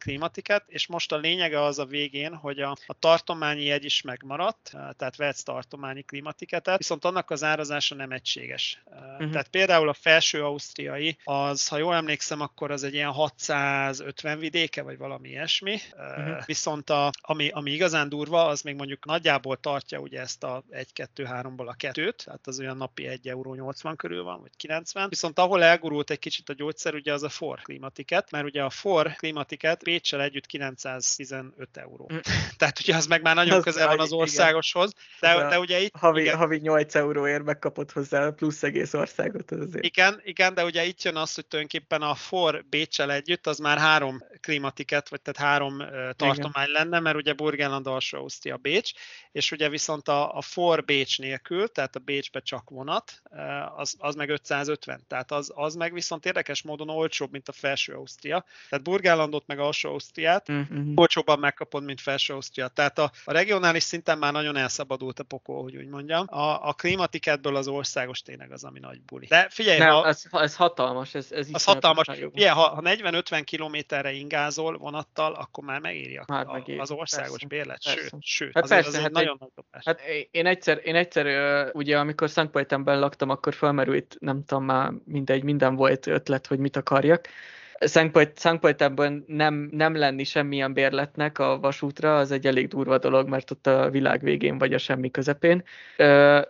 klímatiket, és most a lényege az a végén, hogy a, a tartományi jegy is megmaradt, tehát vehetsz tartományi klímatiketet, viszont annak az árazása nem egységes. Uh-huh. Tehát például a felső ausztriai, az, ha jól emlékszem, akkor az egy ilyen 650 vidéke, vagy valami ilyesmi, uh-huh. viszont a, ami, ami igazán durva, az még mondjuk nagyjából tartja ugye ezt a 1-2-3-ból a kettőt, tehát az olyan napi 1 euró 80 körül van, vagy 90, viszont ahol elgurult egy kicsit a gyógyszer, ugye az a for klímatiket, mert ugye a for klímatiket Pécsel együtt 915 euró. Mm. Tehát ugye az meg már nagyon az közel van az országoshoz, de, de ugye itt... Havi, igen, havi 8 euróért megkapott hozzá plusz egész országot. Azért. Igen, igen, de ugye itt jön az, hogy tulajdonképpen a for Bécsel együtt az már három klímatiket, vagy tehát három tartomány igen. lenne, mert ugye Burgenland, alsó Ausztria, Bécs, és ugye viszont a, a for Bécs nélkül, tehát a Bécsbe csak vonat, az, az meg 550, tehát az, az meg viszont érdekes módon olcsóbb, mint a felső Ausztria. Tehát Burgenlandot meg alsó Ausztriát mm-hmm. olcsóbban megkapod, mint felső Ausztria. Tehát a, a regionális szinten már nagyon elszabadult a pokol, hogy úgy mondjam. A, a klímatiketből az országos tényleg az, ami nagy buli. De figyelj, Nem, ha, ez, ez hatalmas. Ez, ez az hatalmas. Figyelj, ha, ha 40-50 kilométerre ingázol vonattal, akkor már megéri a, már megéri. az országos persze, bérlet. Persze. Sőt, sőt hát persze, az hát nagyon nagy dobás. Hát én egyszer, én egyszer ugye amikor Szentpajtemben laktam, akkor felmerült, nem tudom már, mindegy, minden volt ötlet, hogy mit akarjak. Szentpajtában nem, nem lenni semmilyen bérletnek a vasútra, az egy elég durva dolog, mert ott a világ végén vagy a semmi közepén.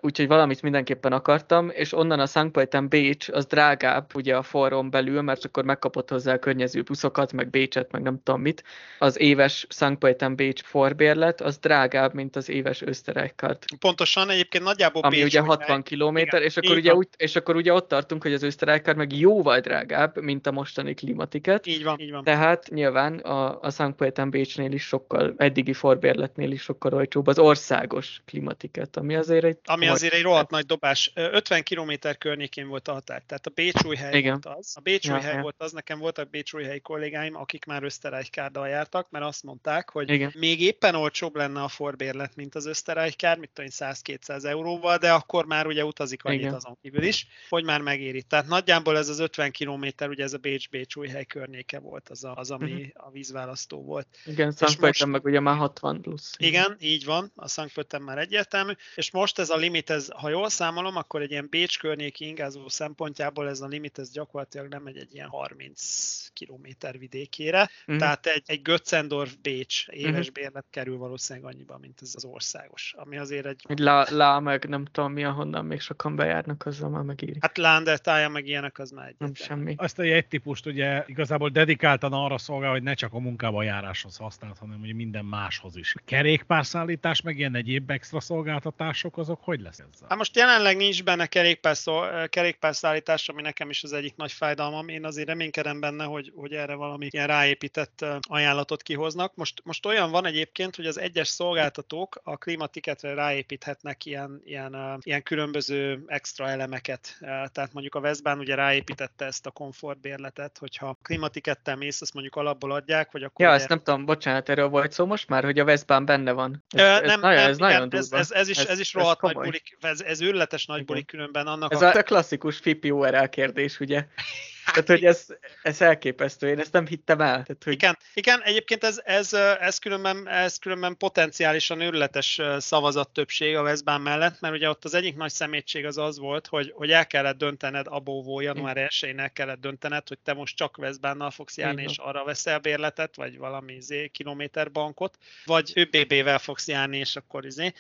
Úgyhogy valamit mindenképpen akartam, és onnan a Szentpajtán Bécs az drágább ugye a forron belül, mert akkor megkapott hozzá a környező buszokat, meg Bécset, meg nem tudom mit. Az éves Szentpajtán Bécs forbérlet az drágább, mint az éves Österreichkart. Pontosan, egyébként nagyjából Ami Bécs, ugye 60 km, és akkor, ugye úgy, és akkor ugye ott tartunk, hogy az Österreichkart meg jóval drágább, mint a mostani klíma klimatiket. Így van, így van. Tehát nyilván a, a Szentpoetán Bécsnél is sokkal, eddigi forbérletnél is sokkal olcsóbb az országos klimatiket, ami azért egy... Ami azért egy rohadt nagy dobás. 50 km környékén volt a határ, tehát a Bécsújhely Igen. volt az. A Bécsújhely ja, volt az, nekem voltak Bécsújhelyi kollégáim, akik már Österreichkárdal jártak, mert azt mondták, hogy Igen. még éppen olcsóbb lenne a forbérlet, mint az Österreichkár, mit tudom 100-200 euróval, de akkor már ugye utazik annyit Igen. azon kívül is, hogy már megéri. Tehát nagyjából ez az 50 km, ugye ez a Bécs-Bécsújhely hely környéke volt az, a, az ami uh-huh. a vízválasztó volt. Igen, Szankpöten meg ugye már 60 plusz. Igen, így van, a Szankpöten már egyértelmű, és most ez a limit, ez, ha jól számolom, akkor egy ilyen Bécs környéki ingázó szempontjából ez a limit, ez gyakorlatilag nem megy egy ilyen 30 kilométer vidékére, uh-huh. tehát egy, egy Götzendorf Bécs éves uh-huh. bérlet kerül valószínűleg annyiba, mint ez az országos, ami azért egy... Egy lá, lá meg nem tudom mi, ahonnan még sokan bejárnak, azzal már megíri. Hát Lándertája meg ilyenek, az már egy. Nem semmi. Azt a jegytípust ugye de igazából dedikáltan arra szolgál, hogy ne csak a munkában járáshoz használt, hanem ugye minden máshoz is. Kerékpárszállítás, meg ilyen egyéb extra szolgáltatások, azok hogy lesz ezzel? Hát most jelenleg nincs benne kerékpárszó- kerékpárszállítás, ami nekem is az egyik nagy fájdalmam. Én azért reménykedem benne, hogy, hogy erre valami ilyen ráépített ajánlatot kihoznak. Most, most olyan van egyébként, hogy az egyes szolgáltatók a klimatiketre ráépíthetnek ilyen, ilyen, ilyen különböző extra elemeket. Tehát mondjuk a Veszbán ugye ráépítette ezt a komfortbérletet, hogyha klimatikettel mész, azt mondjuk alapból adják, vagy akkor Ja, ezt nem tudom, bocsánat, erről volt szó most már, hogy a Veszbán benne van. Ez, ez nem, nagyon, nem, ez igen, nagyon ez, ez, ez, is, ez, is ez rohadt nagy bulik, ez, ez őrületes nagy bulik különben annak Ez a... a klasszikus FIPI URL kérdés, ugye? Tehát, hogy ez, ez elképesztő, én ezt nem hittem el. Tehát, hogy Igen, igen, egyébként ez, ez, ez, különben, ez különben potenciálisan őrületes szavazat többség a Veszbán mellett, mert ugye ott az egyik nagy szemétség az az volt, hogy, hogy el kellett döntened abóvó január 1-én el kellett döntened, hogy te most csak Veszbánnal fogsz járni, Igen. és arra veszel bérletet, vagy valami izé, kilométerbankot, vagy ÖBB-vel fogsz járni, és akkor izé.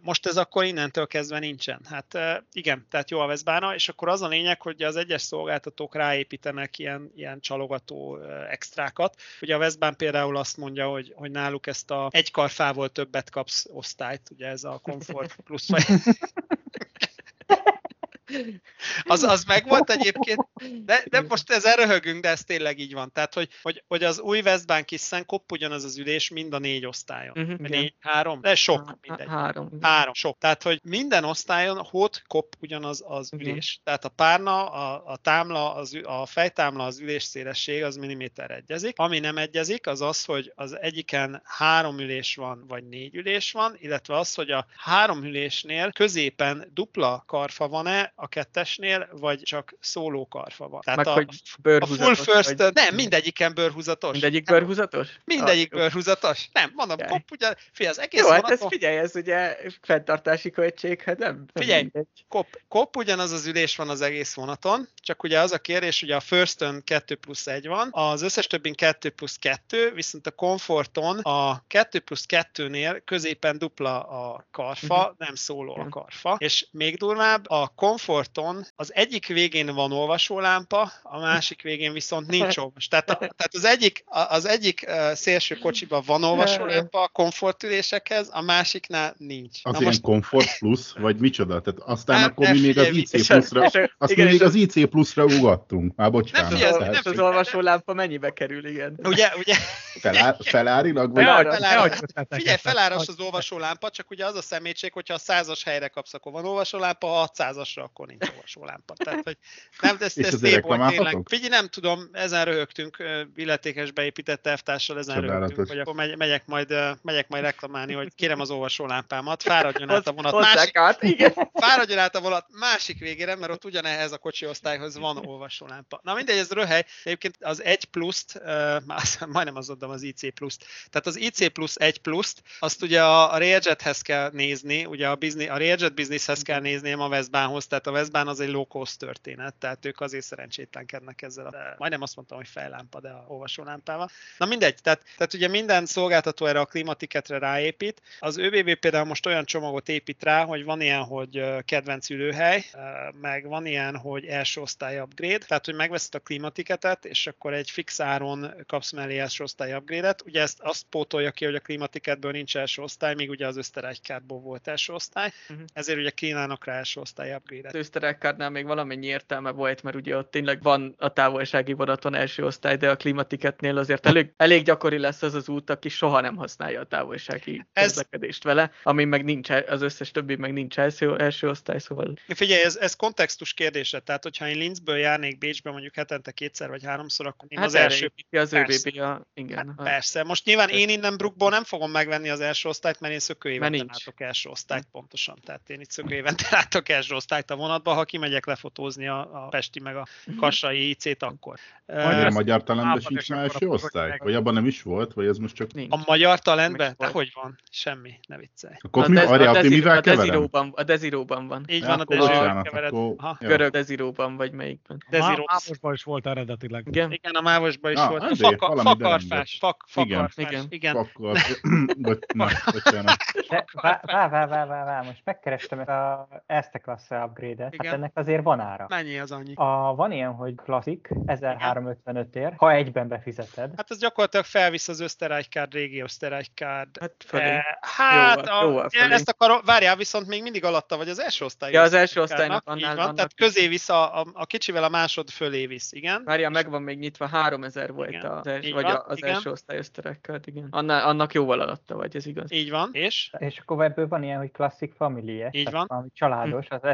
Most ez akkor innentől kezdve nincsen. Hát igen, tehát jó a Veszbána, és akkor az a lényeg, hogy az egyes szolgáltatók ráépítenek ilyen, ilyen csalogató extrákat. Ugye a Veszbán például azt mondja, hogy, hogy náluk ezt a egy karfával többet kapsz osztályt, ugye ez a Comfort plusz. Az, az megvolt egyébként, de, de most ezzel röhögünk, de ez tényleg így van. Tehát, hogy, hogy, hogy az új Westbank Kissen kopp ugyanaz az ülés mind a négy osztályon. Igen. négy, három, de sok, mindegy. Három. Három, sok. Tehát, hogy minden osztályon hot kop ugyanaz az Igen. ülés. Tehát a párna, a, a támla, az, a fejtámla, az ülés szélesség az milliméter egyezik. Ami nem egyezik, az az, hogy az egyiken három ülés van, vagy négy ülés van, illetve az, hogy a három ülésnél középen dupla karfa van-e, a kettesnél, vagy csak szóló karfa van. Tehát Meg a, hogy a full first, vagy- nem, mindegyiken bőrhúzatos. Mindegyik Nem, bőrhúzatos? Mindegyik Ah, bőrhúzatos? Nem, mondom, Figyelj. kop, ugye, figyelj, az egész Jó, hát ez vonaton- figyelj, ez ugye fenntartási költség, hát nem. nem Figyelj, mindegy. Kop, kop ugyanaz az ülés van az egész vonaton, csak ugye az a kérdés, hogy a Firstön 2 plusz 1 van, az összes többin 2 plusz 2, viszont a Comforton a 2 plusz 2-nél középen dupla a karfa, Mhm. nem szóló a karfa, és még durvább, a Comforton az egyik végén van olvasólámpa, a másik végén viszont nincs olvas. Tehát, a, tehát az egyik, a- az egyik szélső kocsiban van olvasólámpa a komfortülésekhez, a másiknál nincs. Az Na ilyen most Comfort Plus, vagy micsoda? Tehát aztán Hát, akkor mi még az figyelj, IC És a- Plusra, és a- azt igen, még az IC Plusra ugattunk. Már bocsánat. figyelj, tehát, nem az olvasó lámpa mennyibe kerül, igen. ugye, ugye, felár, felárilag, vagy adj ötleteket, Figyelj, feláras az olvasólámpa, csak ugye az a szemétség, hogyha a százas helyre kapsz, akkor van olvasólámpa, ha 600-asra, akkor nincs olvasólámpa. Tehát, hogy nem, de ez, És ez ezért szép volt tényleg. Figyelj, nem tudom, ezen röhögtünk, illetékes beépített elvtársal, ezen Csodálatos. röhögtünk, hogy akkor megy, megyek, majd, megyek majd reklamálni, hogy kérem az olvasólámpámat, fáradjon át a vonat másik, át, igen. fáradjon át a vonat másik végére, mert ott ugyanehhez a kocsi osztályhoz van olvasólámpa. Na mindegy, ez röhely. Egyébként az 1 pluszt, uh, majdnem az adom az IC pluszt. Tehát az IC plusz 1 pluszt, azt ugye a, a Railjethez kell nézni, ugye a, business, a Railjet businesshez kell nézni, nem a Westbahnhoz, tehát a Westbahn az egy low cost történet, tehát ők azért szerencsétlenkednek ezzel. A, majdnem azt mondtam, hogy fejlámpa, de a olvasólámpával. Na mindegy, tehát, tehát ugye minden szolgáltató erre a klimatiketre ráépít. Az ÖBB például most olyan csomagot épít rá, hogy van ilyen, hogy kedvenc ülőhely, meg van ilyen, hogy első osztály upgrade, tehát hogy megveszed a klimatiketet, és akkor egy fix áron kapsz mellé első osztály upgrade-et. Ugye ezt azt pótolja ki, hogy a klimatiketből nincs első osztály, míg ugye az Österreich kártból volt első osztály, Mhm. ezért ugye kínálnak rá első osztály upgrade-et. Österreich még valamennyi értelme volt, mert ugye ott tényleg van a távolsági vonaton első osztály, de a klimatiketnél azért elég, elég gyakori lesz az az út, aki soha nem használja a távolsági Ez- közlekedést vele, ami meg nincs, az összes többi meg nincs első, első osztály, szóval Figyelj, ez, ez kontextus kérdése, tehát hogyha én Linzből járnék Bécsbe mondjuk hetente kétszer vagy háromszor, akkor én hát az első az. ÖBB, a, igen. Hát a- persze. Most nyilván én innen Brookból nem fogom megvenni az első osztályt, mert én szökőévente látok első osztályt pontosan. Tehát én itt szökőévente látok első osztályt a vonatba, ha kimegyek lefotózni a, a Pesti meg a Kassai IC-t akkor. Erre Ö, magyar talentben sincs már első osztály? meg- Vagy abban nem is volt? Vagy ez most csak... nincs. a magyar talentben? De hogy van? Semmi, ne viccelj. Akkor a mi, Dez- a ti Deziro- mivel a? Deziróban, a Deziróban van. Így Ja, van, a bocsánat, kevered. akkor-. Görög Deziróban, vagy melyikben. Deziro. Mávosban is volt eredetileg. Igen? Igen, a Mávosban is volt. A fakarfás, fakarfás. Igen. Igen. De vá, vá, vá, vá, vá, most megkerestem a Erste klasse upgrade upgrade-et, Igen. hát ennek azért van ára. Mennyi az annyi? A, van ilyen, hogy klasszik, 1355 ér, ha egyben befizeted. Hát ez gyakorlatilag felvisz az Österreich-kárd, régi Österreich-kárd. Hát fölé. Eh, Hát, Jóval- a, jóval fölé. ezt akarom, várjál, viszont még mindig alatta vagy az első osztály. Ja, az első osztálynak Így annál van, tehát közé visz, a, a, a kicsivel a másod fölé visz, igen. Várjál, meg van még nyitva, 3000 volt Igen. az, els, vagy van, az igen. első osztály ösztörekkel, igen. Annál, annak jóval alatta vagy, ez igaz. Így van, és? És akkor ebből van ilyen, hogy klasszik familie, Így van. valami családos, az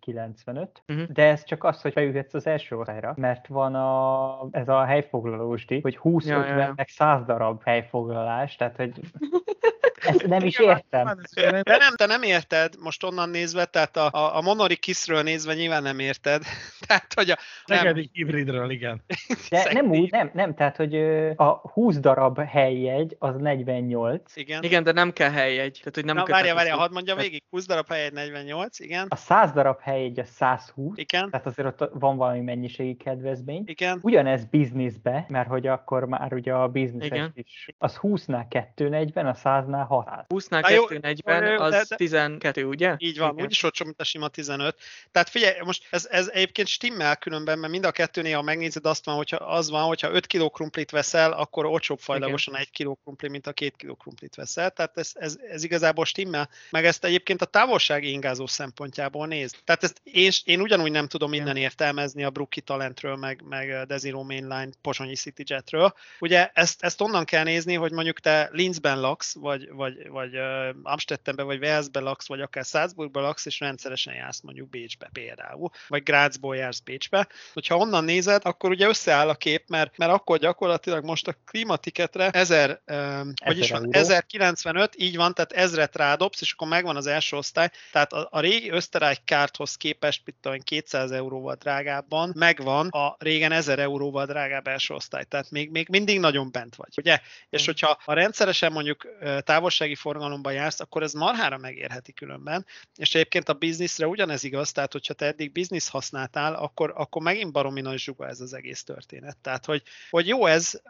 1495, Mhm. de ez csak az, hogy beülhetsz az első osztályra, mert van a, ez a helyfoglalós díj, hogy 20, Ja, ja, 50, ja. meg 100 darab helyfoglalás, tehát hogy ezt nem is értem. De nem, te nem érted, most onnan nézve, tehát a, a, a Monori Kiszről nézve nyilván nem érted. Tehát, hogy a, nem, Szegedi hibridről, igen. De nem úgy, nem, nem, tehát hogy a 20 darab helyjegy az 48, igen. Igen, de nem kell helyjegy. Tehát, hogy nem Na, várja, várja, hadd mondja végig. 20 darab helyett 48, igen. a 100 darab helyjegy a 120, Igen, tehát azért ott van valami mennyiségi kedvezmény. igen. Ugyanez bizniszbe, mert hogy akkor már ugye a bizniszes is, az 20-nál 240, a 100-nál 600. 20-nál Na jó, 240, jó, de- az de- 12, ugye? Így van, Igen. úgyis olcsó, mint a sima 15. Tehát figyelj, most ez, ez egyébként stimmel különben, mert mind a kettőnél, ha megnézed, azt van, hogyha az van, hogyha 5 kg krumplit veszel, akkor olcsóbb fajlagosan 1 kg krumpli, mint a 2 kg krumplit veszel. Tehát ez, ez, ez igazából stimmel. Meg ezt egyébként a távolsági ingázó szempontjából néz. Tehát ezt én, én ugyanúgy nem tudom innen értelmezni a Brookie Talentről, meg, meg Desiro Mainline Pozsonyi CityJetről. Ugye ezt, ezt onnan kell nézni, hogy mondjuk te Linzben laksz, vagy, vagy, vagy uh, Amsterdamben, vagy Walesben laksz, vagy akár Salzburgban laksz, és rendszeresen jársz mondjuk Bécsbe például, vagy Grazból jársz Bécsbe. Hogyha onnan nézed, akkor ugye összeáll a kép, mert, mert akkor gyakorlatilag most a klimatiketre 1000, um, hogy is van, euró. 1095, így van, tehát ezret rádobsz, és akkor megvan az első osztály. Tehát a, a régi Österreich kárthoz képest, mit tudom, én, 200 euróval drágábban megvan a régen 1000 euróval drágább első osztály. Tehát még, még mindig nagyon bent vagy. Ugye? És hogyha ha rendszeresen mondjuk ö, távolsági forgalomban jársz, akkor ez marhára megérheti különben. És egyébként a bizniszre ugyanez igaz, tehát hogyha te eddig biznisz használtál, akkor, akkor megint baromi nagy zsuga ez az egész történet. Tehát, hogy, hogy jó ez,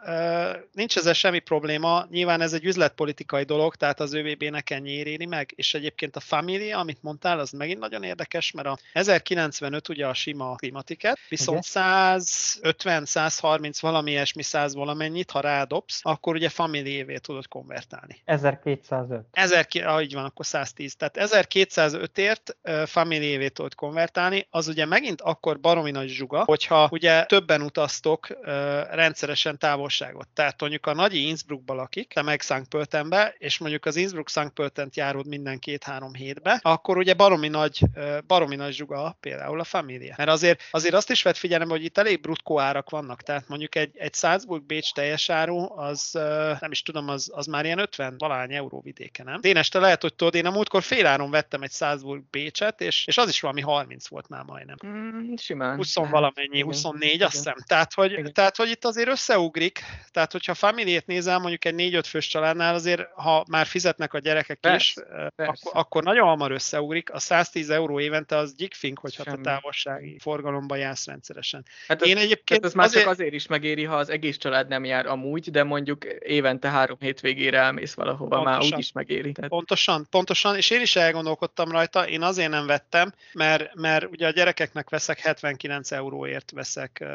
nincs ezzel semmi probléma, nyilván ez egy üzletpolitikai dolog, tehát az ÖVB nekem nyéréni meg, és egyébként a Familia, amit mondtál, az megint nagyon érdekes, mert a 1095 ugye a sima klimatiket, viszont 150, 130 valami ilyesmi 100 valamennyit, ha rádobsz, akkor ugye Familiévé tudod konvertálni. 1205. 1000, ki- ah, így van, akkor 110. Tehát 1205-ért uh, Familiévé tudod konvertálni, az ugye megint akkor baromi nagy zsuga, hogyha ugye többen utaztok rendszeresen távolságot. Tehát mondjuk a nagyi Innsbruckba lakik, te meg Szangpöltenbe, és mondjuk az Innsbruck Szangpöltent járod minden két-három hétbe, akkor ugye baromi nagy, baromi nagy zsuga például a Familia. Mert azért, azért azt is vett figyelembe, hogy itt elég brutkó árak vannak, tehát mondjuk egy, egy Salzburg-Bécs teljes áru, az nem is tudom, az, az már ilyen 50 valány euró vidéke, nem? Dénes, te lehet, hogy tudod, én a múltkor féláron vettem egy Salzburg Bécset, és, és az is valami 30 volt már majdnem. Mm, simán. 20 lehet. valamennyi, Igen. 24, azt hiszem. Tehát hogy, Igen. tehát, hogy itt azért összeugrik, tehát hogyha familiét nézel, mondjuk egy 4-5 fős családnál azért, ha már fizetnek a gyerekek is, Persze, eh, persze. akkor, akkor nagyon hamar összeugrik. A 110 euró évente az gyikfink, hogyha te Semmi. távolsági forgalomba jársz rendszeresen. Hát Én egyébként tehát ez már azért, csak azért is megéri, ha az egész család nem jár amúgy, de mondjuk évente három hétvégére elmész valahova, már Pontosan. úgy is megéri. Tehát, Pontosan, pontosan, és én is elgondolkodtam rajta, én azért nem vettem, mert, mert ugye a gyerekeknek veszek 79 euróért veszek uh,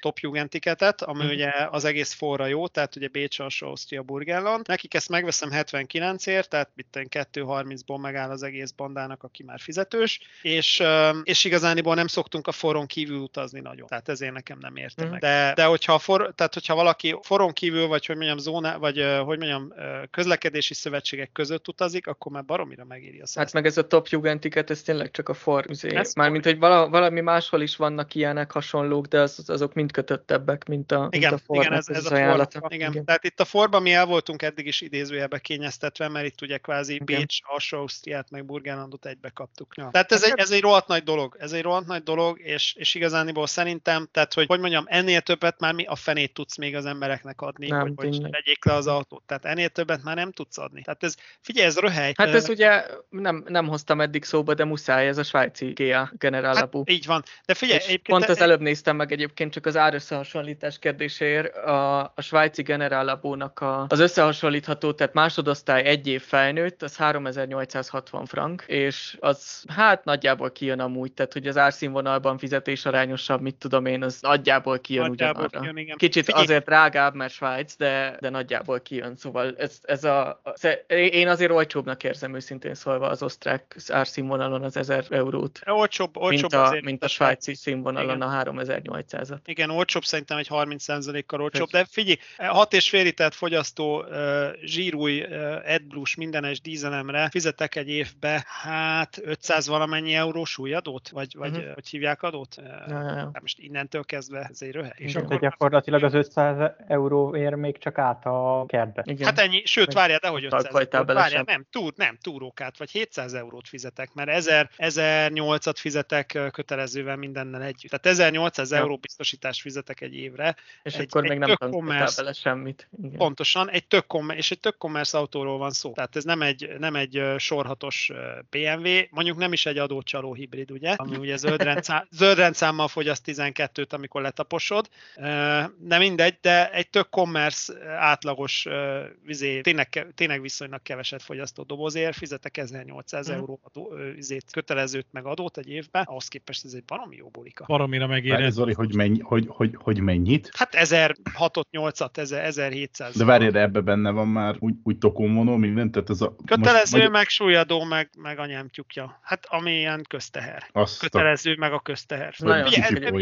top tiketet, ami Mhm. ugye az egész forra jó, tehát ugye Bécs alsó Ausztria Burgenland. Nekik ezt megveszem 79ért, tehát itt 2.30-ból megáll az egész bandának, aki már fizetős, és, uh, és igazániból nem szoktunk a foron kívül utazni nagyon, tehát ezért nekem nem érte Mhm. meg. De, de hogyha, for, tehát hogyha valaki foron kívül, vagy hogy mondjam, zóna, vagy hogy mondjam, uh, közlekedési szövetségek között utazik, akkor már baromira megéri a száz. Hát meg ez a top Jugentiket, ez tényleg csak a for üzé. Ez Mármint, hogy vala, valami máshol is vannak ilyenek hasonlók, de az, azok mind kötöttebbek, mint a, igen, mint a fornak igen, ez, az ez a forba. Igen. igen. Tehát itt a forban mi el voltunk eddig is idézőjelbe kényeztetve, mert itt ugye kvázi Igen. Bécs, alsó Ausztriát, meg Burgenlandot egybe kaptuk. Ja. Tehát ez egy, ez egy rohadt nagy dolog, ez egy rohadt nagy dolog, és, és igazániból szerintem, tehát hogy, hogy mondjam, ennél többet már mi a fenét tudsz még az embereknek adni, Nem, hogy, hogy vegyék le az autót. Tehát ennél többet már nem tudsz adni. Tehát ez, figyelj, ez röhely. Hát ez ugye nem, nem hoztam eddig szóba, de muszáj, ez a svájci GA General Hát így van. De figyelj, És egyébként... pont az előbb néztem meg egyébként csak az árösszehasonlítás kérdéséért a, a svájci generálabónak a, az összehasonlítható, tehát másodosztály egy év felnőtt, az 3860 frank, és az hát nagyjából kijön amúgy, tehát hogy az árszínvonalban fizetés arányosabb, mit tudom én, az nagyjából kijön Nagyjából ugyanarra. kijön, igen. Kicsit Figyelj. azért drágább, mert Svájc, de, de nagyjából kijön, szóval ez, ez a, az- én azért olcsóbbnak érzem őszintén szólva az osztrák árszínvonalon az 1000 eurót, Olcsóbb, olcsóbb mint a, azért, mint a svájci színvonalon Igen. a 3800-at. Igen, olcsóbb szerintem egy 30%-kal olcsóbb, de figyelj, 6,5 litert fogyasztó zsírúj AdBlue-s mindenes dízelemre fizetek egy évbe, hát 500 valamennyi eurós új adót? Vagy, vagy uh-huh. hogy hívják adót? Ja, ja, ja. hát most innentől kezdve ez egy röhe. És akkor, gyakorlatilag az 500 euró ér még csak át a kertbe. Igen. hát ennyi, sőt, Meg várjál, de hogy 500 talpajtál eurót, várjál, nem, túr, nem, túrókát, vagy 700 eurót fizetek, mert 1000, 1008-at fizetek kötelezővel mindennel együtt. Tehát 1800 Ja. euró biztosítást fizetek egy évre, és egy- akkor egy még nem commerce- bele semmit. Igen. Pontosan, egy tök commerce, és egy tök commerce autóról van szó. Tehát ez nem egy, nem egy sorhatos BMW, mondjuk nem is egy adócsaló hibrid, ugye? Ami ugye zöld, rendszám, zöld rendszámmal fogyaszt 12-t, amikor letaposod. De mindegy, de egy tök commerce átlagos, vizé, tényleg, ke- tényleg viszonylag keveset fogyasztó dobozért fizetek 1800 Mhm. euró adó, ö, vizét, kötelezőt meg adót egy évben, ahhoz képest ez egy baromi jó bulika. Baromira megérez. Zoli, hogy, mennyi, hogy, hogy, hogy mennyit? Hát 1006-ot, 8-at, 1700. De várj, de ebbe benne van már úgy, úgy tokommonó minden, tehát ez a... Kötelező, most, meg súlyadó, meg, meg anyám tyúkja. Hát ami ilyen közteher. azt a, Kötelező, meg a közteher. Figyelj,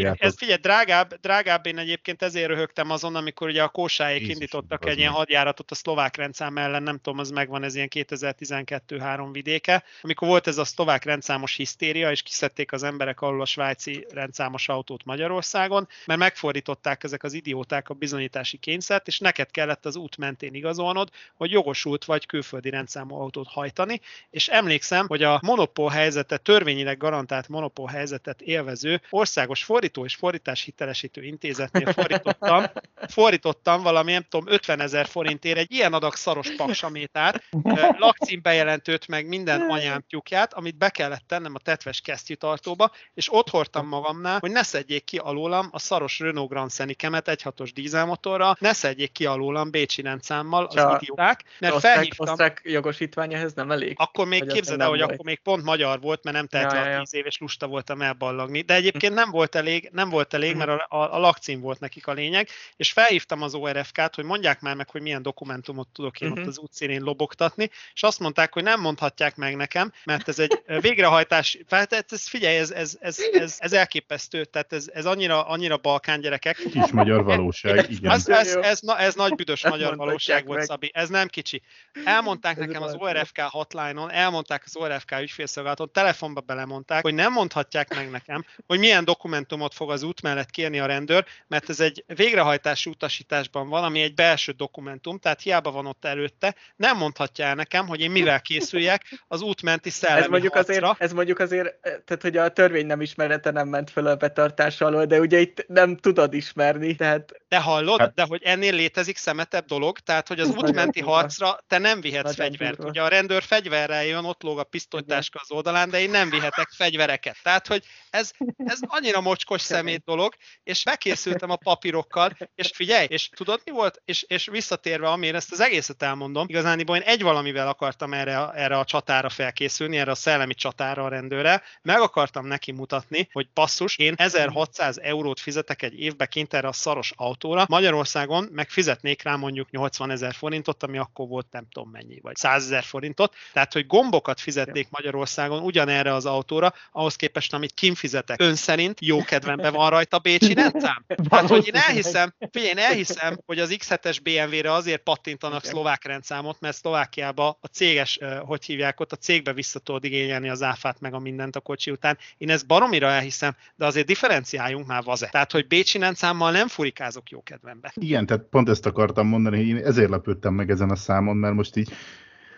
ez, ez, figyelj, drágább, drágább én egyébként ezért röhögtem azon, amikor ugye a kósáék Jézus, indítottak egy ilyen hadjáratot a szlovák rendszám ellen, nem tudom, az megvan, ez ilyen 2012-3 vidéke, amikor volt ez a szlovák rendszámos hisztéria, és kiszedték az emberek alól a svájci rendszámos autót Magyarországon, mert megfordították ezek az idióták a bizonyítási kényszert, és neked kellett az út mentén igazolnod, hogy jogosult vagy külföldi rendszámú autót hajtani, és emlékszem, hogy a monopól helyzetet, törvényileg garantált monopól helyzetet élvező országos fordító és fordítás hitelesítő intézetnél fordítottam, fordítottam valami, nem tudom, 50 ezer forintért egy ilyen adag szaros paksamétát, lakcímbejelentőt, meg minden anyám tyúkját, amit be kellett tennem a tetves kesztyűtartóba, és ott hordtam magamnál, hogy ne szedjék ki alólam a szaros Renault Grand Scenic-emet 1.6-os dízelmotorral, ne szedjék ki alólam Bécsi rendszámmal az Csak idióták, mert osztrák, felhívtam, osztrák jogosítvány ehhez nem elég? akkor még képzeld el, hogy volt. akkor még pont magyar volt, mert nem telt Ja, ja, a ja. 10 év, és lusta voltam elballagni. De egyébként nem volt elég, nem volt elég, mert a, a, a lakcím volt nekik a lényeg, és felhívtam az ORFK-t, hogy mondják már meg, hogy milyen dokumentumot tudok én ott Mhm. Az útszínén lobogtatni, és azt mondták, hogy nem mondhatják meg nekem, mert ez egy végrehajtás, tehát ez figyelj, ez, ez, ez, ez, ez elképesztő, tehát ez, ez annyira, annyira balkán gyerekek, kis magyar valóság, igen. ez, ez, ez, na, ez nagy büdös Ezt magyar valóság volt, meg. Szabi. Ez nem kicsi. Elmondták Ez nekem az. ORFK hotline-on, elmondták az ORFK ügyfélszolgálaton, telefonba belemondták, hogy nem mondhatják meg nekem, hogy milyen dokumentumot fog az út mellett kérni a rendőr, mert ez egy végrehajtási utasításban van, ami egy belső dokumentum, tehát hiába van ott előtte, nem mondhatja el nekem, hogy én mivel készüljek az útmenti szellemi Ez mondjuk, harcra. azért, ez mondjuk azért, eh, tehát hogy a törvény nem ismerete nem ment föl a betartás alól, de ugye itt nem tudod ismerni, tehát De hallod, Hát- de hogy ennél létezik szemetebb dolog, tehát hogy az Ez útmenti harcra te nem vihetsz Nagyon fegyvert. durva. Ugye a rendőr fegyverrel jön, ott lóg a pisztolytáska az oldalán, de én nem vihetek fegyvereket. Tehát, hogy ez, ez annyira mocskos szemét dolog, és megkészültem a papírokkal, és figyelj, és tudod mi volt? És, és visszatérve, amire ezt az egészet elmondom, igazániból én egy valamivel akartam erre, a- erre a csatára felkészülni, erre a szellemi csatára a rendőrrel, meg akartam neki mutatni, hogy basszus, én 1600 eurót fizetek egy évbe kint erre a szaros autóra, Magyarországon meg fizetnék rá mondjuk 80 ezer forintot, ami akkor volt nem tudom mennyi, vagy 100 ezer forintot, tehát hogy gombokat fizetnék Magyarországon ugyanerre az autóra, ahhoz képest, amit kim fizetek. Ön szerint jó kedvemben van rajta Bécsi rendszám? Tehát, hogy én elhiszem, figyelj, én elhiszem, hogy az X7-es BMW-re azért pattintanak szlovák rendszámot, mert Szlovákiába a céges, hogy hívják ott, a cégbe vissza tudod igényelni az áfát meg a mindent a kocsi után. Én ezt baromira elhiszem, de azért differenciáljunk már vaze. Tehát, hogy Bécsi rendszámmal nem furikázok jó kedvembe. Igen, tehát pont ezt akartam mondani, hogy én ezért lepődtem meg ezen a számon, mert most így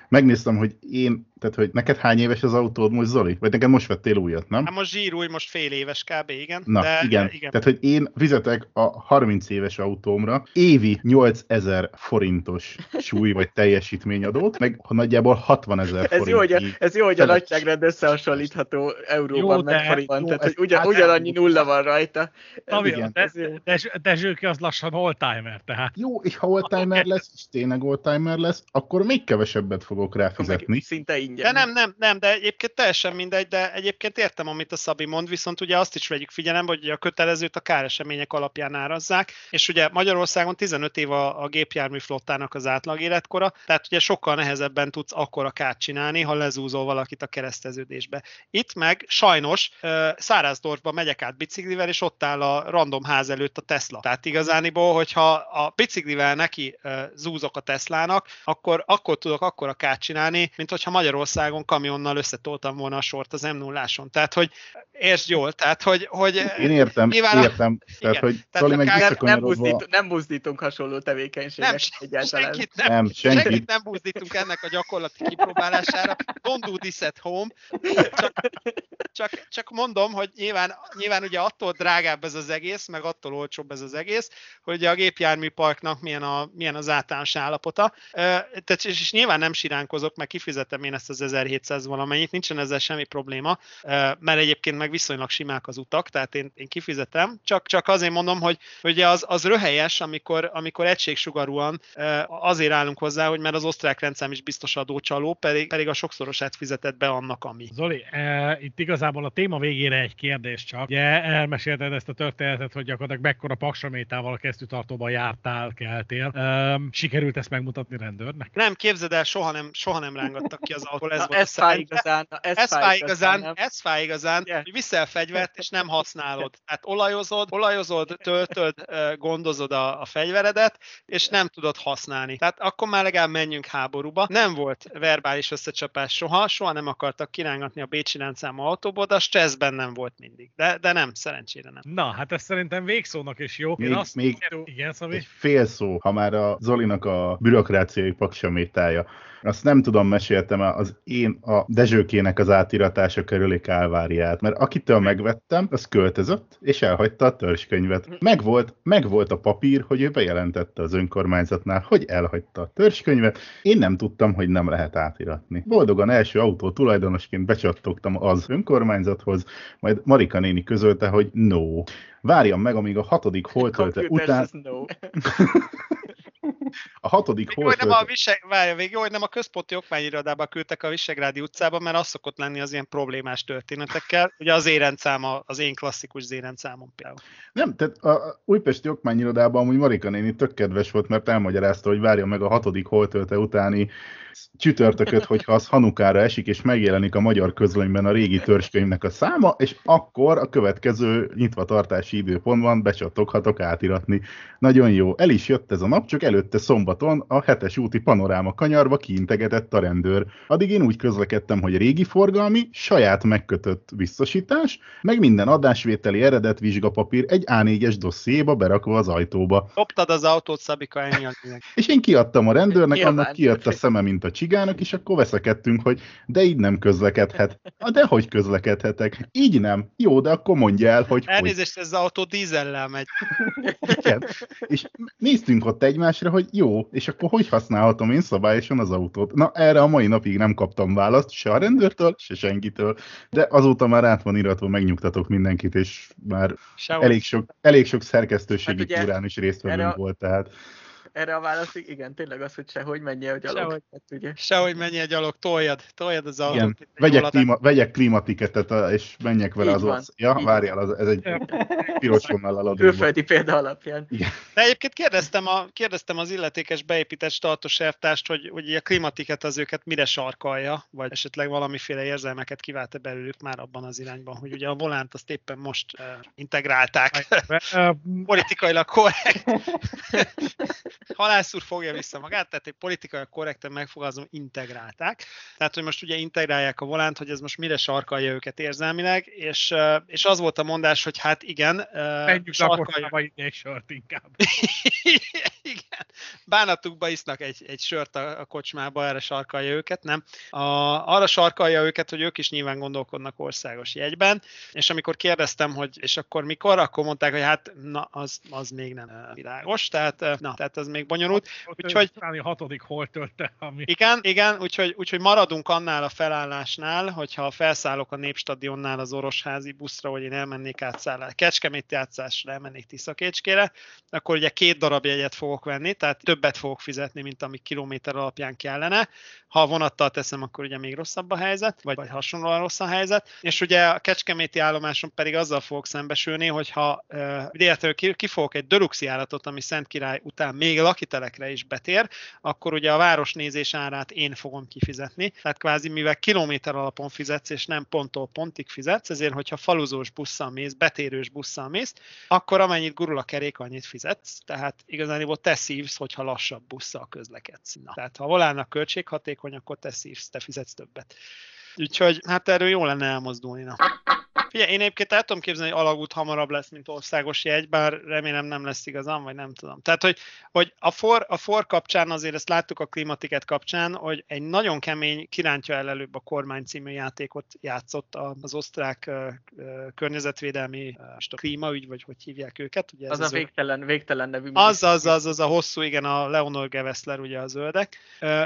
megnéztem, hogy én Tehát, hogy neked hány éves az autód most, Zoli? Vagy neked most vettél újat, nem? Hát most zsírúj, most fél éves kb. igen. Na, de, igen. igen. Tehát, hogy én fizetek a 30 éves autómra évi 8000 forintos súly vagy teljesítményadót, meg nagyjából 60 ezer Ez jó, hogy a, ez jó, hogy a nagyságrend összehasonlítható euróban Jó, de- meg forintban, tehát hogy ugyan, hát- ugyanannyi nulla van rajta. Ami, igen. de, de, de Zsőke az lassan oldtimer, tehát. Jó, és ha oldtimer lesz, és tényleg oldtimer lesz, akkor még kevesebbet fogok rá Akkor fizetni. Szinte ingyen. De nem, nem, nem, de egyébként teljesen mindegy, de egyébként értem, amit a Szabi mond, viszont ugye azt is vegyük figyelembe, hogy a kötelezőt a káresemények alapján árazzák, és ugye Magyarországon 15 év a, a gépjármű flottának az átlag életkora, tehát ugye sokkal nehezebben tudsz akkora kárt csinálni, ha lezúzol valakit a kereszteződésbe. Itt meg sajnos Szárázdorfba megyek át biciklivel, és ott áll a random ház előtt a Tesla. Tehát igazániból, hogyha a biciklivel neki zúzok a Teslának, akkor, akkor tudok akkora kárt csinálni, mint hogyha Magyarországon kamionnal összetoltam volna a sort az m 0 Tehát, hogy értsd jól, tehát, hogy, hogy Én értem, Nyilván a- értem. Tehát, igen. hogy Tehát Zoli meg nem, buzdít, nem buzdítunk hasonló tevékenységet nem, egyáltalán. senkit nem, Nem, senkit. senkit nem buzdítunk ennek a gyakorlati kipróbálására. Don't do this at home. Csak, csak, csak mondom, hogy nyilván, nyilván ugye attól drágább ez az egész, meg attól olcsóbb ez az egész, hogy a gépjárműparknak milyen, a, milyen az általános állapota. Tehát, és, és nyilván nem siránkozok, meg kifizetem én ezt az 1700 valamennyit, nincsen ezzel semmi probléma, mert egyébként meg viszonylag simák az utak, tehát én, én kifizetem, csak, csak azért mondom, hogy hogy az, az röhelyes, amikor, amikor egységsugarúan azért állunk hozzá, hogy mert az osztrák rendszám is biztos adócsaló, pedig, pedig a sokszorosát fizetett be annak, ami. Zoli, e, itt igazából a téma végére egy kérdés csak. Ugye elmesélted ezt a történetet, hogy gyakorlatilag mekkora paksamétával a kesztyűtartóban jártál, keltél. E, sikerült ezt megmutatni rendőrnek? Nem, képzeld el, soha nem, soha nem rángattak ki az autóból, ez Na, volt ez fáj igazán, na, ez, Ez fáj igazán, nem? ez fáj igazán, Yeah. hogy viszel fegyvert, és nem használod. Tehát olajozod, olajozod, töltöd, gondozod a, a fegyveredet, és nem tudod használni. Tehát akkor már legalább menjünk háborúba. Nem volt verbális összecsapás soha, soha nem akartak kirángatni a Bécsi láncszámú autóból, de a stresszben nem volt mindig. De, de nem, szerencsére nem. Na, hát ez szerintem végszónak is jó. Én Még- azt még- Igen, Szabi? Egy fél szó, ha már a Zolinak a bürokráciai paksamétája. Azt nem tudom, meséltem az én a Dezsőkének az átiratása körüli kálváriát, mert akitől megvettem, az költözött, és elhagyta a törzskönyvet. Megvolt, megvolt a papír, hogy ő bejelentette az önkormányzatnál, hogy elhagyta a törzskönyvet. Én nem tudtam, hogy nem lehet átiratni. Boldogan első autó tulajdonosként becsattogtam az önkormányzathoz, majd Marika néni közölte, hogy no. Várjam meg, amíg a hatodik holtölte után, no. a hatodik hogy nem a, Viseg... Várja, még jó, hogy nem a központi okmányirodába küldtek a Visegrádi utcába, mert az szokott lenni az ilyen problémás történetekkel. Ugye az érendszáma, az én klasszikus zérendszámom például. Nem, tehát a újpesti okmányirodában amúgy Marika néni tök kedves volt, mert elmagyarázta, hogy várja meg a hatodik holtölte utáni csütörtököt, hogyha az Hanukára esik, és megjelenik a magyar közlönyben a régi törzskönyvnek a száma, és akkor a következő nyitvatartási időpontban becsatoghatok átiratni. Nagyon jó. El is jött ez a nap, csak előtte szombaton a hetes úti panoráma kanyarba kiintegetett a rendőr. Addig én úgy közlekedtem, hogy régi forgalmi, saját megkötött biztosítás, meg minden adásvételi eredet vizsgapapír egy A4-es dossziéba berakva az ajtóba. Loptad az autót, Szabika, ennyi a. És én kiadtam a rendőrnek, Nyilván. annak kijött a szeme, mint a csigának, és akkor veszekedtünk, hogy de így nem közlekedhet. De hogy közlekedhetek? Így nem. Jó, de akkor mondja el, hogy hogy. Elnézést, ez az autó dízellel megy. Igen. És néztünk ott egymásra, hogy jó, és akkor hogy használhatom én szabályosan az autót? Na, erre a mai napig nem kaptam választ, se a rendőrtől, se senkitől, de azóta már át van iratva, megnyugtatok mindenkit, és már elég sok, elég sok szerkesztőségi Hát ugye, túrán is részt erre volt, tehát Erre a válasz, igen, tényleg az, hogy sehogy menjél gyalog. Sehogy. Hát, ugye. Sehogy menjél gyalog, toljad, toljad az autót. igen, vegyek, klíma, vegyek klímatiketet, a- és menjek vele Így az van. Ja, így várjál, az, ez egy piros vonallal adóba. Külföldi példa alapján. De egyébként kérdeztem, a, kérdeztem az illetékes beépített startosertást, hogy, hogy a klimatiket az őket mire sarkalja, vagy esetleg valamiféle érzelmeket kivált belőlük már abban az irányban, hogy ugye a volánt azt éppen most uh, integrálták. Ö, Politikailag korrekt. Halász úr fogja vissza magát, tehát egy politikai korrekten megfogalmazom, integrálták. Tehát, hogy most ugye integrálják a volánt, hogy ez most mire sarkalja őket érzelmileg, és, és az volt a mondás, hogy hát igen, Menjünk sarkalja- inni egy sört inkább. Igen. Bánatukba isznak egy, egy sört a, a kocsmába, erre sarkalja őket, nem? A, arra sarkalja őket, hogy ők is nyilván gondolkodnak országos jegyben, és amikor kérdeztem, hogy és akkor mikor, akkor mondták, hogy hát na, az, az még nem világos, tehát, eh, na, tehát ez még bonyolult. Úgyhogy Utáni hatodik hol tölte, ami... igen, igen, úgyhogy, úgyhogy maradunk annál a felállásnál, hogyha felszállok a Népstadionnál az Orosházi buszra, hogy én elmennék átszállás, Kecskemét játszásra, elmennék Tiszakécskére, akkor ugye két darab jegyet fogok venni, tehát többet fogok fizetni, mint ami kilométer alapján kellene. Ha a vonattal teszem, akkor ugye még rosszabb a helyzet, vagy, vagy hasonlóan rossz a helyzet. És ugye a Kecskeméti állomáson pedig azzal fogok szembesülni, hogyha uh, illetve ki, ki fogok egy Deluxe járatot, ami Szent Király után még lakitelekre is betér, akkor ugye a városnézés árát én fogom kifizetni. Tehát kvázi, mivel kilométer alapon fizetsz, és nem ponttól pontig fizetsz, ezért, hogyha faluzós busszal mész, betérős busszal mész, akkor amennyit gurul a kerék, annyit fizetsz. Tehát igazából te szívsz, hogyha lassabb busszal közlekedsz. Na, tehát ha volának költséghatékony, akkor te szívsz, te fizetsz többet. Úgyhogy hát erről jó lenne elmozdulni. Na. Figyelj, én egyébként el tudom képzelni, hogy alagút hamarabb lesz, mint országos jegy, bár remélem nem lesz igazam, vagy nem tudom. Tehát, hogy, hogy a, for, a for kapcsán azért ezt láttuk a klímatiket kapcsán, hogy egy nagyon kemény kirántja el előbb a kormány című játékot játszott az osztrák környezetvédelmi klímaügy, vagy hogy hívják őket. Ugye Az ez a végtelen, végtelen nevű az, az, az, az a hosszú, igen, a Leonor Gevesler, ugye a zöldek.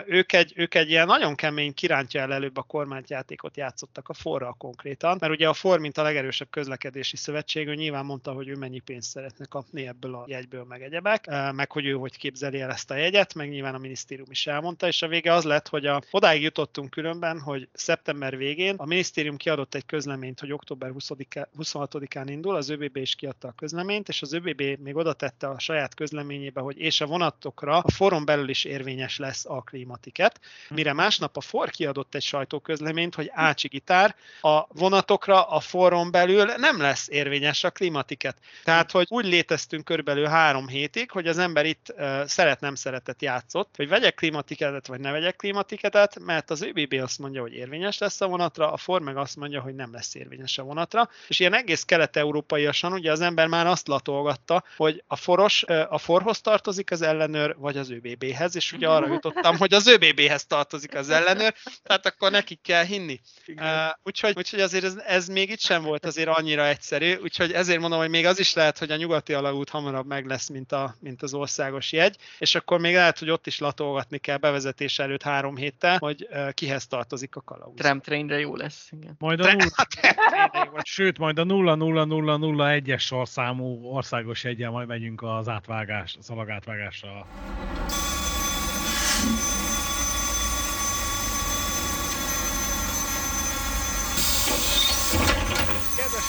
Ők egy, ők egy ilyen nagyon kemény kirántja el előbb a kormányjátékot játszottak a forral konkrétan, mert ugye a for, mint a legerősebb közlekedési szövetség, ő nyilván mondta, hogy ő mennyi pénzt szeretne kapni ebből a jegyből, meg egyebek, ö, meg hogy ő hogy képzeli el ezt a jegyet, meg nyilván a minisztérium is elmondta, és a vége az lett, hogy a, odáig jutottunk különben, hogy szeptember végén a minisztérium kiadott egy közleményt, hogy október 20-án 26-án indul, az ÖBB is kiadta a közleményt, és az ÖBB még oda tette a saját közleményébe, hogy és a vonatokra a foron belül is érvényes lesz a klímatiket, mire másnap a FOR kiadott egy sajtóközleményt, hogy Ácsi Gitár, a vonatokra a foron belül nem lesz érvényes a klímatiket. Tehát, hogy úgy léteztünk körülbelül három hétig, hogy az ember itt uh, szeret-nem szeretett játszott, hogy vegyek klímatiketet, vagy ne vegyek klímatiketet, mert az ÖBB azt mondja, hogy érvényes lesz a vonatra, a FOR meg azt mondja, hogy nem lesz érvényes a vonatra, és ilyen egész kelet-európaiasan ugye az ember már azt latolgatta, hogy a foros, a forhoz tartozik az ellenőr, vagy az ÖBB-hez, és ugye arra jutottam, hogy az ÖBB-hez tartozik az ellenőr, tehát akkor nekik kell hinni. Uh, úgyhogy, úgyhogy azért ez, ez még itt sem volt azért annyira egyszerű, úgyhogy ezért mondom, hogy még az is lehet, hogy a nyugati alagút hamarabb meg lesz, mint, a, mint az országos jegy, és akkor még lehet, hogy ott is latolgatni kell bevezetés előtt három héttel, hogy uh, kihez tartozik a kalauz. Tramtrainre jó lesz, igen. Majd a nulla, sőt, majd a 00001-es sorszámú országos egyen majd megyünk az átvágás, szalagátvágásra.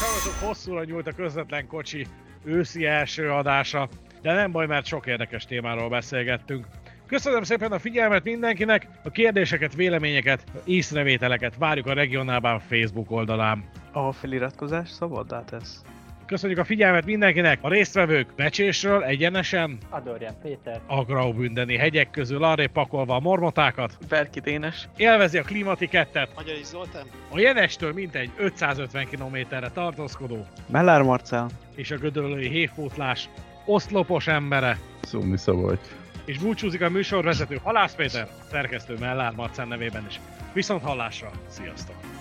Hallgatók, hosszúra nyúlt a közvetlen kocsi őszi első adása, de nem baj, mert sok érdekes témáról beszélgettünk. Köszönöm szépen a figyelmet mindenkinek, a kérdéseket, véleményeket, észrevételeket várjuk a Regionálban Facebook oldalán. A feliratkozás szabaddá tesz. Köszönjük a figyelmet mindenkinek, a résztvevők becsésről egyenesen Adorján Péter. a Graubündeni hegyek közül arré pakolva a mormotákat, Berki Dénes. élvezi a klimatikettet, Magyar is Zoltán? a Jenestől mintegy 550 kilométerre tartózkodó, Mellár Marcel. és a gödöllői hévpótlás oszlopos embere, Szóni Szabolcs. és búcsúzik a műsorvezető Halász Péter, szerkesztő Mellár Marcel nevében is. Viszont hallásra, sziasztok!